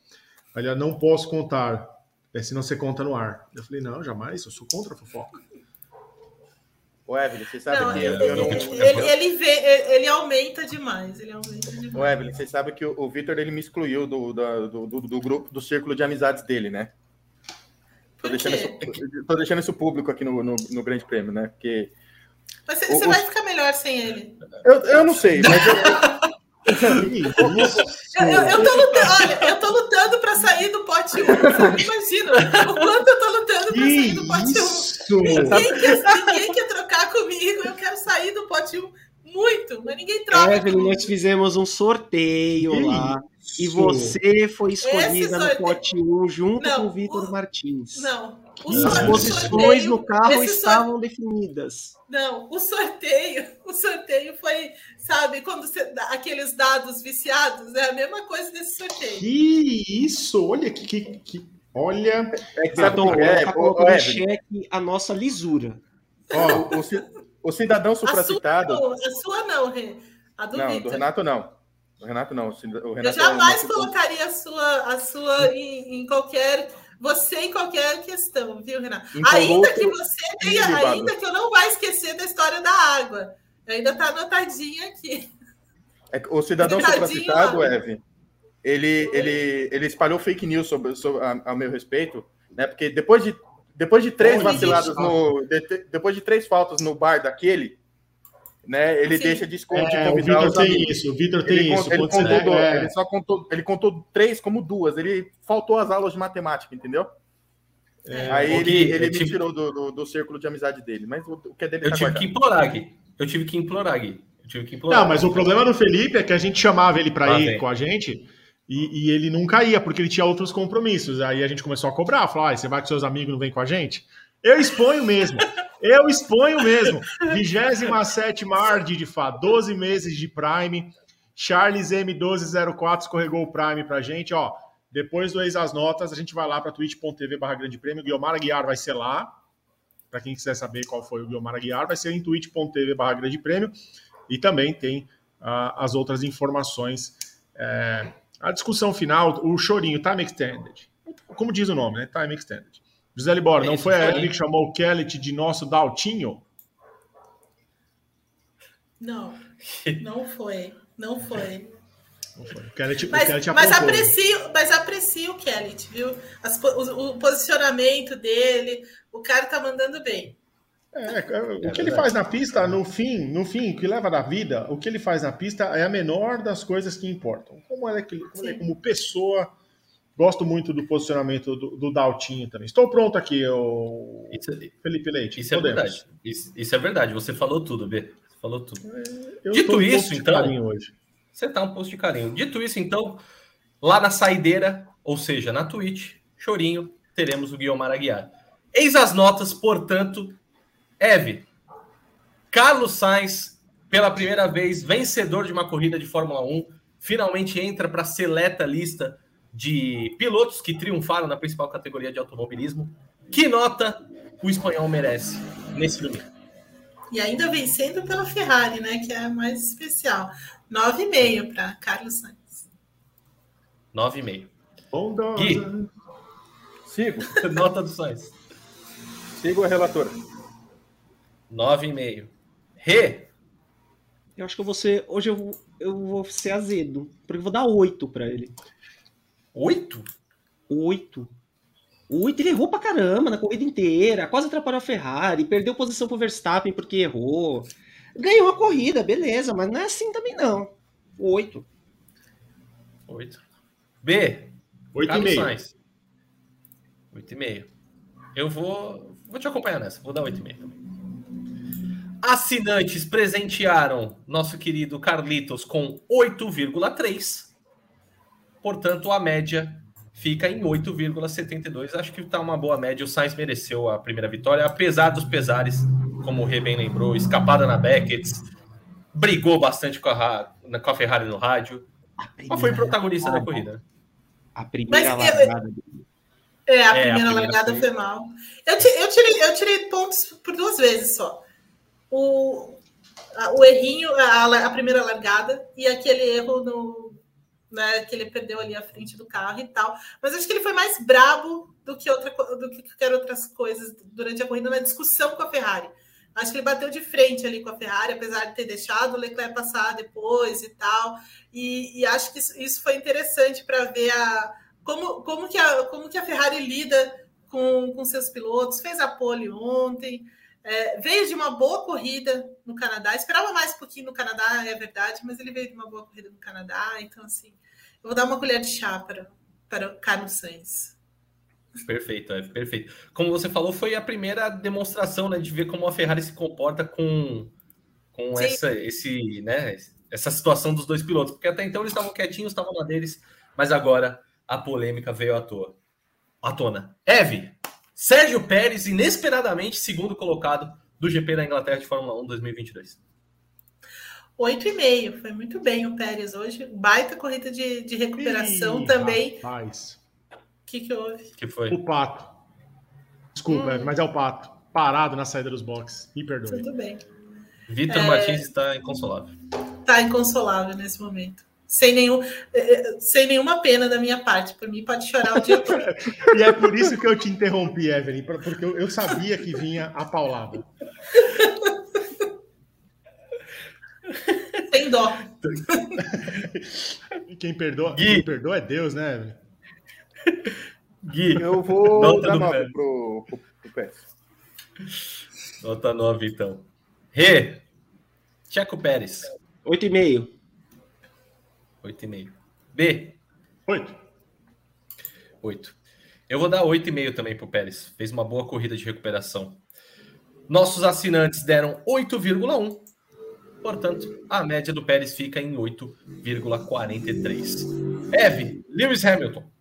Olha, não posso contar, é, senão você conta no ar. Eu falei, não, jamais, eu sou contra a fofoca. O Evelyn, você sabe Não, que ele, eu não. ele, ele, vê, ele aumenta demais. Ele aumenta demais. O Evelyn, você sabe que o, o Vitor ele me excluiu do, do, do, do, grupo, do círculo de amizades dele, né? Tô deixando, isso, tô deixando isso público aqui no, no, no Grande Prêmio, né? Porque Mas você, O- você o- vai ficar melhor sem ele. eu, eu não sei, mas eu, Eu, eu, eu tô lutando, olha, eu tô lutando pra sair do pote 1. Sabe? Imagina o quanto eu tô lutando pra sair do pote 1. isso! Ninguém quer, ninguém quer trocar comigo. Eu quero sair do pote 1 muito, mas ninguém troca. Evelyn, nós fizemos um sorteio Que lá. E você foi escolhida no sorteio- pote 1 junto Não, com o Vitor o- Martins. Não. O As posições sorteio- no carro estavam definidas. Não, o sorteio, o sorteio foi, sabe, quando você, aqueles dados viciados, é a mesma coisa desse sorteio. Que isso! Olha que. que, que- olha. é que sabe que é? tá colocando ô, em xeque a nossa lisura. Ó, o, o ci- o cidadão A sua, supracitado. não, a sua não. A do Não, do Vitor. Renato não. Do Renato não. O o Eu Renato é jamais uma- colocaria a sua, a sua em, em qualquer. Você em qualquer questão, viu, Renato? Ainda que o- você tenha, ainda que eu não vai esquecer da história da água. Ainda tá anotadinha aqui. É o cidadão supracitado. Evan, ele, ele, ele espalhou fake news sobre, sobre a, a meu respeito, né? Porque depois de, depois de três Olha vaciladas no. de- depois de três faltas no bar daquele, né? Ele Sim. deixa de, escon- de é, o Vitor tem amigos. isso, o Vitor tem Ele, isso. ele contou do- é, ele só contou, ele contou três como duas. Ele faltou as aulas de matemática, entendeu? Aí o ele, Gui, ele me tive- tirou do, do, do círculo de amizade dele. Mas o, o que é dele Eu tá tive guardado. que implorar, Gui. Eu tive que implorar, Gui. Eu tive que implorar. Não, mas o problema do Felipe é que a gente chamava ele para Lá ir vem. com a gente e, e ele nunca ia, porque ele tinha outros compromissos. Aí a gente começou a cobrar, falar, ah, você vai com seus amigos não vem com a gente? Eu exponho mesmo. Eu exponho mesmo. 27 Ard de Fá, 12 meses de Prime. Charles M1204 escorregou o Prime pra gente. Ó, depois do Ex as Notas, a gente vai lá para twitch.tv barra grande prêmio. Guilmar Aguiar vai ser lá. Para quem quiser saber qual foi o Guilmar Aguiar, vai ser em twitch.tv barra grande prêmio. E também tem ah, as outras informações. É, a discussão final, o chorinho, time extended. Como diz o nome, né? Time extended. José Libora, não Isso, foi a. Evelyn que chamou o Kellet de nosso Daltinho? Não, não foi. Não foi. Não foi. O Kellet, o Mas, Kellet mas, aprecio, mas aprecio o Kelly, viu? As o, o posicionamento dele, o cara tá mandando bem. É, o que ele faz na pista, no fim, no fim, o que leva da vida, o que ele faz na pista é a menor das coisas que importam. Como ele, é que- como, ele é como pessoa, gosto muito do posicionamento do, do Daltinho também. Estou pronto aqui, o Isso, Felipe Leite. isso é podemos. verdade. Isso, isso é verdade. Você falou tudo, B. Você falou tudo. Eu Dito tô um isso, então- carinho hoje. Você tá um posto de carinho. Dito isso, então, lá na saideira, ou seja, na Twitch, Chorinho, teremos o Guilherme Aguiar. Eis as notas, portanto, Eve, Carlos Sainz, pela primeira vez, vencedor de uma corrida de Fórmula 1, finalmente entra para a seleta lista de pilotos que triunfaram na principal categoria de automobilismo. Que nota o espanhol merece nesse domingo? E ainda vencendo pela Ferrari, né? Que é a mais especial. 9,5 para Carlos Sainz. 9,5. Bondosa. Gui. Sigo, Nota do Sainz. sigo a relatora. 9,5. Rê, Eu acho que eu vou ser. Hoje eu vou, eu vou ser azedo. Porque eu vou dar 8 pra ele. 8? 8. 8, ele errou pra caramba na corrida inteira. Quase atrapalhou a Ferrari. Perdeu posição pro Verstappen porque errou. Ganhou a corrida, beleza, mas não é assim também não. 8. 8. B, Oito e Carlos meio. Sainz. 8,5. Eu vou, vou te acompanhar nessa. Vou dar 8,5 também. Assinantes presentearam nosso querido Carlitos com 8,3. Portanto, a média fica em 8,72. Acho que tá uma boa média. O Sainz mereceu a primeira vitória, apesar dos pesares, como o Rê bem lembrou, escapada na Beckett, brigou bastante com a, com a Ferrari no rádio, mas foi protagonista da corrida. A primeira Mas eu- largada dele. É, a É, a primeira primeira largada foi- foi mal. Eu, eu tirei, eu tirei pontos por duas vezes só. O, a- o errinho, a, a primeira largada, e aquele erro no. Né, que ele perdeu ali a frente do carro e tal. Mas acho que ele foi mais brabo do que, outra, do que qualquer outras coisas durante a corrida na discussão com a Ferrari. Acho que ele bateu de frente ali com a Ferrari, apesar de ter deixado o Leclerc passar depois e tal. E, e acho que isso, isso foi interessante para ver a, como, como, que a, como que a Ferrari lida com, com seus pilotos. Fez a pole ontem, é, veio de uma boa corrida no Canadá. Esperava mais um pouquinho no Canadá, é verdade, mas ele veio de uma boa corrida no Canadá. Então, assim, eu vou dar uma colher de chá para, para o Carlos Sainz. Perfeito, é perfeito. Como você falou, foi a primeira demonstração né, de ver como a Ferrari se comporta com, com essa, esse, né, essa situação dos dois pilotos. Porque até então eles estavam quietinhos, estavam na deles, mas agora a polêmica veio à toa. À tona. Eve, Sérgio Pérez, inesperadamente segundo colocado do GP da Inglaterra de Fórmula 1 2022. 8,5. Foi muito bem o Pérez hoje. Baita corrida de, de recuperação Ih, também. Rapaz que, que houve? que foi? O Pato. Desculpa, hum. mas é o Pato. Parado na saída dos boxes. Me perdoe. Tudo bem. Vitor é... Martins está inconsolável. Está inconsolável nesse momento. Sem, nenhum, eh, eh, sem nenhuma pena da minha parte. Por mim, pode chorar o dia todo. e é por isso que eu te interrompi, Evelyn, porque eu, sabia que vinha a paulada. Sem dó. Quem perdoa, quem perdoa é Deus, né, Evelyn? Gui, eu vou nota dar 9 pro, pro, pro Pérez. Nota 9, então. Rê, Checo Pérez. 8,5. 8,5. B. 8. 8. Eu vou dar 8,5 também pro Pérez. Fez uma boa corrida de recuperação. Nossos assinantes deram 8,1. Portanto, a média do Pérez fica em 8,43. Eve, Lewis Hamilton.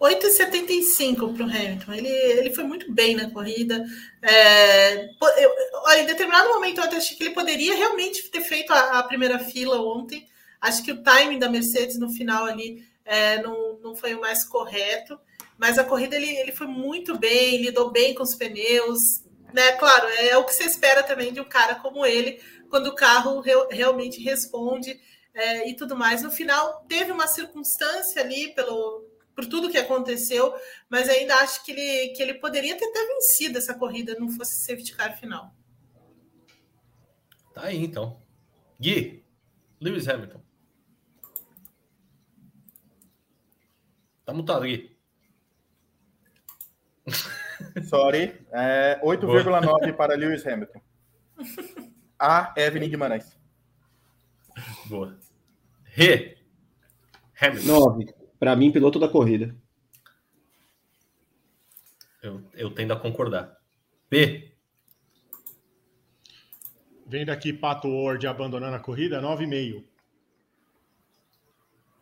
8,75 para o Hamilton. Ele, ele foi muito bem na corrida. É, eu, em determinado momento, eu achei que ele poderia realmente ter feito a, a, primeira fila ontem. Acho que o timing da Mercedes no final ali é, não, não foi o mais correto. Mas a corrida ele, ele foi muito bem, lidou bem com os pneus. Né? Claro, é o que você espera também de um cara como ele, quando o carro re, realmente responde é, e tudo mais. No final, teve uma circunstância ali pelo por tudo que aconteceu, mas ainda acho que ele, que ele poderia ter até vencido essa corrida, não fosse safety car final. Tá aí, então. Gui, Lewis Hamilton. Tá mutado, Gui. Sorry. É 8,9 para Lewis Hamilton. A Evelyn Guimarães. Boa. Re. Hamilton. 9. Para mim, piloto da corrida. Eu, eu tendo a concordar. P. Vem daqui Pato Ward abandonando a corrida, 9,5.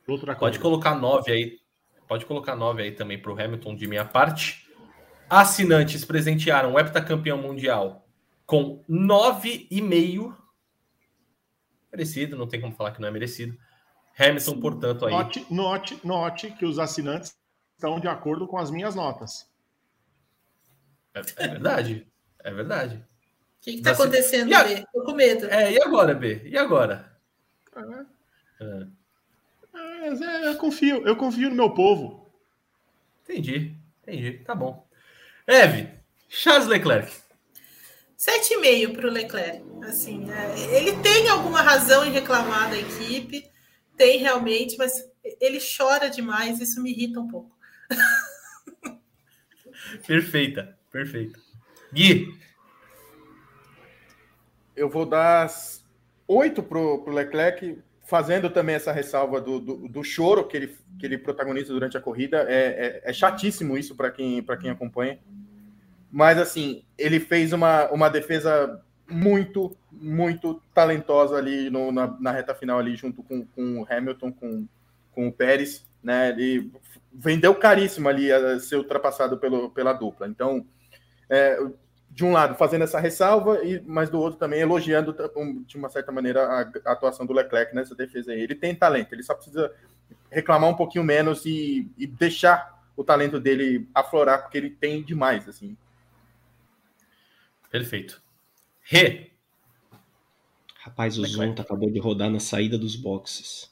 Pode corrida. colocar 9 aí. Pode colocar 9 aí também para o Hamilton de minha parte. Assinantes presentearam o heptacampeão mundial com 9,5. Merecido, não tem como falar que não é merecido. Hamilton, portanto, aí. Note, note, note que os assinantes estão de acordo com as minhas notas. É, é verdade. É verdade. O que está acontecendo, a... B? Tô com medo. É, e agora, B? E agora? É. É. É, eu confio, eu confio no meu povo. Entendi, entendi. Tá bom. Eve, Charles Leclerc. 7,5 para o Leclerc. Assim, é, ele tem alguma razão em reclamar da equipe tem realmente, mas ele chora demais, isso me irrita um pouco. Perfeita, perfeita. Gui. Eu vou dar oito pro, pro Leclerc, fazendo também essa ressalva do, do, do, choro que ele, que ele protagoniza durante a corrida. É, é, é chatíssimo isso para quem, quem acompanha. Mas, assim, ele fez uma, uma defesa muito, muito talentosa ali no, na, na, reta final ali, junto com, com o Hamilton, com, com o Pérez, né? Ele vendeu caríssimo ali a ser ultrapassado pelo, pela dupla. Então, é, de um lado, fazendo essa ressalva, e, mas do outro também elogiando, de uma certa maneira, a, atuação do Leclerc nessa defesa aí. Ele tem talento, ele só precisa reclamar um pouquinho menos e, e deixar o talento dele aflorar, porque ele tem demais, assim. Perfeito. Re. Rapaz, o Zonta acabou de rodar na saída dos boxes.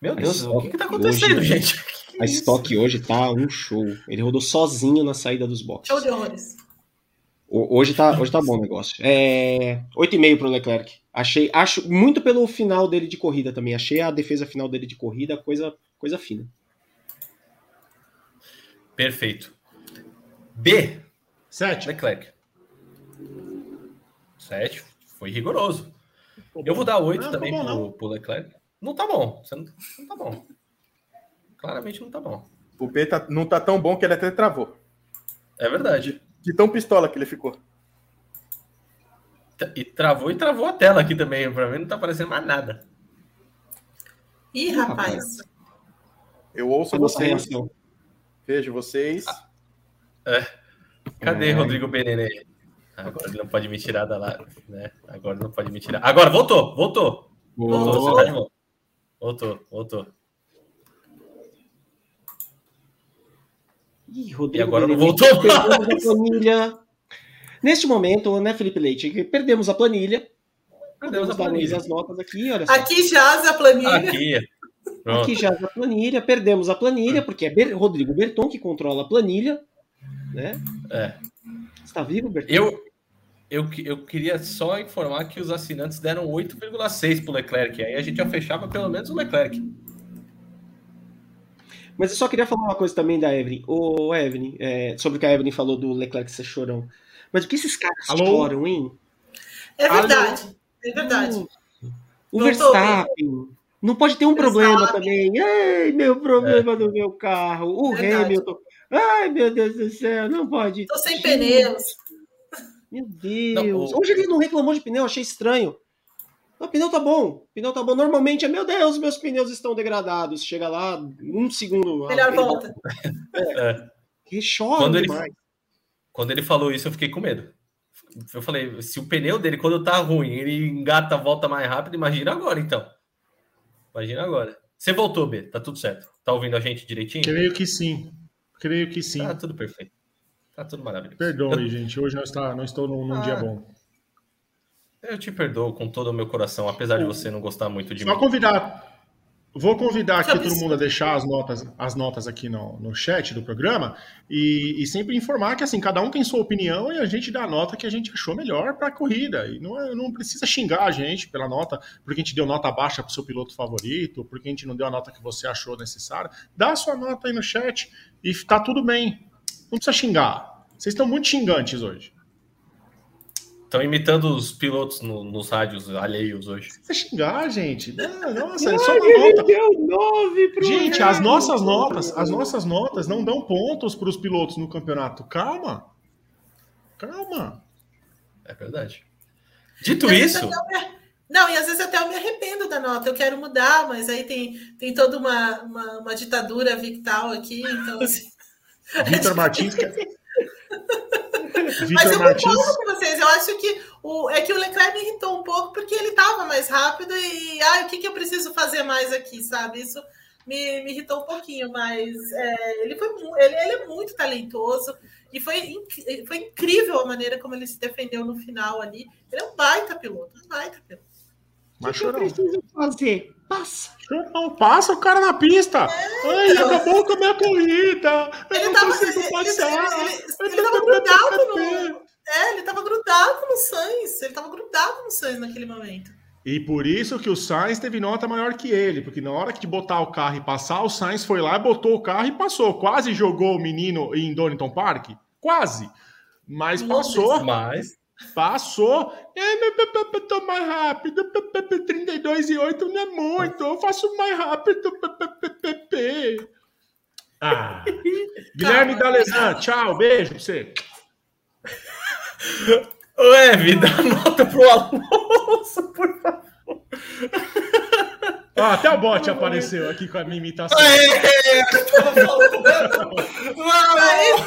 Meu Deus, o que, que tá acontecendo, hoje, gente? Que a estoque hoje tá um show. Ele rodou sozinho na saída dos boxes. Show de horrores. Hoje tá, hoje tá bom o negócio. É, 8,5 pro Leclerc. Achei, acho muito pelo final dele de corrida também. Achei a defesa final dele de corrida coisa, coisa fina. Perfeito. B. Sete. Leclerc. Sete. Foi rigoroso. Eu vou dar oito Não, tá também bom, pro, não. pro Leclerc. Não tá bom. Você não, não tá bom. Claramente não tá bom. O P tá- não tá tão bom que ele até travou. É verdade. De tão pistola que ele ficou. E travou e travou a tela aqui também. Pra mim não tá aparecendo mais nada. Ih, rapaz. Eu ouço vocês, vejo vocês. Cadê É. Rodrigo Benene? Agora ele não pode me tirar da live, né? Agora não pode me tirar. Agora voltou, voltou. Voltou, você tá de volta. Voltou, voltou. Ih, Rodrigo E agora não voltou perdemos mais. a planilha. Neste momento, né, Felipe Leite? que Perdemos a planilha. Perdemos a planilha. as notas aqui, olha só. Aqui jaz a planilha. Aqui. Pronto. Aqui já a planilha, perdemos a planilha, porque é Ber- Rodrigo Berton que controla a planilha. Né? É. Está vivo, Berton? Eu, eu, que- eu queria só informar que os assinantes deram 8,6 pro Leclerc. Aí a gente já fechava pelo menos o Leclerc. Mas eu só queria falar uma coisa também da Evelyn. Ô, Evelyn, é, sobre o que a Evelyn falou do Leclerc ser chorão. Mas o que esses caras Alô? choram, hein? É verdade. É verdade. O Não tô Verstappen. Não pode ter um problema também. Ai, meu problema do meu carro. O Verdade. Hamilton. Ai, meu Deus do céu, não pode. Tô sem Gente, pneus. Meu Deus. Não, o- Hoje ele não reclamou de pneu, achei estranho. O pneu tá bom. O pneu tá bom. Normalmente é, meu Deus, meus pneus estão degradados. Chega lá, um segundo. Melhor ele- volta. É. Ele chora Quando ele- demais. Quando ele falou isso, eu fiquei com medo. Eu falei, se o pneu dele, quando tá ruim, ele engata, volta mais rápido, imagina agora, então. Imagina agora. Você voltou, B, tá tudo certo. Tá ouvindo a gente direitinho? Creio que sim. Creio que sim. Tá tudo perfeito. Tá tudo maravilhoso. Perdoe, gente. Hoje não, está, não estou num, num Ah. dia bom. Eu te perdoo com todo o meu coração, apesar de você não gostar muito de Só mim. convidar. Vou convidar aqui todo mundo a deixar as notas, as notas aqui no, no chat do programa e, e sempre informar que assim cada um tem sua opinião e a gente dá a nota que a gente achou melhor para a corrida. E não, é- não precisa xingar a gente pela nota, porque a gente deu nota baixa para o seu piloto favorito, porque a gente não deu a nota que você achou necessária. Dá a sua nota aí no chat e tá tudo bem. Não precisa xingar. Vocês estão muito xingantes hoje. Estão imitando os pilotos no- nos rádios alheios hoje. Não precisa xingar, gente. Não, nossa, é só uma ele nota. deu nove pro Gente, as Hamilton. nossas notas, as nossas notas não dão pontos para os pilotos no campeonato. Calma. Calma. É verdade. Dito vezes isso, Não, e às vezes até eu me arrependo da nota. Eu quero mudar, mas aí tem, tem toda uma, uma, uma ditadura victal aqui, então assim. Vitor Martins quer... Mas eu concordo com vocês. Eu acho que o, é que o Leclerc me irritou um pouco porque ele estava mais rápido e ai, o que, que eu preciso fazer mais aqui, sabe? Isso me, me irritou um pouquinho, mas é, ele, foi, ele, ele é muito talentoso e foi, inc- foi incrível a maneira como ele se defendeu no final ali. Ele é um baita piloto, um baita piloto. O Mas que eu preciso fazer? Passa. Chorão, passa o cara na pista. Ai, acabou com a minha corrida. Eu Ele não tava, consigo ele, passar. ele- ele- ele tava grudado no. É, ele tava grudado no Sainz. Ele tava grudado no Sainz naquele momento. E por isso que o Sainz teve nota maior que ele, porque na hora de botar o carro e passar, o Sainz foi lá, botou o carro e passou. Quase jogou o menino em Donington Park. Quase. Mas passou. mas Passou. É, p- tô mais rápido. p- p- p- 32 e 8 não é muito. Eu faço mais rápido. Ah. Guilherme D'Alezan, tchau. Beijo pra você. Ô, Eve, dá nota pro Alonso, por favor. Ó, até o bot apareceu aqui com a minha imitação. Aí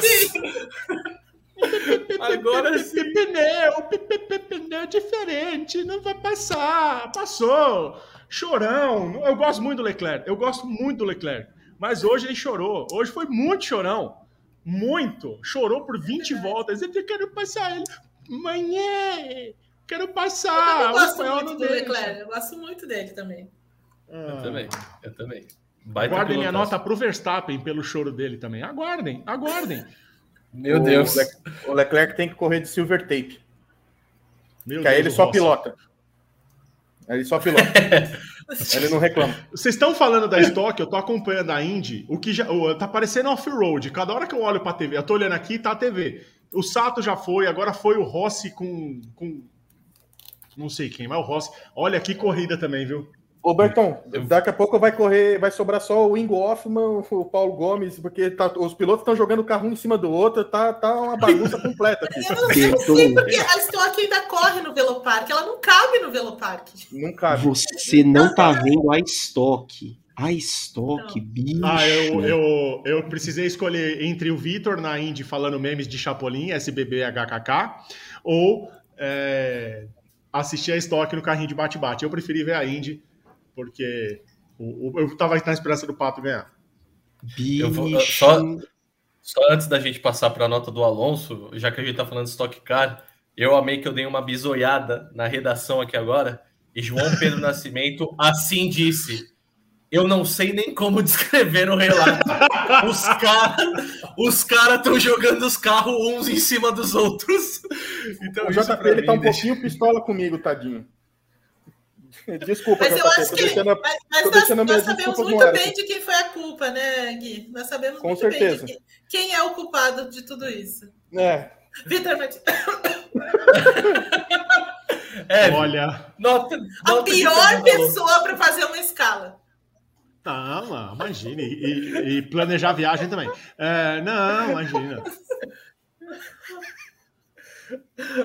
sim. Agora sim. Pneu, pneu é diferente, não vai passar. Passou. Chorão. Eu gosto muito do Leclerc. Eu gosto muito do Leclerc. Mas hoje ele chorou. Hoje foi muito chorão. Muito. Chorou por 20 voltas. Eu quero passar ele. Manhã. Quero passar. eu gosto muito não do deixa. Leclerc. Eu gosto muito dele também. Eu Ah. também, eu também. Baita Aguardem minha nota pro Verstappen pelo choro dele também. Aguardem, aguardem. Meu Deus. O, Le o Leclerc tem que correr de silver tape. Meu que aí ele Deus, só Rossi. pilota. Aí Ele só pilota. ele não reclama. Vocês estão falando da Stock, eu tô acompanhando a Indy, o que já o- tá parecendo off-road. Cada hora que eu olho pra TV, eu tô olhando aqui, tá a TV. O Sato já foi, agora foi o Rossi com, com não sei quem, mas o Rossi. Olha que corrida também, viu? Ô, Berton, daqui a pouco vai correr, vai sobrar só o Ingo Hoffman, o Paulo Gomes, porque tá- os pilotos estão jogando carro um em cima do outro, tá, tá uma bagunça completa aqui. Eu não, sei porque a Stock ainda corre no Velopark. Ela não cabe no Velopark. Não cabe. Você não tá vendo a estoque. A estoque, bicho. Ah, eu, eu, eu precisei escolher entre o Vitor na Indy falando memes de Chapolin, SBB HKK, ou é, assistir a Stock no carrinho de bate-bate. Eu preferi ver a Indy, porque o- o- eu tava na esperança do Pato ganhar. bicho. Eu vou- só- Só antes da gente passar para a nota do Alonso, já que a gente tá falando de Stock Car, eu amei que eu dei uma bisoiada na redação aqui agora, e João Pedro Nascimento assim disse. Eu não sei nem como descrever o relato. Os caras os cara estão jogando os carros uns em cima dos outros. Então, O JP ele tá um deixa- pouquinho pistola comigo, tadinho. Desculpa, Mas eu acho tô que. Mas, mas nós, nós sabemos muito bem de quem foi a culpa, né, Gui? Nós sabemos Com muito certeza. bem de quem, quem é o culpado de tudo isso. É, Vitor. É, Olha. nota, A nota de pior pessoa para fazer uma escala. Não, não, imagine. E, e- e planejar a viagem também. É, não, imagina.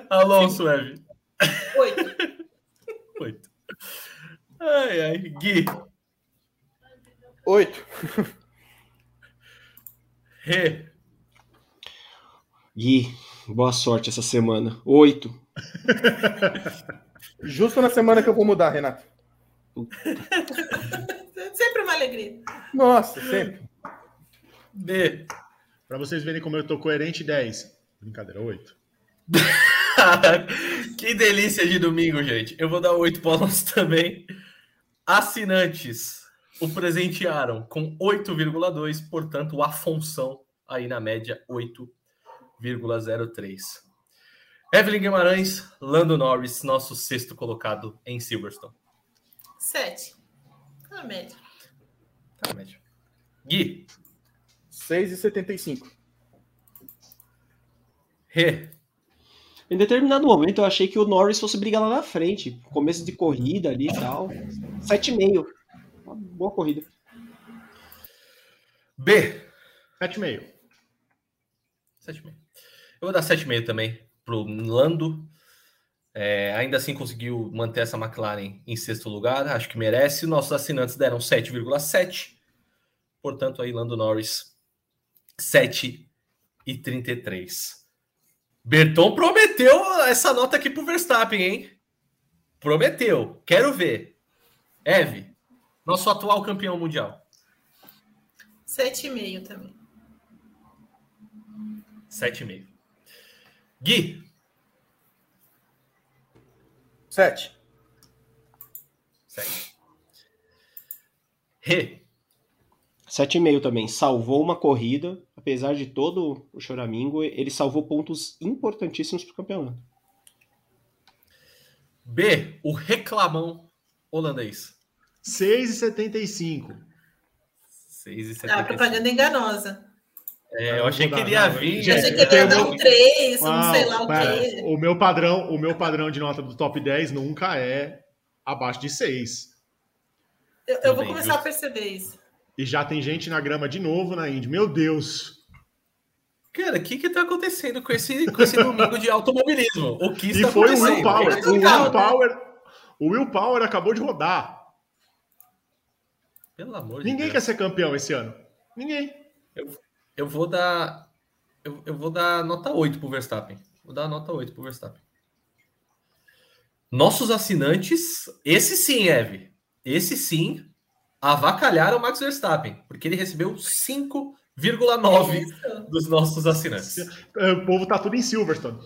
Alonso, Eve. Oito. Oito. Ai, ai. Gui. oito. Rê. Gui, boa sorte essa semana. Oito. Justo na semana que eu vou mudar, Renato. Sempre uma alegria. Nossa, sempre. B. Pra vocês verem como eu tô coerente, 10. Brincadeira, 8. que delícia de domingo, gente. Eu vou dar oito para Alonso também. Assinantes o presentearam com 8,2, portanto, o Afonso aí na média 8,03. Evelyn Guimarães, Lando Norris, nosso sexto colocado em Silverstone. Sete. Na média. Tá na média. Gui, 6,75. Rê, Em determinado momento eu achei que o Norris fosse brigar lá na frente. Começo de corrida ali e tal. 7,5. Uma boa corrida. B, 7,5. 7,5. Eu vou dar 7,5 também pro Lando. É, ainda assim conseguiu manter essa McLaren em sexto lugar. Acho que merece. Nossos assinantes deram 7,7. Portanto, aí Lando Norris 7 e 33. Berton prometeu essa nota aqui pro Verstappen, hein? Prometeu. Quero ver. Eve, nosso atual campeão mundial. Sete e meio também. 7,5. Gui, 7. 7. Rê, 7,5 também. Salvou uma corrida. Apesar de todo o choramingo, ele salvou pontos importantíssimos pro campeonato. B, o reclamão holandês. 6,75. 6,75. Ah, propaganda enganosa. É, eu achei Não que ele ia não. vir. Eu achei que ele ia tem dar um- um 3, um Uau, sei lá o pera. quê. O meu padrão, o meu padrão de nota do top 10 nunca é abaixo de 6. Eu, eu vou começar a perceber isso. E já tem gente na grama de novo na Indy. Meu Deus. Cara, o que que tá acontecendo com esse, com esse domingo de automobilismo? O que E está foi o? Will Power. O Will calma. Power, o Will Power acabou de rodar. Pelo amor de Ninguém quer Deus. ser campeão esse ano. Ninguém. Eu vou dar... Eu, eu vou dar nota 8 pro Verstappen. Vou dar nota 8 pro Verstappen. Nossos assinantes, esse sim, Eve. Esse sim, avacalharam o Max Verstappen, porque ele recebeu 5,9 Isso. dos nossos assinantes. É, O povo tá tudo em Silverstone.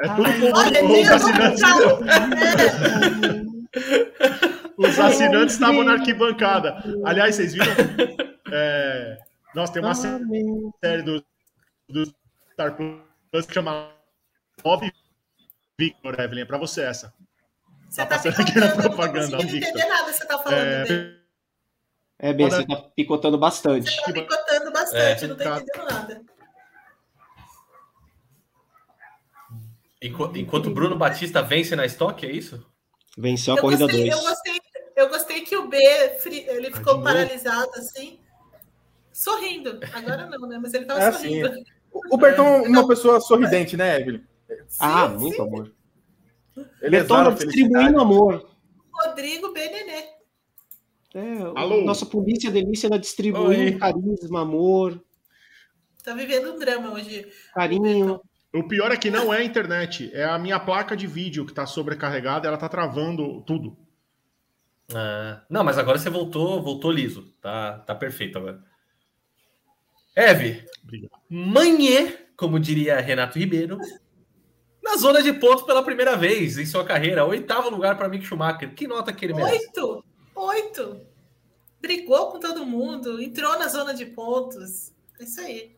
É tudo Ai, povo, Olha, os assinantes. É, Os assinantes estavam na arquibancada. Aliás, vocês viram? É, Nossa, tem uma série dos, dos Star Plus que chama 9 Victor, Evelyn. É pra você essa. Você Tá tá, passando aqui na eu não propaganda, consigo Victor. entender nada que você tá falando, É, Bê. É, bem, Olha- você tá picotando bastante. Você tá picotando bastante, É, não tô tá. entendendo nada. Enqu- Enquanto o Bruno Batista vence na estoque, é isso? Venceu a Eu corrida gostei, 2. eu, gostei, eu gostei que o B ele de ficou paralisado assim, sorrindo. Agora não, né? Mas ele tava É sorrindo. O Berton é uma pessoa sorridente, né, Evelyn? Ah, Sim, muito sim. amor. Ele Berton exala tá distribuindo amor. Rodrigo B. É, o- Alô? Nossa polícia delícia ela Oi. distribuindo carisma, amor, Tá vivendo um drama hoje. carinho. O pior é que não é a internet, é a minha placa de vídeo que tá sobrecarregada, ela tá travando tudo. Ah, não, mas agora você voltou, voltou liso. Tá, tá perfeito agora. Eve, manhê, como diria Renato Ribeiro, na zona de pontos pela primeira vez em sua carreira. Oitavo lugar para Mick Schumacher. Que nota que ele merece? Oito! Oito! Brigou com todo mundo, entrou na zona de pontos. É isso aí.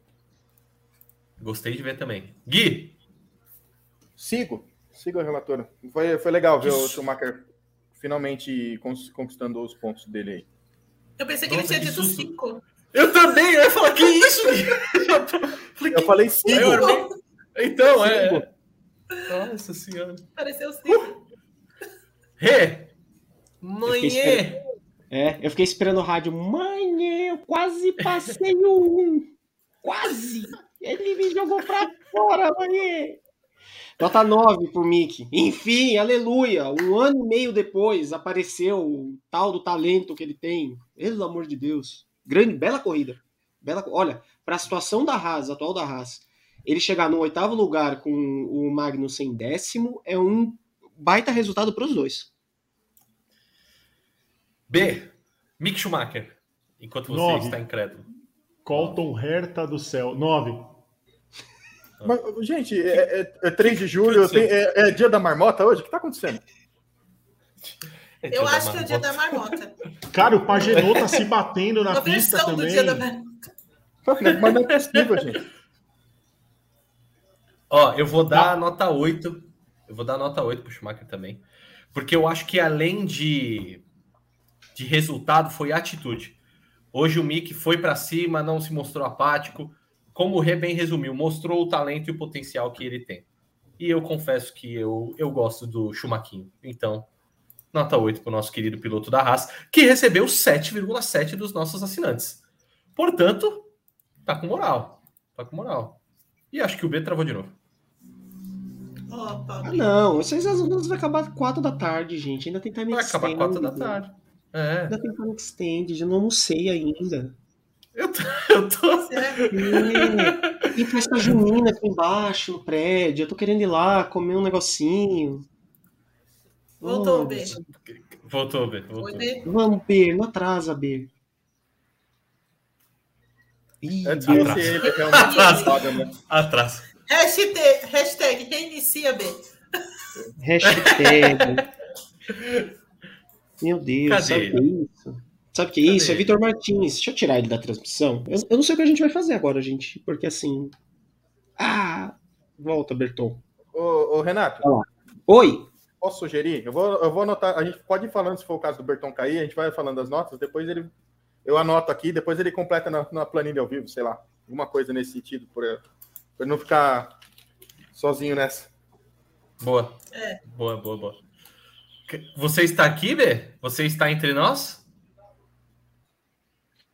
Gostei de ver também. Gui, Sigo, sigo a relatora. Foi, foi legal ver o Schumacher finalmente conquistando os pontos dele aí. Eu pensei que Nossa, ele tinha dito susto. cinco. eu também, eu ia falar, que isso, Falei, Eu que- falei sigo. Eu armei- Então, é. Nossa senhora. Pareceu cinco. Rê, fiquei manhê. É, eu fiquei esperando o rádio. Mãe, eu quase passei o um. Quase! Ele me jogou pra fora, mãe. Nota 9 pro Mickey. Enfim, aleluia. Um ano e meio depois apareceu o tal do talento que ele tem. Pelo amor de Deus. Grande, bela corrida. Bela, olha, para a situação da Haas, atual da Haas, ele chegar no oitavo lugar com o Magnussen décimo é um baita resultado para os dois. B, Mick Schumacher. Enquanto você Nove. está incrédulo. Colton Herta do céu. 9. Mas, gente, é, é, é 3 de julho, tem- é, é dia da marmota hoje? O que tá acontecendo? É Eu acho que é o dia da marmota. Cara, o Pagenô tá se batendo na Uma pista versão do também. dia da marmota. Mas não é possível, gente. Ó, eu vou dar a nota 8. Eu vou dar a nota 8 pro Schumacher também. Porque eu acho que além de, de resultado, foi atitude. Hoje o Mick foi para cima, não se mostrou apático. Como o Rê bem resumiu, mostrou o talento e o potencial que ele tem. E eu confesso que eu, eu gosto do Schumaquinho. Então, nota 8 para o nosso querido piloto da Haas, que recebeu 7,7 dos nossos assinantes. Portanto, tá com moral. Tá com moral. E acho que o B travou de novo. Ah, não, vocês às vezes vai acabar 4 da tarde, gente. Ainda tem time Vai acabar extended. 4 da tarde. É, Ainda tem time extended, eu não almocei ainda. eu tô. Eu tô... É, tem festa junina aqui embaixo, no prédio. Eu tô querendo ir lá comer um negocinho. Voltou, Nossa. B. Voltou, B. Oi, Voltou. B. Vamos, B, não atrasa, B. Ih, Antes ele, realmente. foda, né? Atrás. Hashtag, hashtag reinicia B. Hashtag. Meu Deus, Cadê? sabe o que é isso? Sabe o que é isso? Cadê? É Vitor Martins. Deixa eu tirar ele da transmissão. Eu, eu não sei o que a gente vai fazer agora, gente. Porque assim. Ah! Volta, Berton. Ô, ô, Renato, Oi! posso sugerir? Eu vou, eu vou anotar. A gente pode ir falando se for o caso do Berton cair, a gente vai falando das notas, depois ele. Eu anoto aqui, depois ele completa na, na planilha ao vivo, sei lá. Alguma coisa nesse sentido, por, por não ficar sozinho nessa. Boa. É. Boa, boa, boa. Você está aqui, B? Você está entre nós?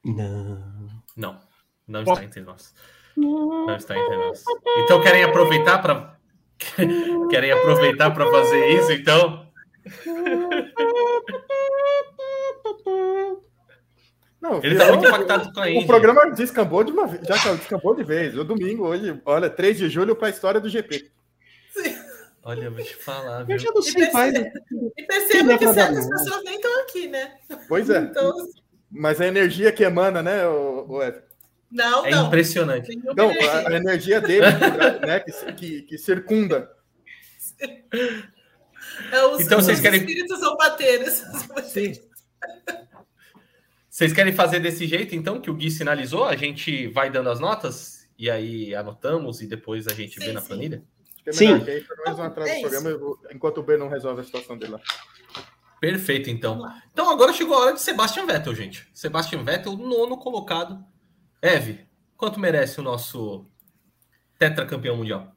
Não. Não. Não está entre nós. Não está entre nós. Então querem aproveitar para querem aproveitar para fazer isso, então? Não, Ele está muito impactado com a O Indy. programa descambou de uma vez. Já descambou de vez. O domingo, hoje, olha, 3 de julho para a história do GP. Olha, eu vou te falar, viu? Eu já não E sei mais. percebe- E perceba que cada certas pessoas nem estão aqui, né? Pois é. Então, Mas a energia que emana, né, o, não, É não. impressionante. Não, a, a energia dele, né, que, que, que circunda. É os, Então, vocês os querem- espíritos vão bater. Sim. Vocês querem fazer desse jeito, então, que o Gui sinalizou? A gente vai dando as notas e aí anotamos e depois a gente Sim, vê na sim. planilha? Acho que é Sim. melhor, que aí pelo menos não atrasa É o programa, enquanto o B não resolve a situação dele lá. Perfeito, então. Então agora chegou a hora de Sebastian Vettel, gente. Sebastian Vettel, nono colocado. Eve, quanto merece o nosso tetracampeão mundial?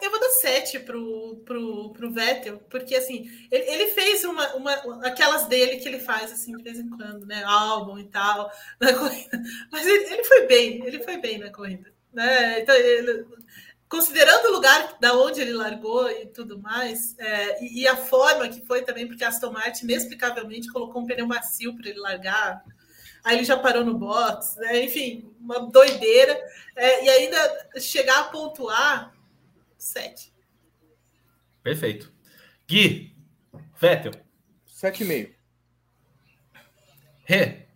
Eu vou dar 7 pro, pro, pro Vettel, porque assim, ele, ele fez uma, uma, aquelas dele que ele faz assim de vez em quando, né? Álbum e tal, na corrida. Mas ele, ele foi bem, ele foi bem na corrida. Né? Então, ele- considerando o lugar da onde ele largou e tudo mais, é, e, e a forma que foi também, porque a Aston Martin inexplicavelmente colocou um pneu macio para ele largar. Aí ele já parou no box, né? enfim, uma doideira. É, e ainda chegar a pontuar Sete. Perfeito. Gui, Vettel, 7,5. Rê,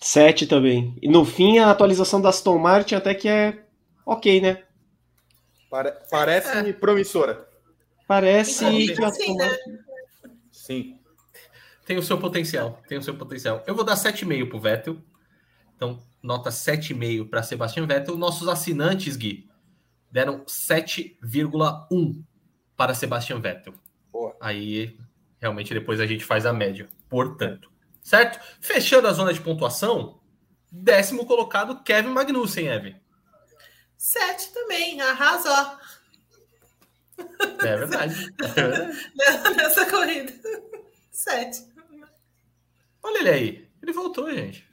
7 também. E no fim, a atualização da Aston Martin até que é ok, né? Pare- Parece promissora. Parece Sim, que a sim, Aston né? Sim. tem o seu potencial. Tem o seu potencial. Eu vou dar 7,5 pro Vettel. Então, nota 7,5 para Sebastian Vettel. Nossos assinantes, Gui, deram 7,1 para Sebastian Vettel. Boa. Aí, realmente, depois a gente faz a média. Portanto, certo? Fechando a zona de pontuação, décimo colocado, Kevin Magnussen, Eve. Sete também, arrasou É verdade. É verdade. nessa corrida. Sete. Olha ele aí. Ele voltou, gente.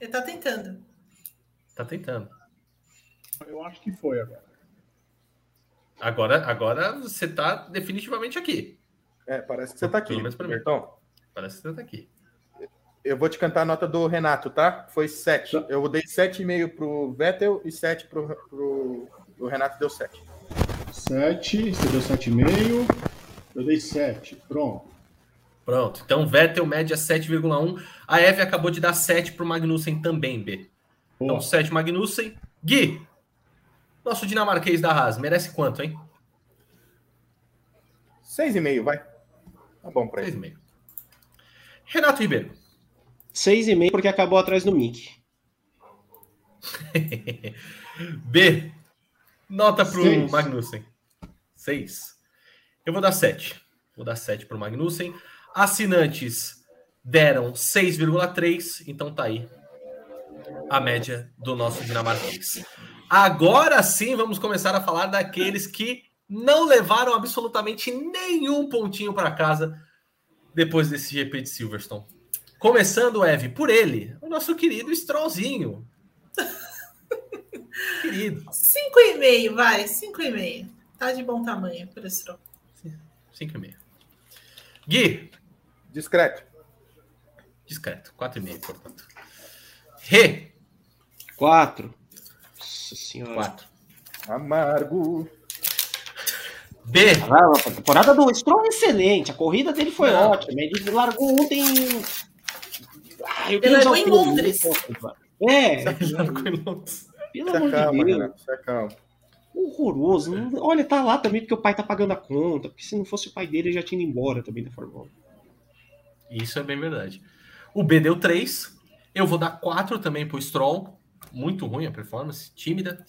Ele tá tentando. Tá tentando. Eu acho que foi agora. Agora, agora você tá definitivamente aqui. É, parece que você tá aqui. Pelo menos pra mim. Bertão, Parece que você tá aqui. Eu vou te cantar a nota do Renato, tá? Foi 7. Eu dei 7,5 pro Vettel e 7 pro, pro, pro Renato deu 7. 7, você deu 7,5. Eu dei 7. Pronto. Pronto. Então, Vettel média 7,1. A Eve acabou de dar 7 pro Magnussen também, B. Então, Boa. 7 Magnussen. Gui, nosso dinamarquês da Haas, merece quanto, hein? 6,5, vai. Tá bom pra ele. 3,5. Renato Ribeiro. 6,5 porque acabou atrás do Mick. B. Nota pro Seis. Magnussen. 6. Eu vou dar 7. Vou dar 7 pro Magnussen. Assinantes deram 6,3. Então tá aí a média do nosso dinamarquês. Agora sim vamos começar a falar daqueles que não levaram absolutamente nenhum pontinho para casa depois desse GP de Silverstone. Começando, Eve, por ele, o nosso querido Strollzinho. querido. Cinco e meio, vai. Cinco e meio. Tá de bom tamanho por esse troco. 5,5. Gui, Discreto. discreto. 4,5, portanto. Rê, 4. Nossa senhora. 4. Amargo. B, Ah, a temporada do Stroll é excelente. A corrida dele foi Não. ótima. Ele largou ontem. Ah, eu Ele largou o em Londres. não posso usar. É, pelo Se amor de Deus. Renato. Se acalma. Horroroso. Não- Olha, tá lá também porque o pai tá pagando a conta. Porque se não fosse o pai dele, ele já tinha ido embora também da Fórmula 1. Isso é bem verdade. O B deu 3. Eu vou dar 4 também pro Stroll. Muito ruim a performance, tímida.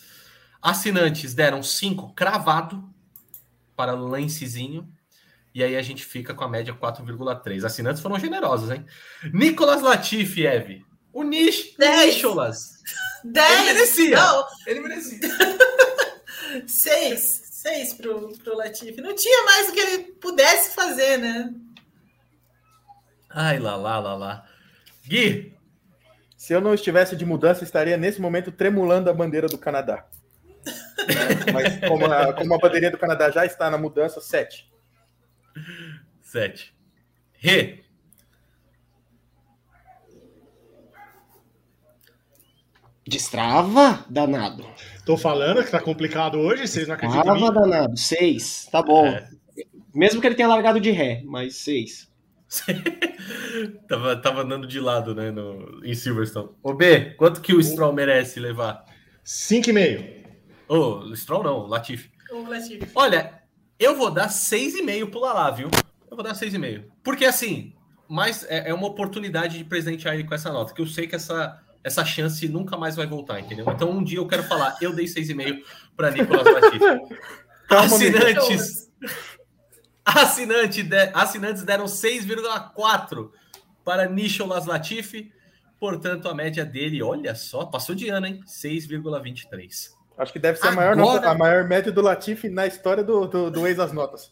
Assinantes deram 5 cravado para Lancezinho. E aí a gente fica com a média 4,3. Assinantes foram generosos, hein? Nicolas Latifi, Eve. O Nish, Dez. Nicholas. Dez. Ele merecia. Não, Ele merecia. seis. Seis pro, pro Latifi. Não tinha mais o que ele pudesse fazer, né? Ai, lá, lá, lá, lá. Gui, Se eu não estivesse de mudança, estaria nesse momento tremulando a bandeira do Canadá. Né? Mas como a, como a bandeirinha do Canadá já está na mudança, 7. 7. Rê, Destrava, danado. Tô falando que tá complicado hoje, vocês não acreditam Destrava, danado. 6. Tá bom. É. Mesmo que ele tenha largado de ré, mas 6. tava, tava andando de lado, né, no, em Silverstone. Ô, B, quanto que o Stroll merece levar? 5,5. Ô, o Stroll não, Latifi. O Latifi. Olha, eu vou dar 6,5 pro Lala, viu? Eu vou dar 6,5. Porque, assim, mas é, é uma oportunidade de presentear ele com essa nota, que eu sei que essa essa chance nunca mais vai voltar, entendeu? Então um dia eu quero falar, eu dei 6,5 para Nicolas Latifi. Assinantes. Assinante de, assinantes deram 6,4 para Nicolas Latifi. Portanto, a média dele, olha só, passou de ano, hein? 6,23. Acho que deve ser a, maior nota, a maior média do Latifi na história do, do, do ex as notas.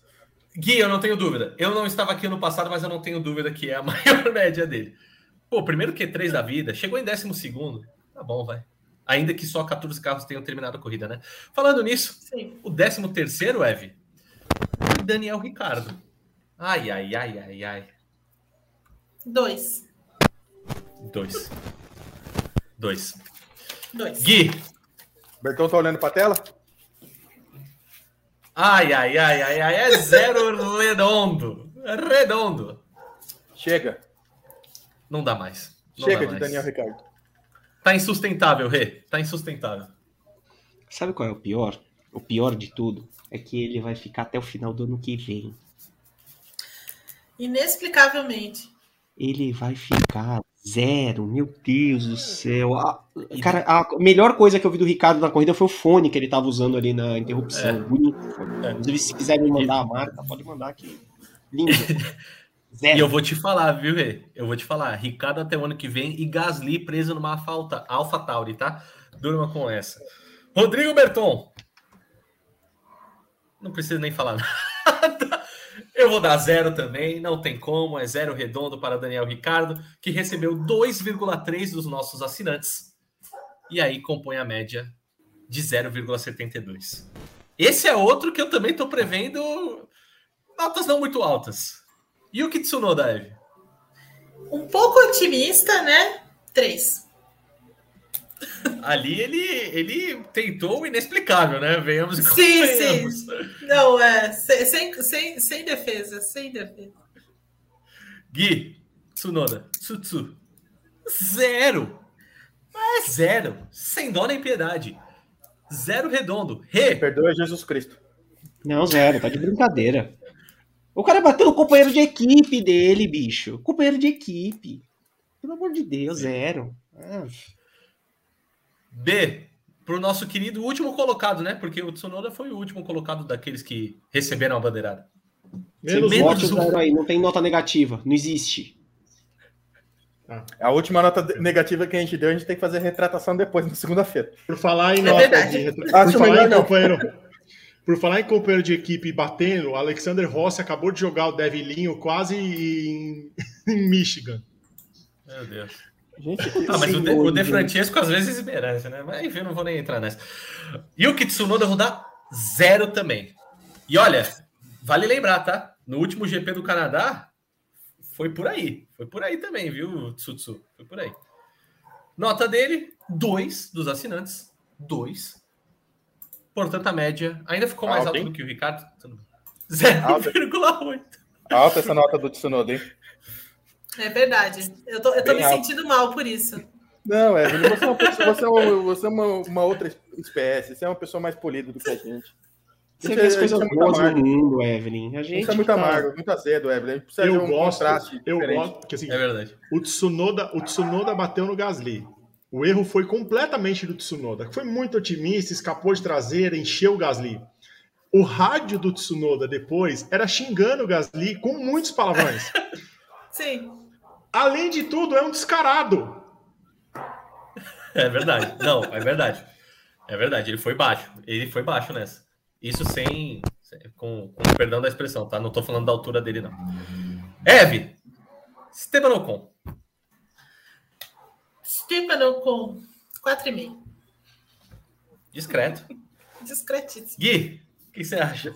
Gui, eu não tenho dúvida. Eu não estava aqui no passado, mas eu não tenho dúvida que é a maior média dele. Pô, primeiro Q3 da vida, chegou em 12 segundo. Tá bom, vai. Ainda que só 14 carros tenham terminado a corrida, né? Falando nisso, Sim. o 13 terceiro, Eve, Daniel Ricardo. Ai, ai, ai, ai, ai. Dois. Dois. Dois. Dois. Gui. Bertão tá olhando pra tela? Ai, ai, ai, ai, ai, é zero redondo. Redondo. Chega. Não dá mais. Não Chega dá de mais. Daniel Ricardo. Tá insustentável, Rê. Tá insustentável. Sabe qual é o pior? O pior de tudo é que ele vai ficar até o final do ano que vem. Inexplicavelmente. Ele vai ficar zero, meu Deus do céu. A, cara, a melhor coisa que eu vi do Ricardo na corrida foi o fone que ele tava usando ali na interrupção. É. Bonito. Inclusive, se quiserem mandar a marca, pode mandar aqui. Lindo. Zero. E eu vou te falar, viu, Rê? Eu vou te falar. Ricardo até o ano que vem e Gasly preso numa falta Alpha Tauri, tá? Durma com essa. Rodrigo Berton. Não precisa nem falar nada. Eu vou dar zero também, não tem como, é zero redondo para Daniel Ricardo, que recebeu 2,3 dos nossos assinantes. E aí compõe a média de 0,72. Esse é outro que eu também estou prevendo notas não muito altas. E o Kitsunoda, Eve? Um pouco otimista, né? Três. Ali ele, ele tentou o inexplicável, né? Venhamos e Sim, sim. Não, é. Sem, sem, sem defesa, sem defesa. Gui, Tsunoda, Tsutsu. Zero. Mas zero. Sem dó nem piedade. Zero redondo. Re. Perdoa Jesus Cristo. Não, zero. Tá de brincadeira. O cara bateu o companheiro de equipe dele, bicho. Companheiro de equipe. Pelo amor de Deus, zero. Ah. B, para o nosso querido último colocado, né? Porque o Tsunoda foi o último colocado daqueles que receberam a bandeirada. Menos, menos zero aí, não tem nota negativa, não existe. Ah. A última nota negativa que a gente deu, a gente tem que fazer retratação depois, na segunda-feira. Por falar em é nota de retratação. Por falar em companheiro. Por falar em companheiro de equipe batendo, o Alexander Rossi acabou de jogar o Devilinho quase em, em Michigan. Meu Deus. Gente, ah, mas o De, o De Francesco às vezes merece, né? Mas enfim, eu não vou nem entrar nessa. E o Kitsunoda eu vou dar zero também. E olha, vale lembrar, tá? No último GP do Canadá, foi por aí. Foi por aí também, viu, Tsutsu? Foi por aí. Nota dele, dois dos assinantes. Dois. Portanto, a média ainda ficou mais alta do que o Ricardo. 0,8. Alta essa nota do Tsunoda, hein? É verdade. Eu tô, eu tô me alto. sentindo mal por isso. Não, é, você é, uma, pessoa, você é, uma, você é uma, uma, outra espécie, você é uma pessoa mais polida do que a gente. Você vê as coisas é boas no mundo, Evelyn. A gente Isso é muito tá... amargo, muito azedo, Evelyn. precisa eu um gosto, contraste eu diferente. gosto, porque assim, é verdade. O Tsunoda, o Tsunoda bateu no Gasly. O erro foi completamente do Tsunoda, que foi muito otimista, escapou de traseira, encheu o Gasly. O rádio do Tsunoda depois era xingando o Gasly com muitos palavrões. Sim além de tudo, é um descarado. É verdade. Não, é verdade. É verdade. Ele foi baixo. Ele foi baixo nessa. Isso sem. Com, com perdão da expressão, tá? Não tô falando da altura dele, não. Eve, Esteban Ocon. Esteban Ocon, 4,5. Discreto. Discretíssimo. Gui, o que você acha?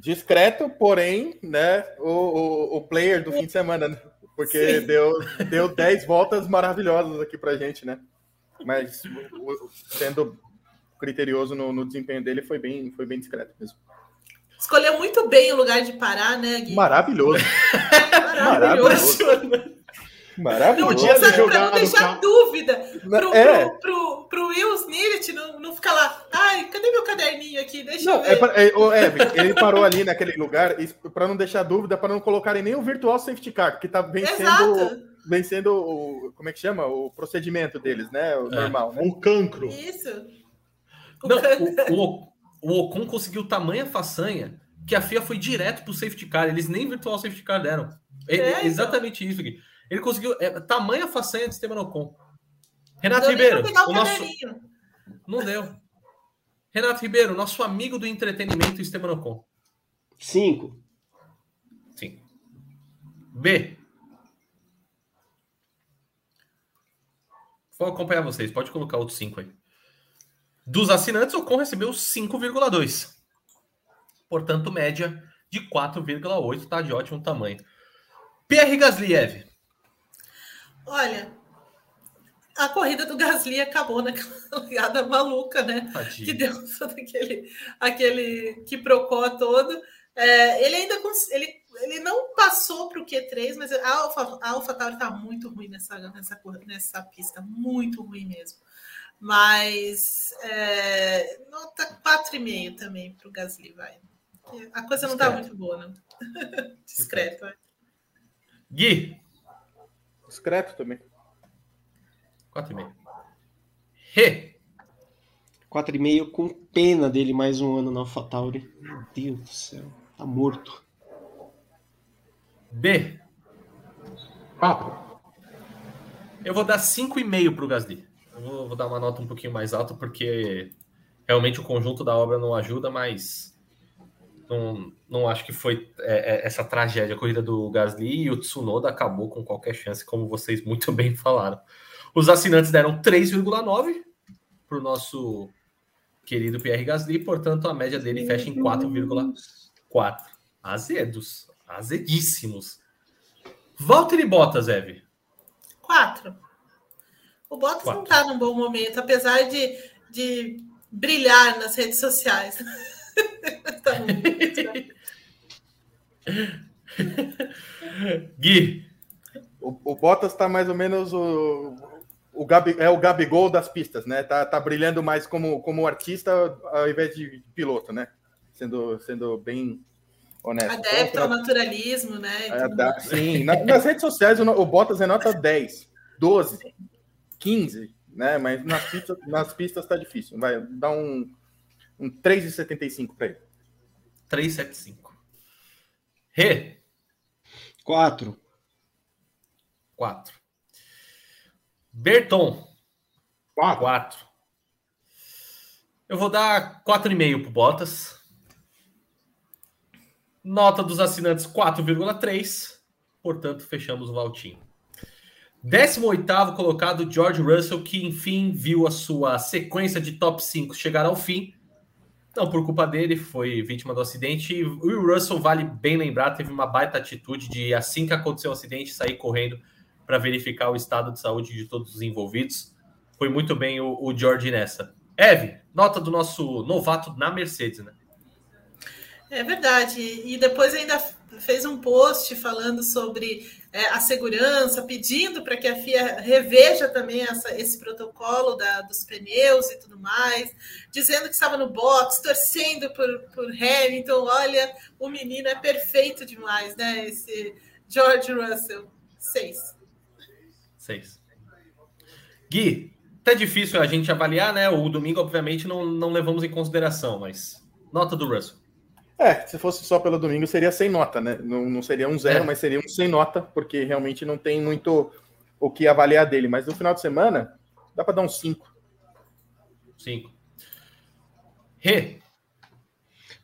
Discreto, porém, né? O, o, o player do fim de semana. Porque deu, deu 10 voltas maravilhosas aqui pra gente, né? Mas sendo criterioso no, no, desempenho dele, foi bem, foi bem discreto mesmo. Escolheu muito bem o lugar de parar, né, Gui? Maravilhoso. Maravilhoso. Maravilhoso. Não, sabe, pra não deixar dúvida pro, é. pro, pro, pro Will Snillet não, não ficar lá. Ai, cadê meu caderninho aqui? Deixa não, eu ver. É, pra, é, o Evan, ele parou ali naquele lugar para não deixar dúvida, para não colocarem nem o virtual safety car, que tá vencendo. vencendo o. Como é que chama? O procedimento deles, né? O é. normal, né? O cancro. Isso. O Não, cancro. O, o, o Ocon conseguiu tamanha façanha que a FIA foi direto pro safety car. Eles nem virtual safety car deram. É, é então. exatamente isso aqui. Ele conseguiu. É, tamanha façanha de Esteban Ocon. Renato Ribeiro, o nosso. Não deu. Renato Ribeiro, nosso amigo do entretenimento, Esteban Ocon. Cinco. Sim. B. Vou acompanhar vocês. Pode colocar outros cinco aí. Dos assinantes, Ocon recebeu 5,2. Portanto, média de 4,8. Tá de ótimo tamanho. Pierre Gasliev. Olha, a corrida do Gasly acabou naquela ligada maluca, né? Tadinho. Que deu todo aquele, aquele que procó todo. É, ele ainda ele, ele não passou para o Q3, mas a Alpha, a Alpha Tauri está muito ruim nessa, nessa, nessa pista, muito ruim mesmo. Mas é, nota 4,5 também para o Gasly, vai. A coisa não está muito boa, não. Discreto, vai. Gui. Discreto também. 4,5. Re. 4,5 com pena dele mais um ano na AlphaTauri. Meu Deus do céu. Tá morto. B. Papo. Eu vou dar 5,5 pro Gasly. Eu vou, vou dar uma nota um pouquinho mais alta, porque realmente o conjunto da obra não ajuda, mas não, não acho que foi é, é, essa tragédia. A corrida do Gasly e o Tsunoda acabou com qualquer chance, como vocês muito bem falaram. Os assinantes deram 3,9 para o nosso querido Pierre Gasly, portanto a média dele fecha em 4,4. Azedos, azedíssimos. Valtteri Bottas, Eve. 4. O Bottas Quatro. não está num bom momento, apesar de, de brilhar nas redes sociais. tá Gui. O, o Bottas está mais ou menos o, o Gabi, é o Gabigol das pistas, né? Tá, tá brilhando mais como, como artista ao invés de piloto, né? Sendo, sendo bem honesto. Adepto ao naturalismo, né? É, da, sim, na, nas redes sociais o, o Bottas é nota 10, 12, 15, né? Mas nas pistas, nas pistas tá difícil. Vai dar um, um 3,75 para ele. 3,75. Rê. 4. 4. Berton. 4. Eu vou dar 4,5 para Bottas. Nota dos assinantes 4,3. Portanto, fechamos o Valtinho. 18 colocado, George Russell, que enfim viu a sua sequência de top 5 chegar ao fim. Não por culpa dele, foi vítima do acidente. E o Russell, vale bem lembrar, teve uma baita atitude de, assim que aconteceu o acidente, sair correndo para verificar o estado de saúde de todos os envolvidos. Foi muito bem o, o George nessa. Eve, nota do nosso novato na Mercedes, né? É verdade. E depois ainda fez um post falando sobre é, a segurança, pedindo para que a FIA reveja também essa, esse protocolo da, dos pneus e tudo mais, dizendo que estava no box, torcendo por, por Hamilton. Olha, o menino é perfeito demais, né? Esse George Russell. Seis. Seis. Gui, tá difícil a gente avaliar, né? O domingo, obviamente, não, não levamos em consideração, mas nota do Russell. É, se fosse só pelo domingo, seria sem nota, né? Não, não seria um zero, é. mas seria um sem nota, porque realmente não tem muito o que avaliar dele. Mas no final de semana, dá para dar um cinco. Cinco. Rê.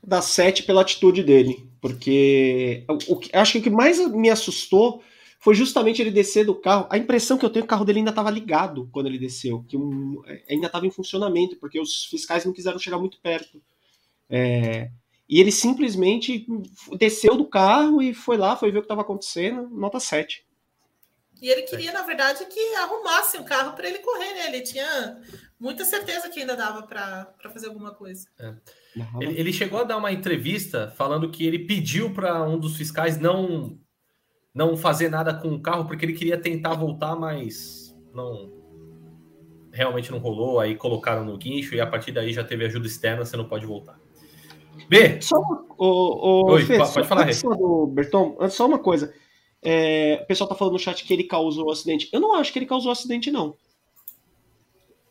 Dá sete pela atitude dele, porque o, o, acho que o que mais me assustou foi justamente ele descer do carro. A impressão que eu tenho é que o carro dele ainda estava ligado quando ele desceu, que um, ainda estava em funcionamento, porque os fiscais não quiseram chegar muito perto. É, e ele simplesmente desceu do carro e foi lá, foi ver o que estava acontecendo, nota 7. E ele queria, na verdade, que arrumasse o carro para ele correr, né? Ele tinha muita certeza que ainda dava para fazer alguma coisa. É. Ele, ele, chegou a dar uma entrevista falando que ele pediu para um dos fiscais não não fazer nada com o carro porque ele queria tentar voltar, mas não realmente não rolou. Aí colocaram no guincho e a partir daí já teve ajuda externa, você não pode voltar. B. Só o, o, Oi, Fê, pode, pode falar. Antes do Berton, só uma coisa. É, o pessoal tá falando no chat que ele causou o acidente. Eu não acho que ele causou o acidente, não.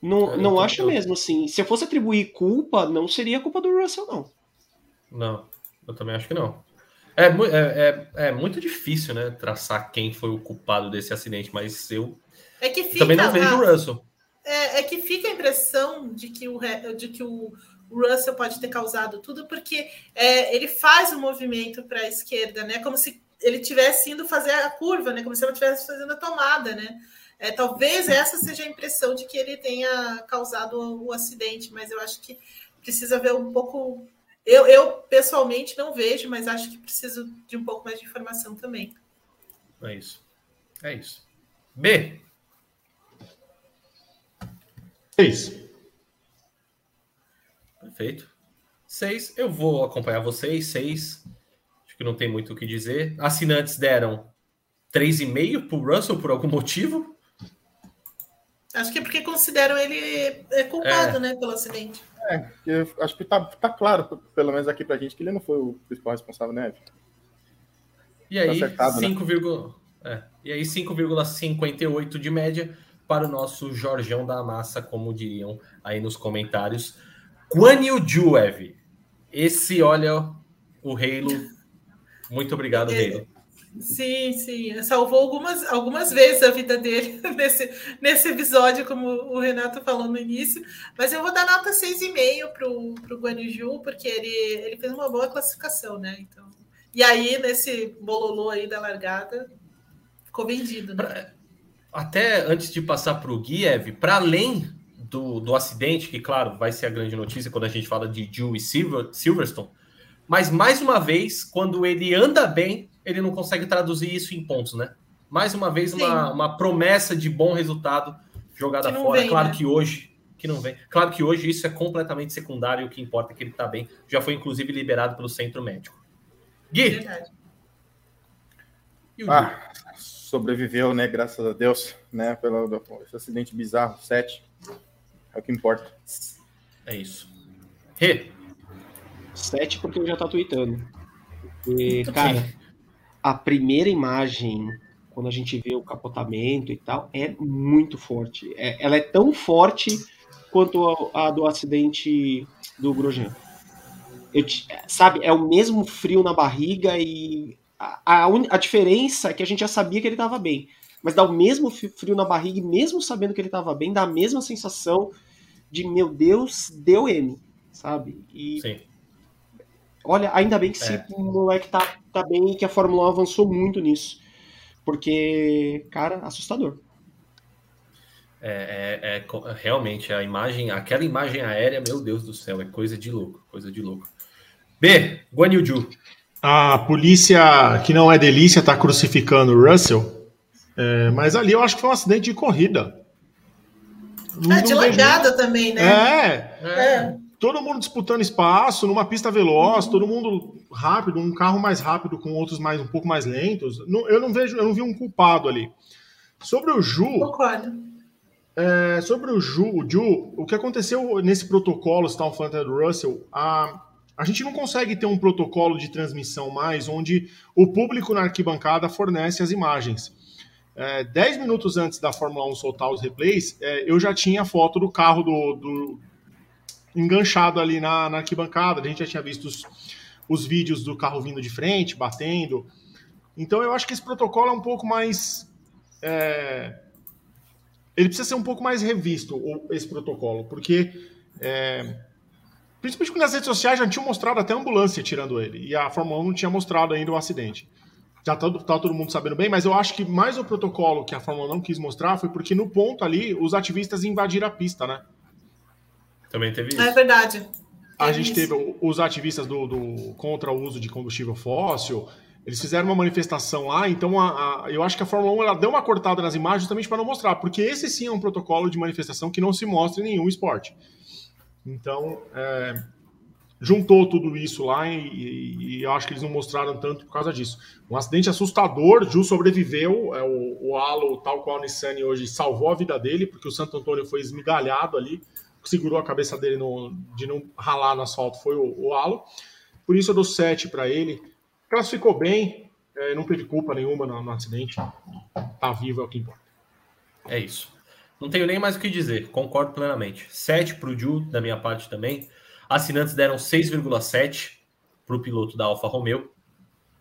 Não, É, não acho eu- mesmo, assim. Se eu fosse atribuir culpa, não seria culpa do Russell, não. Não, eu também acho que não. É, é, é, é muito difícil, né, traçar quem foi o culpado desse acidente, mas eu É que fica. também não vejo o Russell. É, é que fica a impressão de que o, de que o Russell pode ter causado tudo, porque é, ele faz o movimento para a esquerda, né? Como se ele tivesse indo fazer a curva, né? Como se ele estivesse fazendo a tomada, né? É, talvez essa seja a impressão de que ele tenha causado o, o acidente, mas eu acho que precisa ver um pouco. Eu, eu pessoalmente não vejo, mas acho que preciso de um pouco mais de informação também. É isso. É isso. B, Seis. Perfeito. Seis, eu vou acompanhar vocês. Seis, acho que não tem muito o que dizer. Assinantes deram 3,5 para o Russell por algum motivo. Acho que é porque consideram ele é, culpado, né, pelo acidente. Eu acho que tá, tá claro, pelo menos aqui pra gente, que ele não foi o principal responsável, né? E aí, acertado, né? 5, é, e aí 5,58 de média para o nosso Jorgão da Massa, como diriam aí nos comentários. Guan Yu Ju, Ev. Esse, olha, o Halo. Muito obrigado, É. Halo. Sim, sim. Salvou algumas, algumas vezes a vida dele nesse, nesse episódio, como o Renato falou no início. Mas eu vou dar nota 6,5 para o Guaniju, porque ele, ele fez uma boa classificação, né? Então, e aí, nesse bololô aí da largada, ficou vendido, né? Até antes de passar para o Gui, Ev, para além do, do acidente, que, claro, vai ser a grande notícia quando a gente fala de e Silver, Silverstone, mas mais uma vez, quando ele anda bem, ele não consegue traduzir isso em pontos, né? Mais uma vez, uma, uma promessa de bom resultado jogada fora. vem, claro né? que hoje, que não vem. Claro que hoje isso é completamente secundário, o que importa é que ele tá bem. Já foi, inclusive, liberado pelo centro médico. Gui, e? Ah, sobreviveu, né? Graças a Deus, né? Pelo esse acidente bizarro, 7. É o que importa. É isso. Rê, Sete porque eu já tá tweetando. E, cara, a primeira imagem, quando a gente vê o capotamento e tal, é muito forte. É- ela é tão forte quanto a, a do acidente do Grosjean. Eu te- sabe, é o mesmo frio na barriga e a, a, uni- a diferença é que a gente já sabia que ele estava bem. Mas dá o mesmo frio na barriga e mesmo sabendo que ele estava bem, dá a mesma sensação de, meu Deus, deu M, sabe? E sim. Olha, ainda bem que esse É. moleque tá, tá bem e que a Fórmula 1 avançou muito nisso. Porque, cara, assustador. É, é- é realmente a imagem, aquela imagem aérea, meu Deus do céu, é coisa de louco, coisa de louco. B, Guan Yu Ju. A polícia, que não é delícia, tá crucificando o Russell. É, mas ali eu acho que foi um acidente de corrida. Ah, de largada também, né? É, É. todo mundo disputando espaço, numa pista veloz, todo mundo rápido, um carro mais rápido com outros mais um pouco mais lentos. Não- eu não vejo, eu não vi um culpado ali. Sobre o Ju, Concordo. é, sobre o Ju, o Ju, o que aconteceu nesse protocolo, estava falando do Russell, a, a gente não consegue ter um protocolo de transmissão mais onde o público na arquibancada fornece as imagens. É, dez minutos antes da Fórmula 1 soltar os replays, é, eu já tinha foto do carro do, do- enganchado ali na, na arquibancada, a gente já tinha visto os, os vídeos do carro vindo de frente, batendo. Então eu acho que esse protocolo é um pouco mais. é, ele precisa ser um pouco mais revisto, esse protocolo, porque. é, principalmente porque nas redes sociais já tinham mostrado até a ambulância tirando ele, e a Fórmula 1 não tinha mostrado ainda o acidente. Já tá, tá todo mundo sabendo bem, mas eu acho que mais o protocolo que a Fórmula 1 não quis mostrar foi porque no ponto ali os ativistas invadiram a pista, né? Também teve isso. É verdade. A Teve gente isso. teve os ativistas do, do- contra o uso de combustível fóssil. Eles fizeram uma manifestação lá, então a- a- eu acho que a Fórmula 1 ela deu uma cortada nas imagens justamente para não mostrar, porque esse sim é um protocolo de manifestação que não se mostra em nenhum esporte. Então, é, juntou tudo isso lá e, e- e acho que eles não mostraram tanto por causa disso. Um acidente assustador, Ju sobreviveu, é, o, o Halo, tal qual o Nissani hoje, salvou a vida dele, porque o Santo Antônio foi esmigalhado ali, o que segurou a cabeça dele no- de não ralar no asfalto foi o, o Halo. Por isso eu dou 7 para ele. Classificou bem, é, não teve culpa nenhuma no, no acidente. Tá vivo é o que importa. É isso. Não tenho nem mais o que dizer, concordo plenamente. 7 para o Ju, da minha parte também. Assinantes deram 6,7 para o piloto da Alfa Romeo.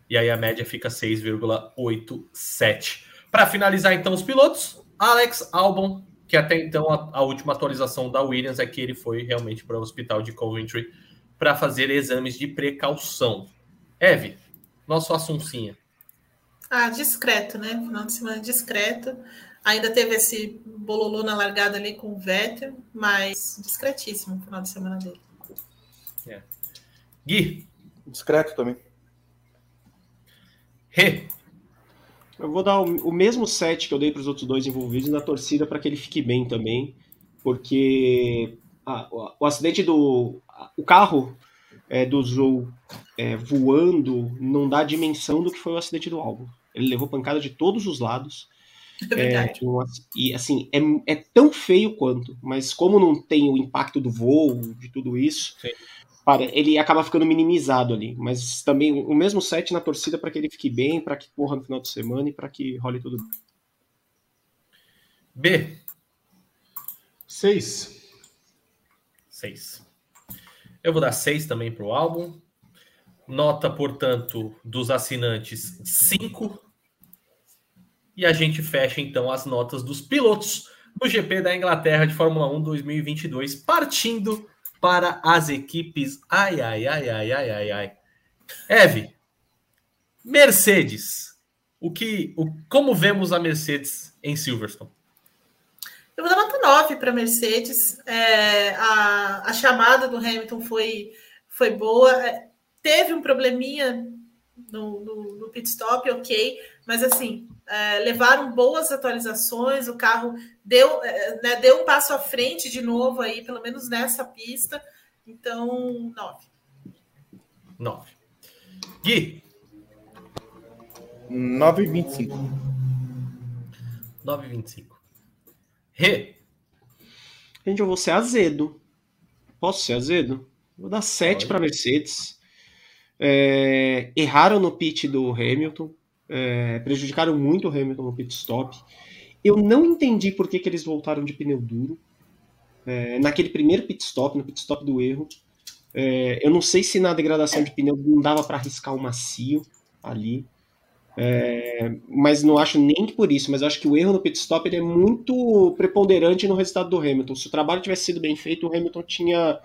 E aí a média fica 6,87. Para finalizar, então, os pilotos, Alex Albon, que até então a, a, última atualização da Williams é que ele foi realmente para o hospital de Coventry para fazer exames de precaução. Eve, nosso Assuncinha. Ah, discreto, né? Final de semana discreto. Ainda teve esse bololô na largada ali com o Vettel, mas discretíssimo o final de semana dele. É. Gui. Discreto também. Rê. Eu vou dar o, o mesmo set que eu dei para os outros dois envolvidos na torcida para que ele fique bem também, porque ah, o, o, acidente do. O carro é, do Zou é, voando não dá dimensão do que foi o acidente do álbum. Ele levou pancada de todos os lados. É, é e assim, é, é tão feio quanto, mas como não tem o impacto do voo, de tudo isso, Sim para, ele acaba ficando minimizado ali. Mas também o mesmo set na torcida para que ele fique bem, para que corra no final de semana e para que role tudo bem. B. Seis. Seis. Eu vou dar seis também para o álbum. Nota, portanto, dos assinantes, cinco. E a gente fecha então as notas dos pilotos do GP da Inglaterra de Fórmula 1 2022, partindo para as equipes. Ai, ai, ai, ai, ai, ai, ai. Eve, Mercedes. O que, o, como vemos a Mercedes em Silverstone? Eu vou dar nota 9 para a Mercedes. É, a, a chamada do Hamilton foi, foi boa. É, teve um probleminha no, no, no pit stop, ok, mas assim, é, levaram boas atualizações, o carro deu, é, né, deu um passo à frente de novo aí, pelo menos nessa pista. Então, nove. Nove. Gui. 9,25. 9,25. Rê. Gente, eu vou ser azedo. Posso ser azedo? Vou dar 7 para Mercedes. É, erraram no pit do Hamilton é, prejudicaram muito o Hamilton no pit stop. Eu não entendi por que, que eles voltaram de pneu duro. É, naquele primeiro pit stop, no pit stop do erro. É, eu não sei se na degradação de pneu não dava para arriscar o macio ali. É, mas não acho nem que por isso, mas acho que o erro no pit stop ele é muito preponderante no resultado do Hamilton. Se o trabalho tivesse sido bem feito, o Hamilton tinha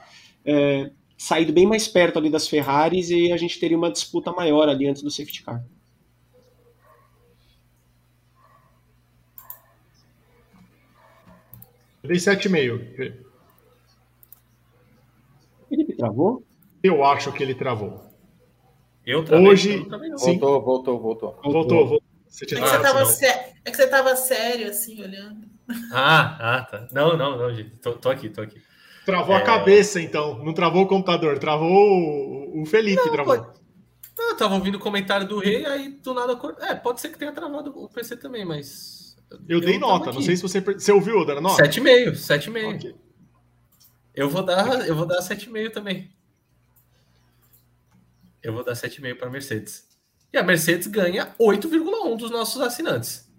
é, saído bem mais perto ali das Ferraris e a gente teria uma disputa maior ali antes do safety car. Eu dei 7,5. Felipe travou? Eu acho que ele travou. Eu travei, Hoje. Eu sim. Voltou, voltou, voltou. Voltou, voltou. Você tinha... é, que você tava sé... é que você tava sério, assim, olhando. Ah, ah, tá. Não, não, não, gente. Tô, tô aqui, tô aqui. Travou é... a cabeça, então. Não travou o computador, travou o Felipe. Não, travou. Pode... Eu tava ouvindo o comentário do rei, aí do nada. É, pode ser que tenha travado o PC também, mas. Eu, eu dei nota, não sei se você, você ouviu dando nota. 7,5, 7,5. Okay. Eu vou dar, eu vou dar 7,5 também. Eu vou dar 7,5 para a Mercedes. E a Mercedes ganha 8,1 dos nossos assinantes.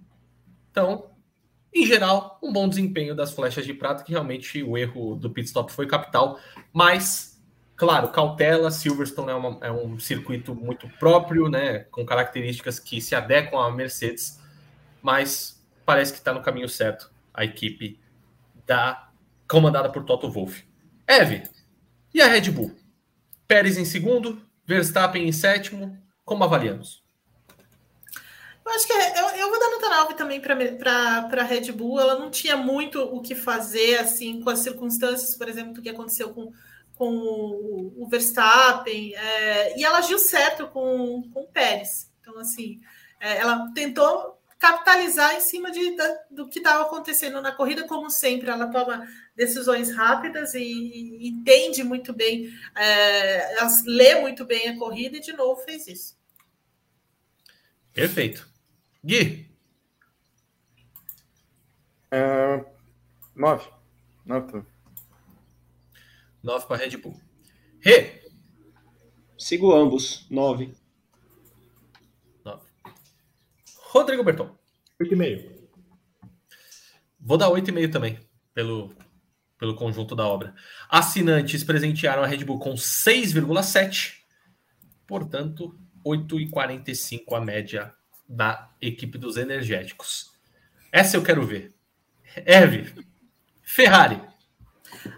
Então, em geral, um bom desempenho das flechas de prata, que realmente o erro do pit stop foi capital, mas claro, cautela, Silverstone é, uma, é, um circuito muito próprio, né, com características que se adequam à Mercedes, mas parece que está no caminho certo a equipe da comandada por Toto Wolff. Eve, e a Red Bull? Pérez em segundo, Verstappen em sétimo, como avaliamos? Eu acho que é, eu, eu vou dar nota 9 também para a Red Bull. Ela não tinha muito o que fazer assim com as circunstâncias, por exemplo, do que aconteceu com, com o, o Verstappen. É, e ela agiu certo com, com o Pérez. Então, assim, é, ela tentou capitalizar em cima de, da, do que estava acontecendo na corrida, como sempre, ela toma decisões rápidas e, e entende muito bem, é, ela lê muito bem a corrida e de novo fez isso. Perfeito. Gui. É, nove. Nota. Nove para Red Bull. Rê. Sigo ambos. Nove. Rodrigo Berton. 8,5. Vou dar 8,5 também, pelo, pelo conjunto da obra. Assinantes presentearam a Red Bull com 6,7. Portanto, 8,45 a média da equipe dos energéticos. Essa eu quero ver. Eve, Ferrari.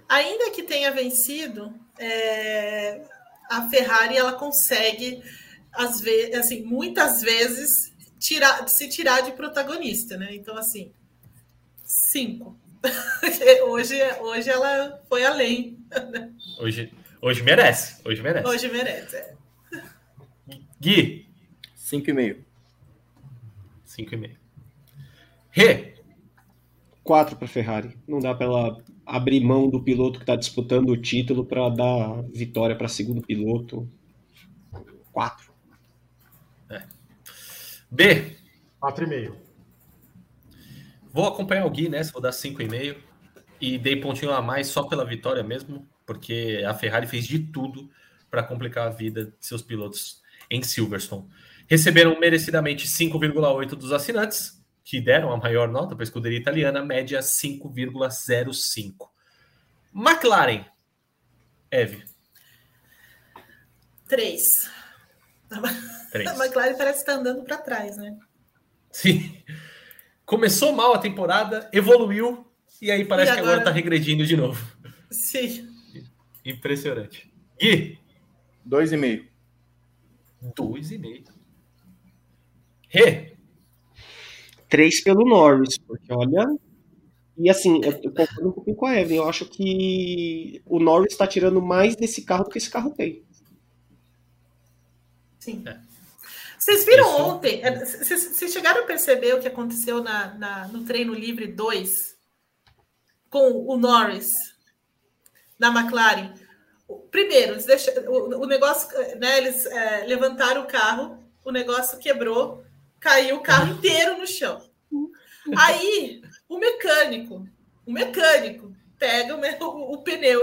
Ainda que tenha vencido, é, a Ferrari ela consegue, às vezes, assim, muitas vezes tirar, se tirar de protagonista, né? Então, assim, cinco. hoje, hoje ela foi além. Hoje, hoje merece. Hoje merece. Hoje merece. É. Gui. 5,5. 5,5. Rê. 4 para Ferrari. Não dá para ela abrir mão do piloto que está disputando o título para dar vitória para segundo piloto. 4. B. 4,5. Vou acompanhar o Gui nessa, vou dar 5,5. E dei pontinho a mais só pela vitória mesmo, porque a Ferrari fez de tudo para complicar a vida de seus pilotos em Silverstone. Receberam merecidamente 5,8 dos assinantes, que deram a maior nota para a escuderia italiana, média 5,05. McLaren. Eve. 3. Três. A McLaren parece estar andando para trás, né? Sim. Começou mal a temporada, evoluiu, e aí parece E que agora agora? está regredindo de novo. Sim. Impressionante. Gui. 2,5. 2,5. Rê. 3 pelo Norris, porque olha. E assim, eu concordo um pouquinho com a Evelyn. Eu acho que o Norris está tirando mais desse carro do que esse carro tem. Sim. É. Vocês viram Isso. ontem? é, Vocês chegaram a perceber o que aconteceu na, na- no treino livre 2 com o Norris na McLaren? Primeiro, eles deixa- o, o negócio, né? Eles é, levantaram o carro, o negócio quebrou, caiu o carro inteiro no chão. Aí o mecânico, o mecânico pega o, o- o pneu,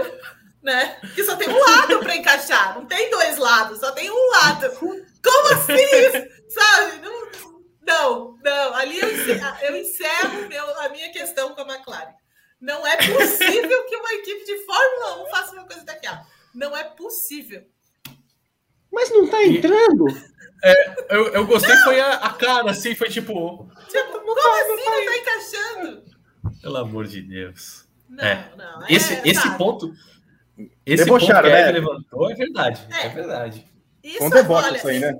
né? Que só tem um lado para encaixar, não tem dois lados, só tem um lado. Como assim? Sabe? Não, não, não. Ali eu encerro, eu encerro meu- a minha questão com a McLaren. Não é possível que uma equipe de Fórmula 1 faça uma coisa daquela. Não é possível. Mas não tá entrando? Eu, eu gostei, foi a, a cara, assim, foi tipo. Tipo, como assim não tá encaixando? Pelo amor de Deus. Não, É. não. Esse, é, esse sabe? ponto. Esse Debocharam, ponto que né? levantou é verdade. É, É. verdade. Isso, um deboche olha, isso aí, né?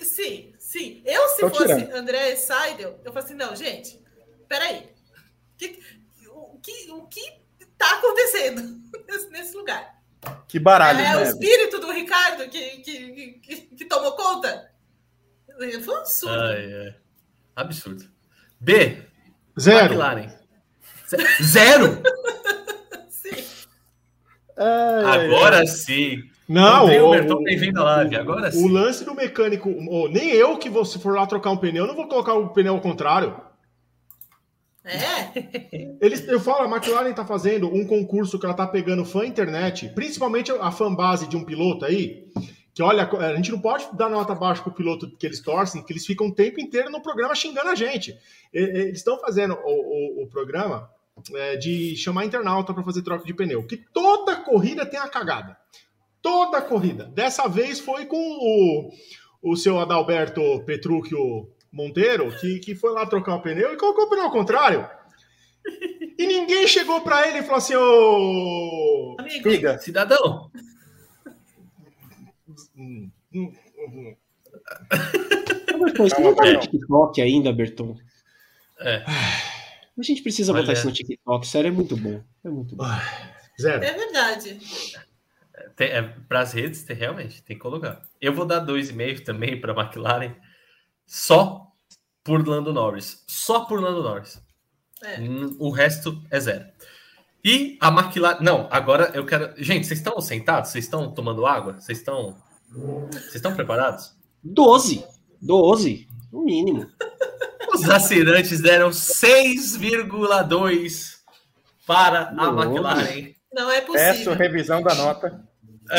Sim, sim. Eu, se Tô fosse tirando. André Seidel, eu falo assim, não, gente, peraí. Que, o, que, o que tá acontecendo nesse, nesse lugar? Que baralho, é o né? espírito do Ricardo que, que, que, que tomou conta? Foi um absurdo. Ai, ai. Absurdo. B. Zero. McLaren. Ze- Zero? Ai, ai, Agora sim. Não, Rodrigo o, Berton, o- bem-vindo à live. Agora o sim. lance do mecânico, nem eu que vou, se for lá trocar um pneu, não vou colocar o pneu ao contrário. É, Eles, eu falo, a McLaren tá fazendo um concurso que ela tá pegando fã internet, principalmente a fanbase de um piloto aí, que olha, a gente não pode dar nota baixa pro piloto que eles torcem, que eles ficam o tempo inteiro no programa xingando a gente. Eles estão fazendo o, o- o programa é, de chamar internauta para fazer troca de pneu, que toda corrida tem a cagada. Toda corrida. Dessa vez foi com o, o seu Adalberto Petrúquio Monteiro, que, que foi lá trocar o pneu e colocou o pneu ao contrário. E ninguém chegou para ele e falou assim: Ô. amigo. Figa. Cidadão. Hum, hum, hum. Berton, Calma, não tá no Berton. TikTok ainda, Berton. É. A gente precisa Olha. botar isso no TikTok. Sério, é muito bom. É muito bom. Zero. É verdade. Tem, é, para as redes, tem, realmente, tem que colocar. Eu vou dar 2,5 também para a McLaren, só por Lando Norris. Só por Lando Norris. É. Hum, O resto é zero. E a McLaren. Não, agora eu quero. Gente, vocês estão sentados? Vocês estão tomando água? Vocês estão. Vocês estão preparados? 12. 12. No mínimo. Os assinantes deram 6,2 para a Nossa. McLaren. Não é Peço possível. revisão da nota.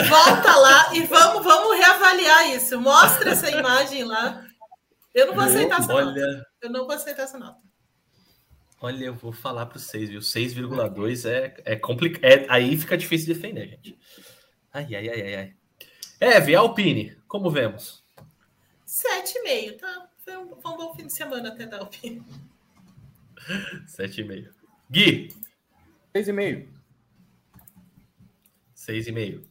Volta lá e vamos, vamos reavaliar isso. Mostra essa imagem lá. Eu não vou aceitar essa Olha, nota. Eu não vou aceitar essa nota. olha, eu vou falar para vocês, viu? 6,2 é, é complicado. É, aí fica difícil defender, gente. Ai, ai, ai, ai, ai. Eve, Alpine, como vemos? 7,5, tá? Foi um, foi um bom fim de semana até da Alpine. 7,5. Gui, 6,5. 6,5.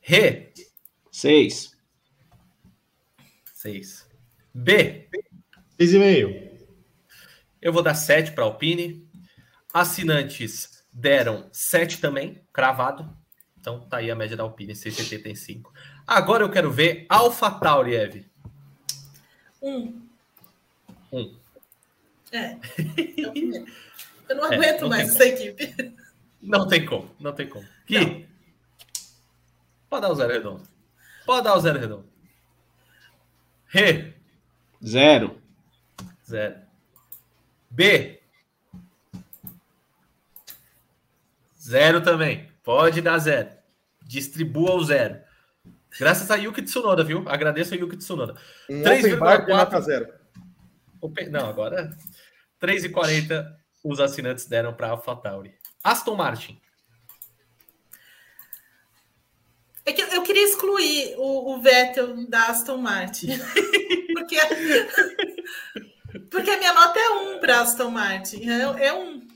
Rê, 6. 6. B, 6,5. eu vou dar 7 para Alpine. Assinantes deram 7 também, cravado. Então tá aí a média da Alpine, 6,75. Agora eu quero ver Alpha Tauri, Eve. Um. Um. É. É. Eu não É, aguento não mais essa equipe. Não tem como, não tem como. Gui, pode dar o zero redondo. Pode dar o zero redondo. Rê, 0. Zero. B. Zero também. Pode dar zero. Distribua o zero. Graças a Yuki Tsunoda, viu? Agradeço a Yuki Tsunoda. Um 3,4. open bar de nota zero. Não, agora 3,40 os assinantes deram para AlphaTauri. Aston Martin. É que eu queria excluir o, o Vettel da Aston Martin. porque, porque a minha nota é um para Aston Martin. É, é um.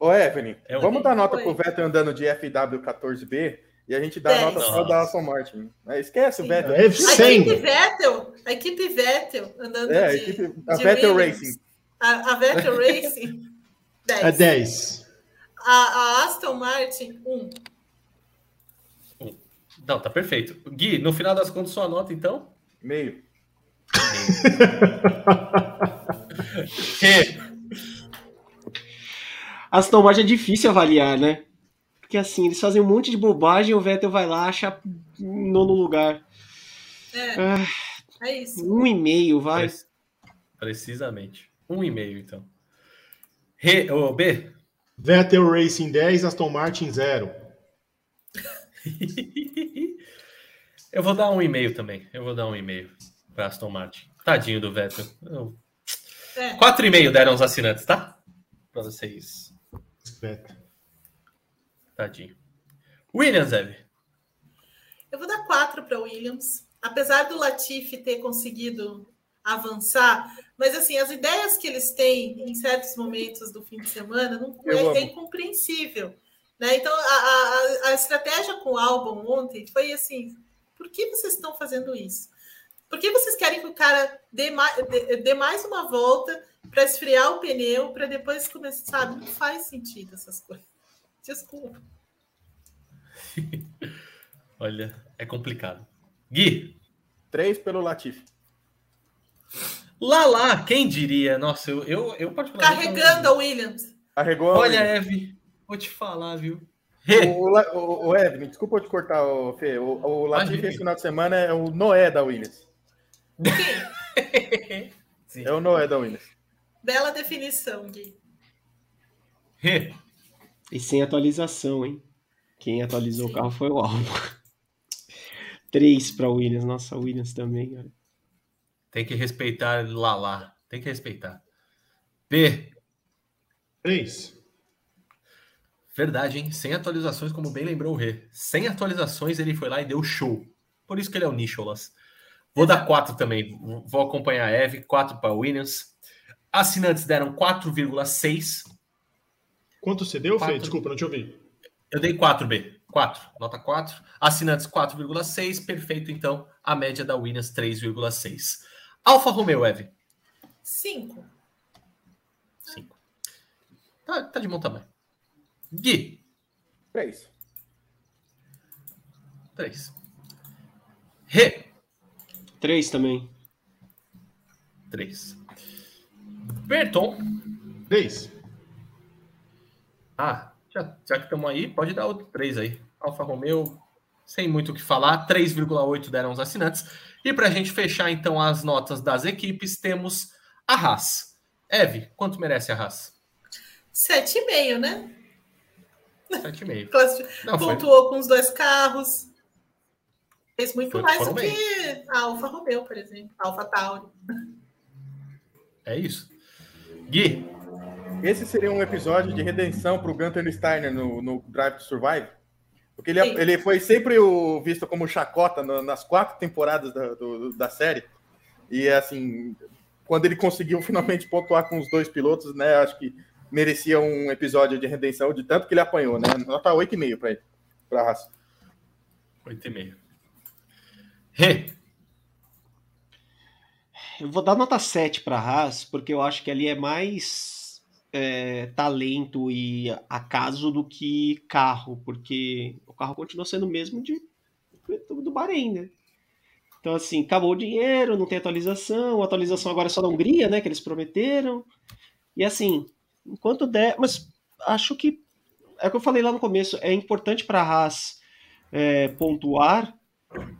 Ô, Evelyn, É um- vamos dar nota Oi. pro Vettel andando de FW14B e a gente dá a nota só da Aston Martin. É, esquece o Sim. Vettel. É, A equipe 100. Vettel, a equipe Vettel andando É, a de, equipe, a de Vettel Williams. Racing. A, a Vettel Racing, 10. É 10. A, a Aston Martin, 1. Não, tá perfeito. Gui, no final das contas, sua nota, então? Meio. Rê. Aston Martin é difícil avaliar, né? Porque assim, eles fazem um monte de bobagem e o Vettel vai lá, acha nono lugar. É, Ah, é isso. um e meio, vai. Prec- Precisamente. Um e meio, então. Rê, ô, B. Vettel Racing 10, Aston Martin 0. Eu vou dar um e-mail também. Eu vou dar um e-mail para Aston Martin. Tadinho do Vettel. Eu- É. Quatro e meio deram os assinantes, tá? Para vocês. Vettel. Tadinho. Williams, Eve. Eu vou dar 4 para Williams. Apesar do Latifi ter conseguido avançar, mas assim, as ideias que eles têm em certos momentos do fim de semana não Eu é, amo. é incompreensível. Né? Então, a, a- a estratégia com o álbum ontem foi assim: por que vocês estão fazendo isso? Por que vocês querem que o cara dê mais, dê, dê mais uma volta para esfriar o pneu, para depois começar? Sabe? Não faz sentido essas coisas. Desculpa. Olha, é complicado. Gui. Três pelo Latifi. Lá, lá, quem diria? Nossa, eu, eu, eu particularmente... Carregando a Williams. Arregou a Olha, Williams. Eve, vou te falar, viu? O, La- o, o Evelyn, desculpa eu te cortar, o Fê. O, o Latifi Imagina. esse final de semana é o Noé da Williams. Sim. É o Noé da Williams. Bela definição, Gui. Rê. E sem atualização, hein? Quem atualizou o carro foi o Albon. Três para Williams. Nossa, Williams também, olha. Tem que respeitar lá, lá. Tem que respeitar. B. 3. Verdade, hein? Sem atualizações, como bem lembrou o Rê. Sem atualizações, ele foi lá e deu show. Por isso que ele é o Nicholas. Vou dar 4 também. Vou acompanhar a Eve. 4 para Williams. Assinantes deram 4,6. Quanto você deu, Fê? Quatro. Desculpa, não te ouvi. Eu dei 4B. 4. Nota 4. Assinantes 4,6. Perfeito, então. A média da Williams 3,6. Alfa Romeo, Eve. 5. 5. Tá, tá de bom tamanho. Gui. Três. 3. Rê. Três também. 3. Berton. 3. Ah, já, já que estamos aí, pode dar outro 3 aí. Alfa Romeo, sem muito o que falar, 3,8 deram os assinantes. E para a gente fechar então as notas das equipes, temos a Haas. Eve, quanto merece a Haas? 7,5, né? 7,5. Classi- Não, foi, Pontuou com os dois carros. Fez muito Foi- mais do que a Alfa Romeo, por exemplo. A Alfa Tauri. É isso. Gui. Esse seria um episódio de redenção para o Gunter Steiner no, no Drive to Survive. Porque ele, ele foi sempre o, visto como chacota no, nas quatro temporadas da, do, da série. E assim, quando ele conseguiu finalmente pontuar com os dois pilotos, né? Acho que merecia um episódio de redenção de tanto que ele apanhou, né? Nota 8,5 para ele, para a raça. 8,5. Rê. Eu vou dar nota 7 para a Haas, porque eu acho que ali é mais é, talento e acaso do que carro, porque o carro continua sendo o mesmo de, do Bahrein, né? Então, assim, acabou o dinheiro, não tem atualização, a atualização agora é só da Hungria, né, que eles prometeram. E assim, enquanto der, mas acho que é o que eu falei lá no começo, é importante para a Haas é, pontuar,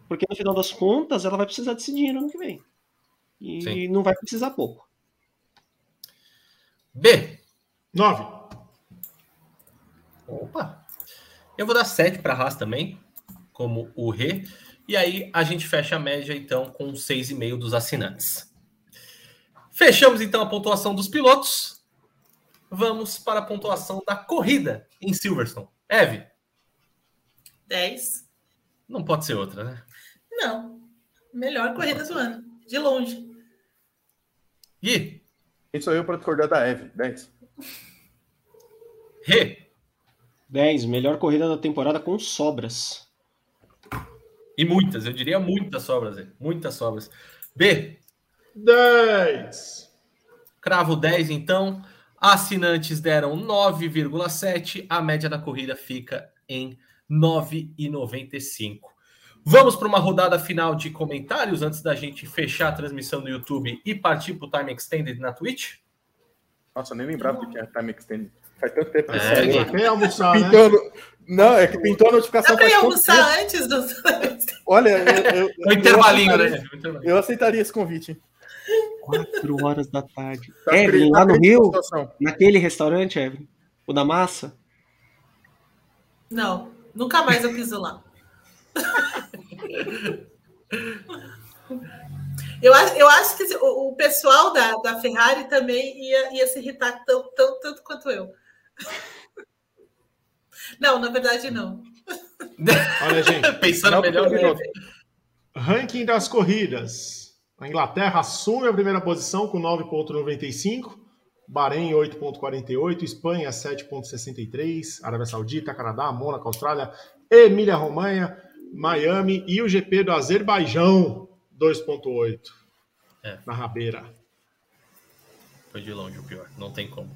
porque no final das contas ela vai precisar desse dinheiro ano que vem. E Sim. não vai precisar pouco. B. 9. Opa. Eu vou dar 7 para a Haas também, como o Rê. E aí a gente fecha a média então com 6,5 dos assinantes. Fechamos então a pontuação dos pilotos. Vamos para a pontuação da corrida em Silverstone. Eve. 10. Não pode ser outra, né? Não. Melhor corrida do ano. De longe. Gui. Quem sou eu para discordar da Eve? 10. Rê. 10. Melhor corrida da temporada com sobras. E muitas, eu diria muitas sobras. Muitas sobras. B. 10. Cravo 10, então. Assinantes deram 9,7. A média da corrida fica em 9,95. Vamos para uma rodada final de comentários antes da gente fechar a transmissão do YouTube e partir para o Time Extended na Twitch? Nossa, nem lembrava que tinha Time Extended. Faz tanto tempo que é, Quer almoçar, Pintando... né? Não, é que pintou a notificação. Dá para almoçar antes do. Olha, eu, eu, o intervalinho, né? Eu aceitaria esse convite. Quatro horas da tarde. Tá Evelyn, lá no Rio? Naquele restaurante, Evelyn? O da massa? Não, nunca mais eu piso lá. Eu, eu acho que o, o pessoal da, da Ferrari também ia, ia se irritar tão, tão, tanto quanto eu. Não, na verdade, não. Olha, gente. Pensando melhor. Né? Ranking das corridas. A Inglaterra assume a primeira posição com 9,95. Bahrein 8,48. Espanha 7,63. Arábia Saudita, Canadá, Mônaco, Austrália, Emília-Romanha, Miami e o GP do Azerbaijão 2,8. É. Na rabeira. Foi de longe o pior, não tem como.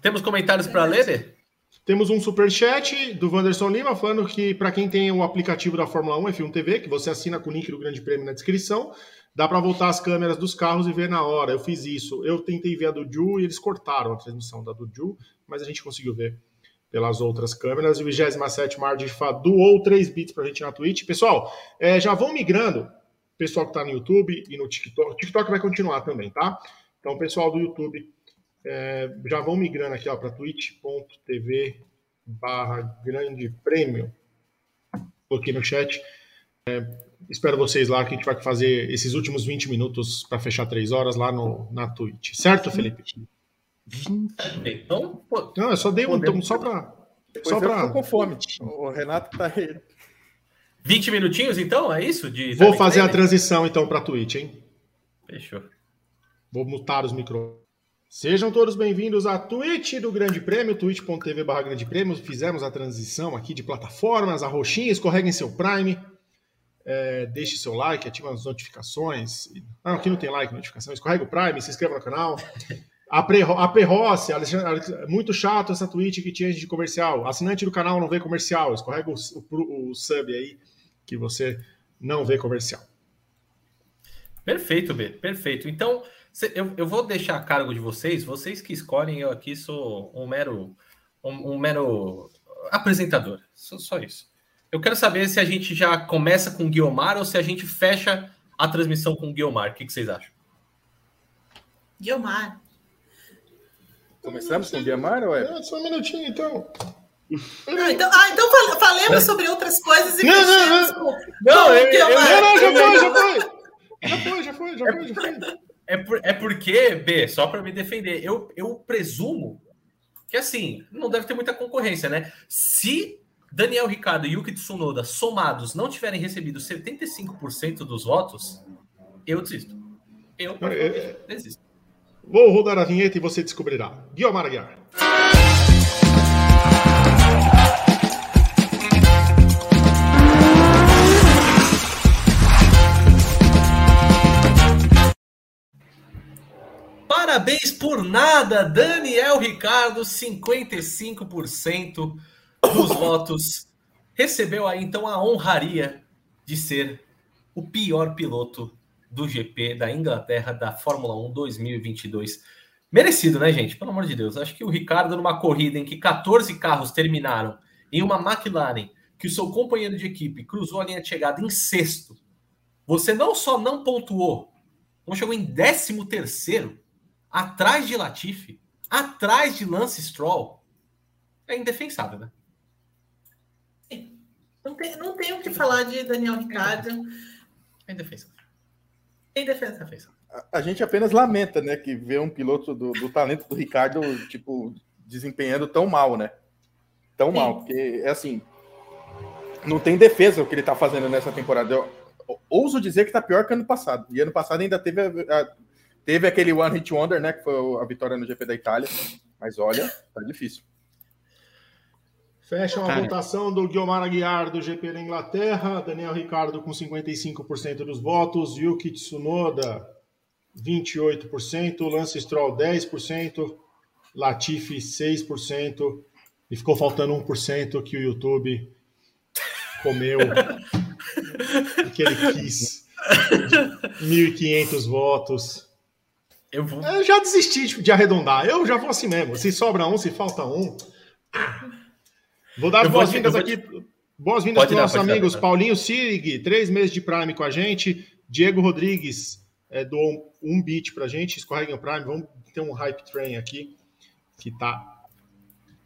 Temos comentários para ler? Temos um super chat do Wanderson Lima falando que para quem tem o aplicativo da Fórmula 1 F1 TV, que você assina com o link do Grande Prêmio na descrição, dá para voltar as câmeras dos carros e ver na hora. Eu fiz isso. Eu tentei ver a do Ju e eles cortaram a transmissão da do Ju, mas a gente conseguiu ver pelas outras câmeras. O 27 Margin doou 3 bits para a gente na Twitch. Pessoal, é, já vão migrando, pessoal que está no YouTube e no TikTok. O TikTok vai continuar também, tá? Então, pessoal do YouTube, é, já vão migrando aqui para twitch.tv barra grande prêmio. Aqui no chat. É, espero vocês lá que a gente vai fazer esses últimos 20 minutos para fechar 3 horas lá no, na Twitch. Certo, Felipe? 20. Então, pô, não, eu só dei um, então, só para. Só para. com fome. O Renato tá aí. 20 minutinhos, então? É isso? De Vou fazer a transição, então, para Twitch, hein? Fechou. Vou mutar os microfones. Sejam todos bem-vindos à Twitch do Grande Prêmio, twitch.tv barra Grande Prêmio. Fizemos a transição aqui de plataformas, a roxinha, escorreguem seu Prime, é, deixe seu like, ative as notificações. Não, aqui não tem like, notificação. Escorrega o Prime, se inscreva no canal. A, Pre, a Perrossi, muito chato essa tweet que tinha de comercial. Assinante do canal não vê comercial. Escorrega o, o, o sub aí que você não vê comercial. Perfeito, B. Perfeito. Então, eu, eu vou deixar a cargo de vocês. Vocês que escolhem, eu aqui sou um mero, um, um mero apresentador. Só, só isso. Eu quero saber se a gente já começa com o Guiomar ou se a gente fecha a transmissão com o Guiomar. O que, que vocês acham? Guiomar. Começamos com o Guiomar ou é? Só um minutinho, então. Ah, então, ah, então falemos sobre outras coisas e não, não, não. Com, não, eu, eu, não, não, já foi, já foi. Já foi, já foi, já foi, já foi. É, por, é porque, B, só para me defender, eu, eu presumo que assim, não deve ter muita concorrência, né? Se Daniel Ricardo e Yuki Tsunoda somados não tiverem recebido 75% dos votos, eu desisto. Eu é, é, desisto. Vou rodar a vinheta e você descobrirá. Guilherme Aguiar. Parabéns por nada, Daniel Ricardo, 55% dos votos. Recebeu aí então a honraria de ser o pior piloto do GP da Inglaterra da Fórmula 1 2022. Merecido, né, gente? Pelo amor de Deus. Acho que o Ricardo, numa corrida em que 14 carros terminaram em uma McLaren, que o seu companheiro de equipe cruzou a linha de chegada em sexto, você não só não pontuou, como chegou em décimo terceiro atrás de Latifi, atrás de Lance Stroll, é indefensável, né? Não tem, não tem o que falar de Daniel Ricciardo. É indefensável. É indefensável. A, a gente apenas lamenta, né, que vê um piloto do, do talento do Ricardo, tipo, desempenhando tão mal, né? Tão Sim. mal, porque é assim, não tem defesa o que ele tá fazendo nessa temporada. Eu ouso dizer que tá pior que ano passado. E ano passado ainda teve a, a, Teve aquele One Hit Wonder, né? Que foi a vitória no GP da Itália. Mas olha, tá difícil. Fecha a votação do Guilmar Aguiar do GP da Inglaterra, Daniel Ricardo com 55% dos votos, Yuki Tsunoda 28%, Lance Stroll 10%, Latifi 6%, e ficou faltando 1% que o YouTube comeu, que ele quis. 1.500 votos. Eu vou. Eu já desisti de, de arredondar. Eu já vou assim mesmo. Se sobra um, se falta um. Vou dar as boas-vindas aqui. Boas-vindas para os nossos amigos dar, Paulinho Sirig, três meses de Prime com a gente. Diego Rodrigues é, doou um beat para a gente. Escorreguem o Prime. Vamos ter um hype train aqui que tá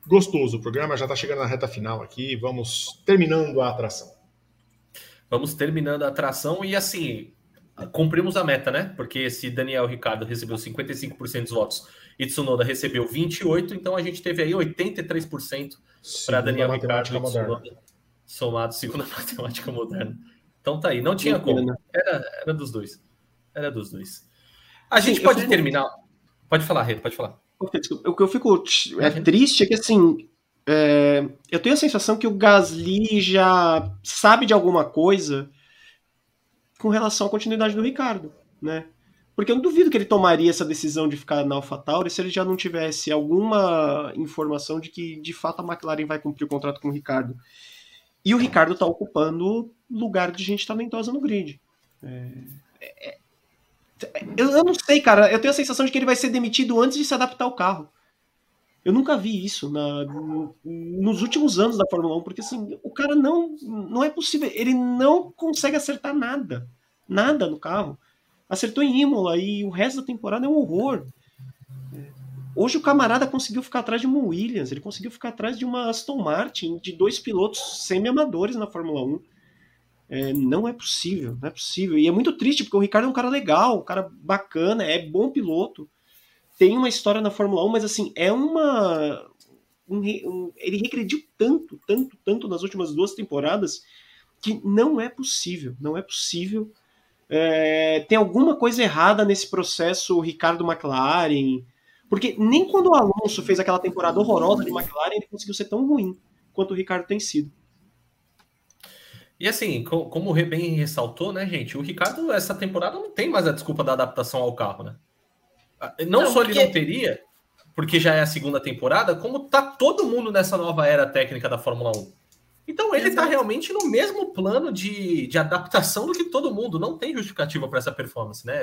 gostoso. O programa já está chegando na reta final aqui. Vamos terminando a atração. Vamos terminando a atração e assim, cumprimos a meta, né? Porque se Daniel Ricardo recebeu 55% dos votos e Tsunoda recebeu 28%, então a gente teve aí 83% para Daniel Ricardo e Tsunoda somado segundo a matemática moderna. Então tá aí, não tinha como. Era, era dos dois. Era dos dois. A gente Sim, pode fico... terminar. Pode falar, Reto, pode falar. O que eu fico é triste é que assim. É... eu tenho a sensação que o Gasly já sabe de alguma coisa com relação à continuidade do Ricardo, né? Porque eu não duvido que ele tomaria essa decisão de ficar na AlphaTauri se ele já não tivesse alguma informação de que de fato a McLaren vai cumprir o contrato com o Ricardo. E o Ricardo está ocupando lugar de gente talentosa no grid. É, é, é, eu, eu, não sei, cara. Eu tenho a sensação de que ele vai ser demitido antes de se adaptar ao carro. Eu nunca vi isso na, nos últimos anos da Fórmula 1, porque assim, o cara não, não é possível, ele não consegue acertar nada, nada no carro. Acertou em Imola e o resto da temporada é um horror. Hoje o camarada conseguiu ficar atrás de uma Williams, ele conseguiu ficar atrás de uma Aston Martin, de dois pilotos semi-amadores na Fórmula 1. É, não é possível, não é possível. E é muito triste, porque o Ricardo é um cara legal, um cara bacana, é bom piloto tem uma história na Fórmula 1, mas assim, é uma. Um, um, ele regrediu tanto, tanto, tanto nas últimas duas temporadas que não é possível, não é possível. É, tem alguma coisa errada nesse processo, o Ricardo McLaren, porque nem quando o Alonso fez aquela temporada horrorosa de McLaren, ele conseguiu ser tão ruim quanto o Ricardo tem sido. E assim, como o Rê bem ressaltou, né, gente, o Ricardo essa temporada não tem mais a desculpa da adaptação ao carro, né? Não, não só porque... ele não teria, porque já é a segunda temporada, como tá todo mundo nessa nova era técnica da Fórmula 1. Então ele está realmente no mesmo plano de, de adaptação do que todo mundo. Não tem justificativa para essa performance, né?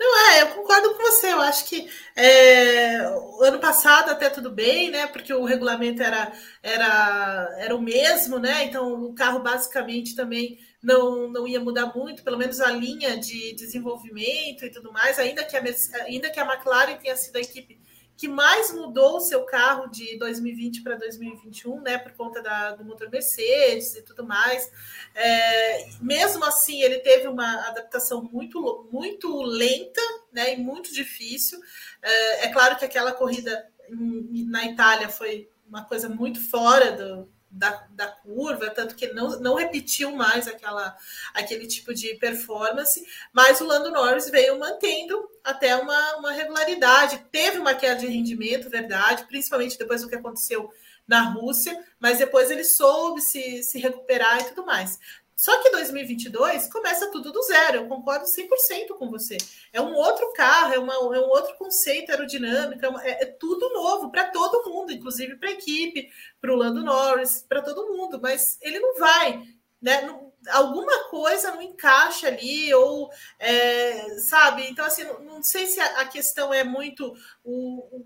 Não, é, eu concordo com você. Eu acho que é, ano passado até tudo bem, né? Porque o regulamento era, era, era o mesmo, né? Então o carro basicamente também não, não ia mudar muito, pelo menos a linha de desenvolvimento e tudo mais, ainda que a, ainda que a McLaren tenha sido a equipe que mais mudou o seu carro de 2020 para 2021, né, por conta da, do motor Mercedes e tudo mais. É, mesmo assim, ele teve uma adaptação muito, muito lenta, né, e muito difícil. É, é claro que aquela corrida na Itália foi uma coisa muito fora do, da, da curva, tanto que não, não repetiu mais aquela, aquele tipo de performance, mas o Lando Norris veio mantendo até uma, uma regularidade. Teve uma queda de rendimento, verdade, principalmente depois do que aconteceu na Rússia, mas depois ele soube se, se recuperar e tudo mais. Só que 2022 começa tudo do zero, eu concordo 100% com você. É um outro carro, é, uma, é um outro conceito aerodinâmico, é, é, é tudo novo para todo mundo, inclusive para a equipe, para o Lando Norris, para todo mundo, mas ele não vai, né? Não, alguma coisa não encaixa ali, ou é, sabe? Então, assim, não, não sei se a, a questão é muito o,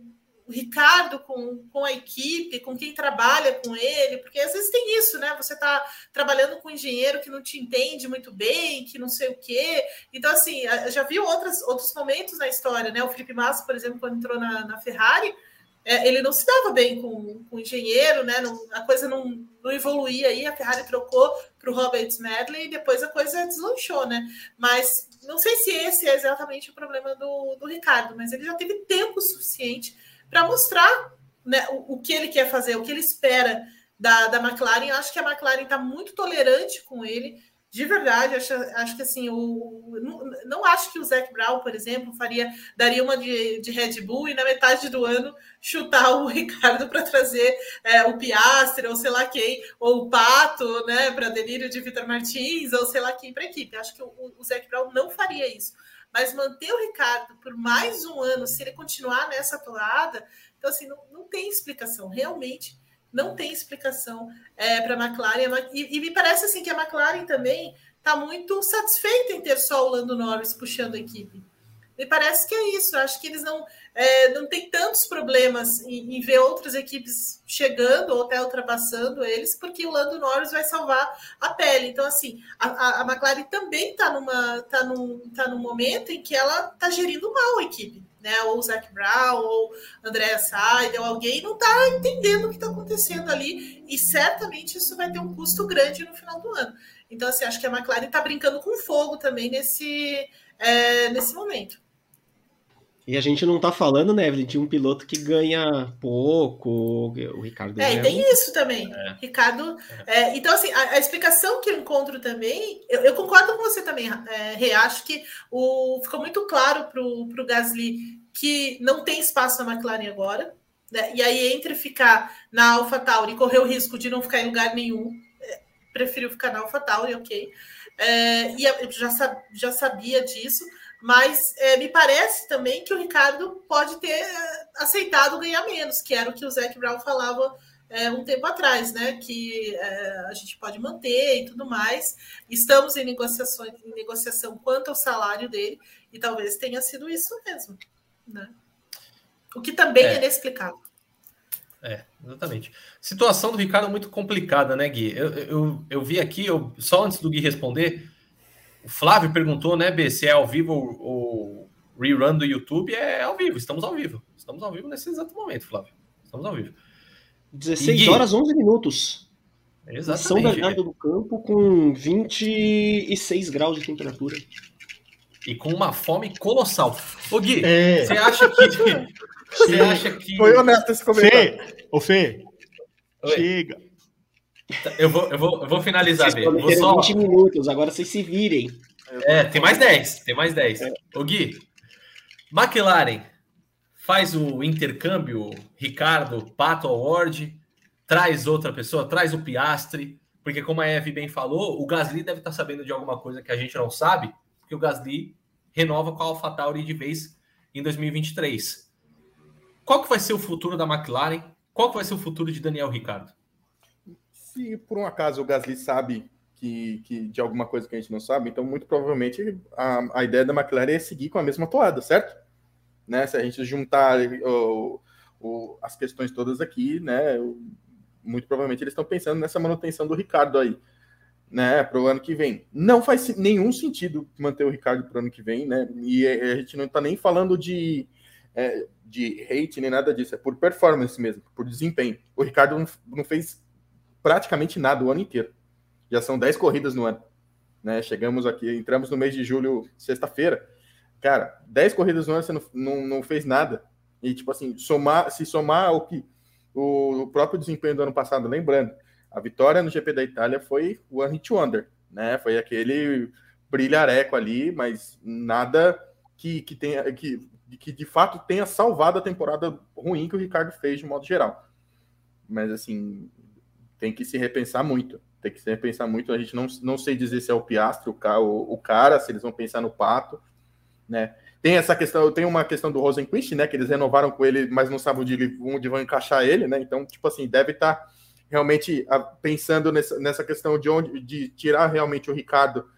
Ricardo com, com a equipe, com quem trabalha com ele, porque às vezes tem isso, né? Você está trabalhando com um engenheiro que não te entende muito bem, que não sei o quê. Então, assim, já viu outros, outros momentos na história, né? O Felipe Massa, por exemplo, quando entrou na, na Ferrari, é, ele não se dava bem com, com o engenheiro, né? Não, a coisa não, não evoluía aí, a Ferrari trocou para o Robert Medley e depois a coisa deslanchou, né? Mas não sei se esse é exatamente o problema do, do Ricardo, mas ele já teve tempo suficiente para mostrar né, o, o, que ele quer fazer, o que ele espera da, da McLaren. Acho que a McLaren está muito tolerante com ele, de verdade. Acho, acho que assim, o, não, não acho que o Zac Brown, por exemplo, faria daria uma de, de Red Bull e na metade do ano chutar o Ricardo para trazer é, o Piastre, ou sei lá quem, ou o Pato, né, para delírio de Vitor Martins, ou sei lá quem para a equipe. Acho que o, o Zac Brown não faria isso mas manter o Ricardo por mais um ano, se ele continuar nessa toada, então assim, não, não tem explicação, realmente não tem explicação é, para a McLaren. E, e, me parece assim que a McLaren também está muito satisfeita em ter só o Lando Norris puxando a equipe. Me parece que é isso. Eu acho que eles não, é, não têm tantos problemas em, em, ver outras equipes chegando ou até ultrapassando eles, porque o Lando Norris vai salvar a pele. Então, assim, a, a McLaren também está tá num, tá num momento em que ela está gerindo mal a equipe. Né? Ou o Zac Brown, ou Andréa Seidel, alguém não está entendendo o que está acontecendo ali, e certamente isso vai ter um custo grande no final do ano. Então, assim, acho que a McLaren está brincando com fogo também nesse, é, nesse momento. E a gente não tá falando, né, Evelyn, de um piloto que ganha pouco, o Ricardo. É, e tem isso também. É. Ricardo. É. é, então, assim, a, a, explicação que eu encontro também, eu, eu concordo com você também, é, acho que o, ficou muito claro pro, pro Gasly que não tem espaço na McLaren agora. Né? E aí, entre ficar na AlphaTauri e correr o risco de não ficar em lugar nenhum, é, preferiu ficar na AlphaTauri, ok. E eu já, já sabia disso. Mas é, me parece também que o Ricardo pode ter é, aceitado ganhar menos, que era o que o Zac Brown falava é, um tempo atrás, né? Que é, a gente pode manter e tudo mais. Estamos em negociações, em negociação quanto ao salário dele, e talvez tenha sido isso mesmo, né? O que também é, é inexplicável. É, exatamente. Situação do Ricardo muito complicada, né, Gui? Eu, eu, eu vi aqui, eu, só antes do Gui responder, o Flávio perguntou, né, B, se é ao vivo ou rerun do YouTube. É ao vivo, estamos ao vivo. Estamos ao vivo nesse exato momento, Flávio. Estamos ao vivo. 16 e... horas 11 minutos. Exatamente. São Bernardo do Campo com 26 graus de temperatura. E com uma fome colossal. Ô Gui, é. você acha que. Você acha que. Foi honesto esse comentário. Fê, ô Fê, Oi. chega. Eu vou, eu vou, eu vou finalizar, Vocês vou só... 20 minutos, agora vocês se virem. É, tem mais 10, tem mais 10. É. Ô Gui, McLaren faz o intercâmbio Ricardo Pato Award, traz outra pessoa, traz o Piastre, porque como a Eve bem falou, o Gasly deve estar sabendo de alguma coisa que a gente não sabe, porque o Gasly renova com a AlphaTauri de vez em 2023. Qual que vai ser o futuro da McLaren? Qual que vai ser o futuro de Daniel Ricardo? Se por um acaso o Gasly sabe que, que de alguma coisa que a gente não sabe, então muito provavelmente a, a ideia da McLaren é seguir com a mesma toada, certo? Né? Se a gente juntar o, o, as questões todas aqui, né? Muito provavelmente eles estão pensando nessa manutenção do Ricardo aí, né? Para o ano que vem. Não faz nenhum sentido manter o Ricardo para o ano que vem, né? E a gente não está nem falando de é, de hate nem nada disso, é por performance mesmo, por desempenho. O Ricardo não fez praticamente nada o ano inteiro. Já são 10 corridas no ano. Né? Chegamos aqui, entramos no mês de julho, sexta-feira. Cara, 10 corridas no ano você não, não, não, fez nada. E, tipo assim, somar, se somar ao que o, o, próprio desempenho do ano passado, lembrando, a vitória no GP da Itália foi o One Hit Wonder, né? Foi aquele brilhareco ali, mas nada que, que tenha que, que de fato tenha salvado a temporada ruim que o Ricardo fez de modo geral. Mas assim, tem que se repensar muito. Tem que se repensar muito. A gente não, não sei dizer se é o Piastro, o, o cara, se eles vão pensar no Pato, né? Tem essa questão, tem uma questão do Rosenquist, né? Que eles renovaram com ele, mas não sabem onde, onde vão encaixar ele, né? Então, tipo assim, deve estar tá realmente ah, pensando nessa, nessa questão de onde de tirar realmente o Ricardo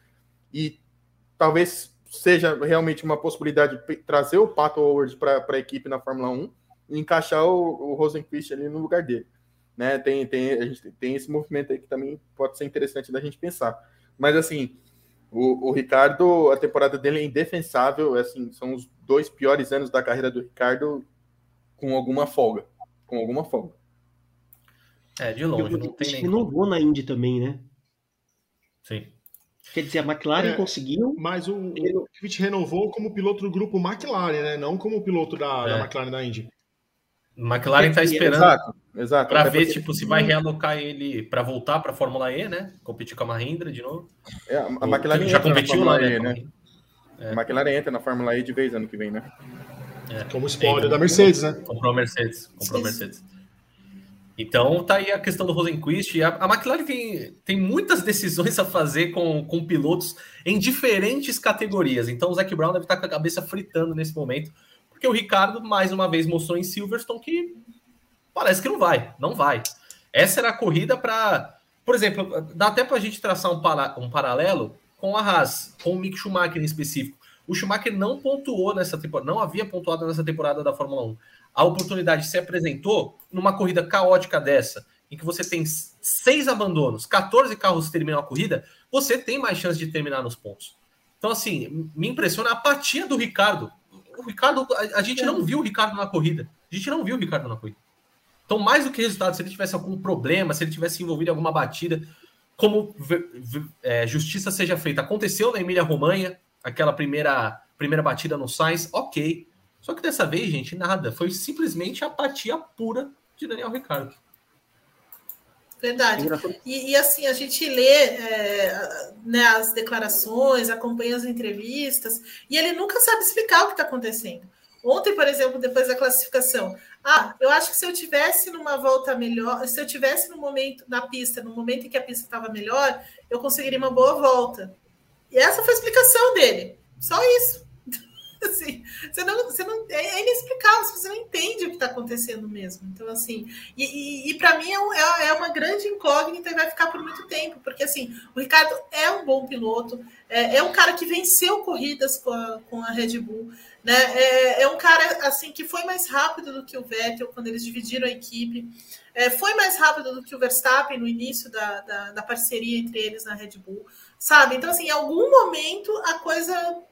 e talvez seja realmente uma possibilidade de trazer o Pato Howard para a equipe na Fórmula 1 e encaixar o, o Rosenquist ali no lugar dele. Né? Tem, tem, a gente tem esse movimento aí que também pode ser interessante da gente pensar. Mas assim, o, o Ricardo, a temporada dele é indefensável, assim, são os dois piores anos da carreira do Ricardo com alguma folga. Com alguma folga. É, de longe, não tem nem. Renovou na Indy também, né? Sim. Quer dizer, a McLaren é, conseguiu. Mas o, o renovou como piloto do grupo McLaren, né? Não como piloto da, é. da McLaren da Indy. McLaren está esperando exato, exato. para ver tipo, se vai realocar ele para voltar para a Fórmula E, né? Competir com a Mahindra de novo. É, a McLaren já competiu lá, né? E, né? É. A McLaren entra na Fórmula E de vez ano que vem, né? É. Como spoiler da Mercedes, né? Comprou a Mercedes. Comprou a Mercedes. Então tá aí a questão do Rosenquist. A, a McLaren tem, tem muitas decisões a fazer com, com pilotos em diferentes categorias. Então o Zac Brown deve estar com a cabeça fritando nesse momento, porque o Ricardo mais uma vez mostrou em Silverstone que parece que não vai, não vai. Essa era a corrida para, por exemplo, dá até para a gente traçar um, para, um paralelo com a Haas, com o Mick Schumacher em específico. O Schumacher não pontuou nessa temporada, não havia pontuado nessa temporada da Fórmula 1 a oportunidade se apresentou numa corrida caótica dessa, em que você tem seis abandonos, 14 carros terminam a corrida, você tem mais chance de terminar nos pontos. Então, assim, me impressiona a apatia do Ricardo. O Ricardo, a, a gente não viu o Ricardo na corrida. A gente não viu o Ricardo na corrida. Então, mais do que resultado, se ele tivesse algum problema, se ele tivesse envolvido em alguma batida, como é, justiça seja feita. Aconteceu na Emília Romanha, aquela primeira, primeira batida no Sainz, ok. Só que dessa vez, gente, nada. Foi simplesmente apatia pura de Daniel Ricardo. Verdade. E, e, assim, a gente lê é, né, as declarações, acompanha as entrevistas, e ele nunca sabe explicar o que está acontecendo. Ontem, por exemplo, depois da classificação, ah, eu acho que se eu tivesse numa volta melhor, se eu tivesse no momento na pista, no momento em que a pista estava melhor, eu conseguiria uma boa volta. E essa foi a explicação dele. Só isso. Assim, você não, você não, é, é inexplicável, você não entende o que está acontecendo mesmo. Então, assim, e, e, e para mim é, é, é, uma grande incógnita e vai ficar por muito tempo, porque assim, o Ricardo é um bom piloto, é, é um cara que venceu corridas com a, com a Red Bull, né? É, é, um cara assim que foi mais rápido do que o Vettel quando eles dividiram a equipe. É, foi mais rápido do que o Verstappen no início da, da, da parceria entre eles na Red Bull, sabe? Então, assim, em algum momento a coisa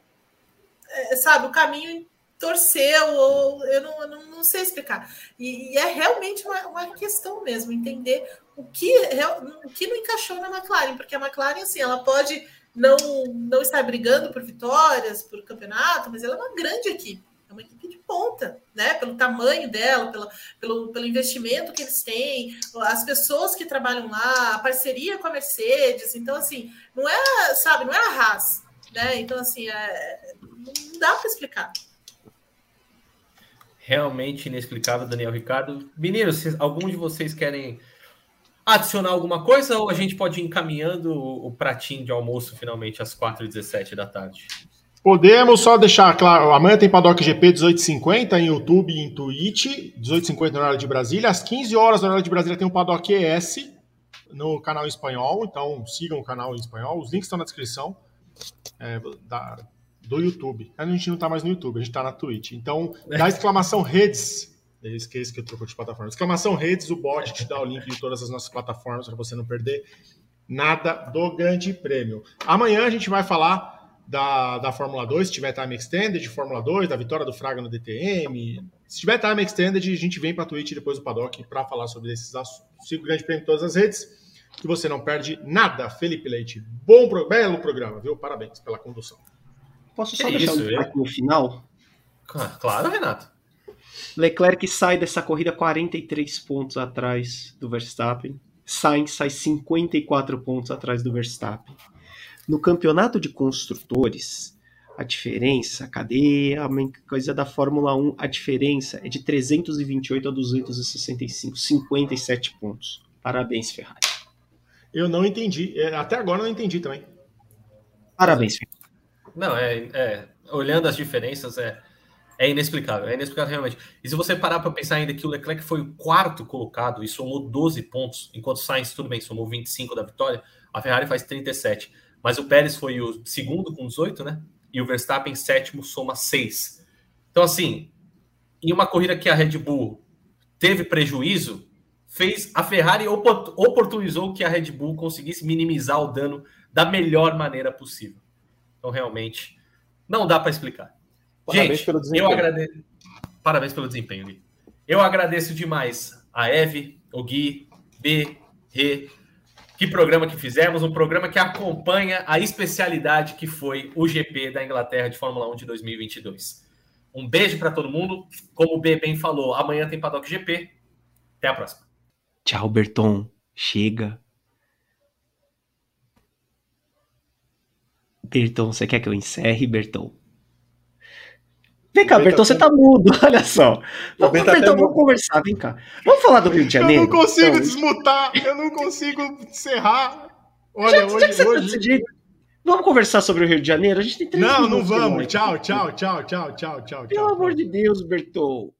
é, sabe, o caminho torceu, ou eu não, não, não sei explicar. E, e é realmente uma, uma, questão mesmo, entender o que, o que não encaixou na McLaren, porque a McLaren, assim, ela pode não, não estar brigando por vitórias, por campeonato, mas ela é uma grande equipe. É uma equipe de ponta, né? Pelo tamanho dela, pela, pelo, pelo investimento que eles têm, as pessoas que trabalham lá, a parceria com a Mercedes. Então, assim, não é, sabe, não é a Haas, né? Então, assim, é, não dá para explicar. Realmente inexplicável, Daniel Ricardo. Meninos, algum de vocês querem adicionar alguma coisa ou a gente pode ir encaminhando o pratinho de almoço finalmente às 4h17 da tarde? Podemos só deixar claro, amanhã tem Paddock GP 18h50 em YouTube e em Twitch, 18h50 no horário de Brasília, às 15 horas no horário de Brasília tem um Paddock ES no canal em espanhol, então sigam o canal em espanhol, os links estão na descrição é, da, do YouTube. A gente não está mais no YouTube, a gente está na Twitch. Então, dá exclamação redes. Eu esqueço que eu troco de plataforma. Exclamação redes, o bot te dá o link de todas as nossas plataformas para você não perder nada do grande prêmio. Amanhã a gente vai falar da, da Fórmula 2, se tiver time extended de Fórmula 2, da vitória do Fraga no DTM. Se tiver time extended, a gente vem para Twitch depois do paddock para falar sobre esses assuntos. Siga o Grande Prêmio em todas as redes, que você não perde nada, Felipe Leite. Bom, pro, belo programa, viu? Parabéns pela condução. Posso só Que deixar isso, um destaque no final? Claro, Renato. Leclerc sai dessa corrida 43 pontos atrás do Verstappen. Sainz sai 54 pontos atrás do Verstappen. No campeonato de construtores, a diferença, cadê a coisa da Fórmula 1? A diferença é de 328 a 265, 57 pontos. Parabéns, Ferrari. Eu não entendi, é, até agora eu não entendi também. Parabéns, Ferrari. Não, é, é, olhando as diferenças, é, é inexplicável, é inexplicável realmente. E se você parar para pensar ainda que o Leclerc foi o quarto colocado e somou 12 pontos, enquanto Sainz, tudo bem, somou 25 da vitória, a Ferrari faz 37. Mas o Pérez foi o segundo com 18, né? E o Verstappen, sétimo, soma 6. Então, assim, em uma corrida que a Red Bull teve prejuízo, fez a Ferrari opor- oportunizou que a Red Bull conseguisse minimizar o dano da melhor maneira possível. Então, realmente, não dá para explicar. Parabéns Gente, pelo eu desempenho. agradeço. Parabéns pelo desempenho, Gui. Eu agradeço demais a Eve, o Gui, B, Rê. Que programa que fizemos, um programa que acompanha a especialidade que foi o GP da Inglaterra de Fórmula 1 de 2022. Um beijo para todo mundo. Como o B bem falou, amanhã tem Paddock GP. Até a próxima. Tchau, Berton. Chega. Berton, você quer que eu encerre, Berton? Vem cá, O Berton Berton, você tá- tá mudo, olha só. Vamos, Berton tá até vamos conversar, vem cá. Vamos falar do Rio de Eu Janeiro? não consigo Então, desmutar, eu não consigo encerrar. Olha, já, já que hoje, você tá hoje... desse jeito, vamos conversar sobre o Rio de Janeiro? A gente tem três Não, não vamos. Tchau, tchau, tchau, tchau, tchau, tchau, tchau. Pelo amor de Deus, Berton.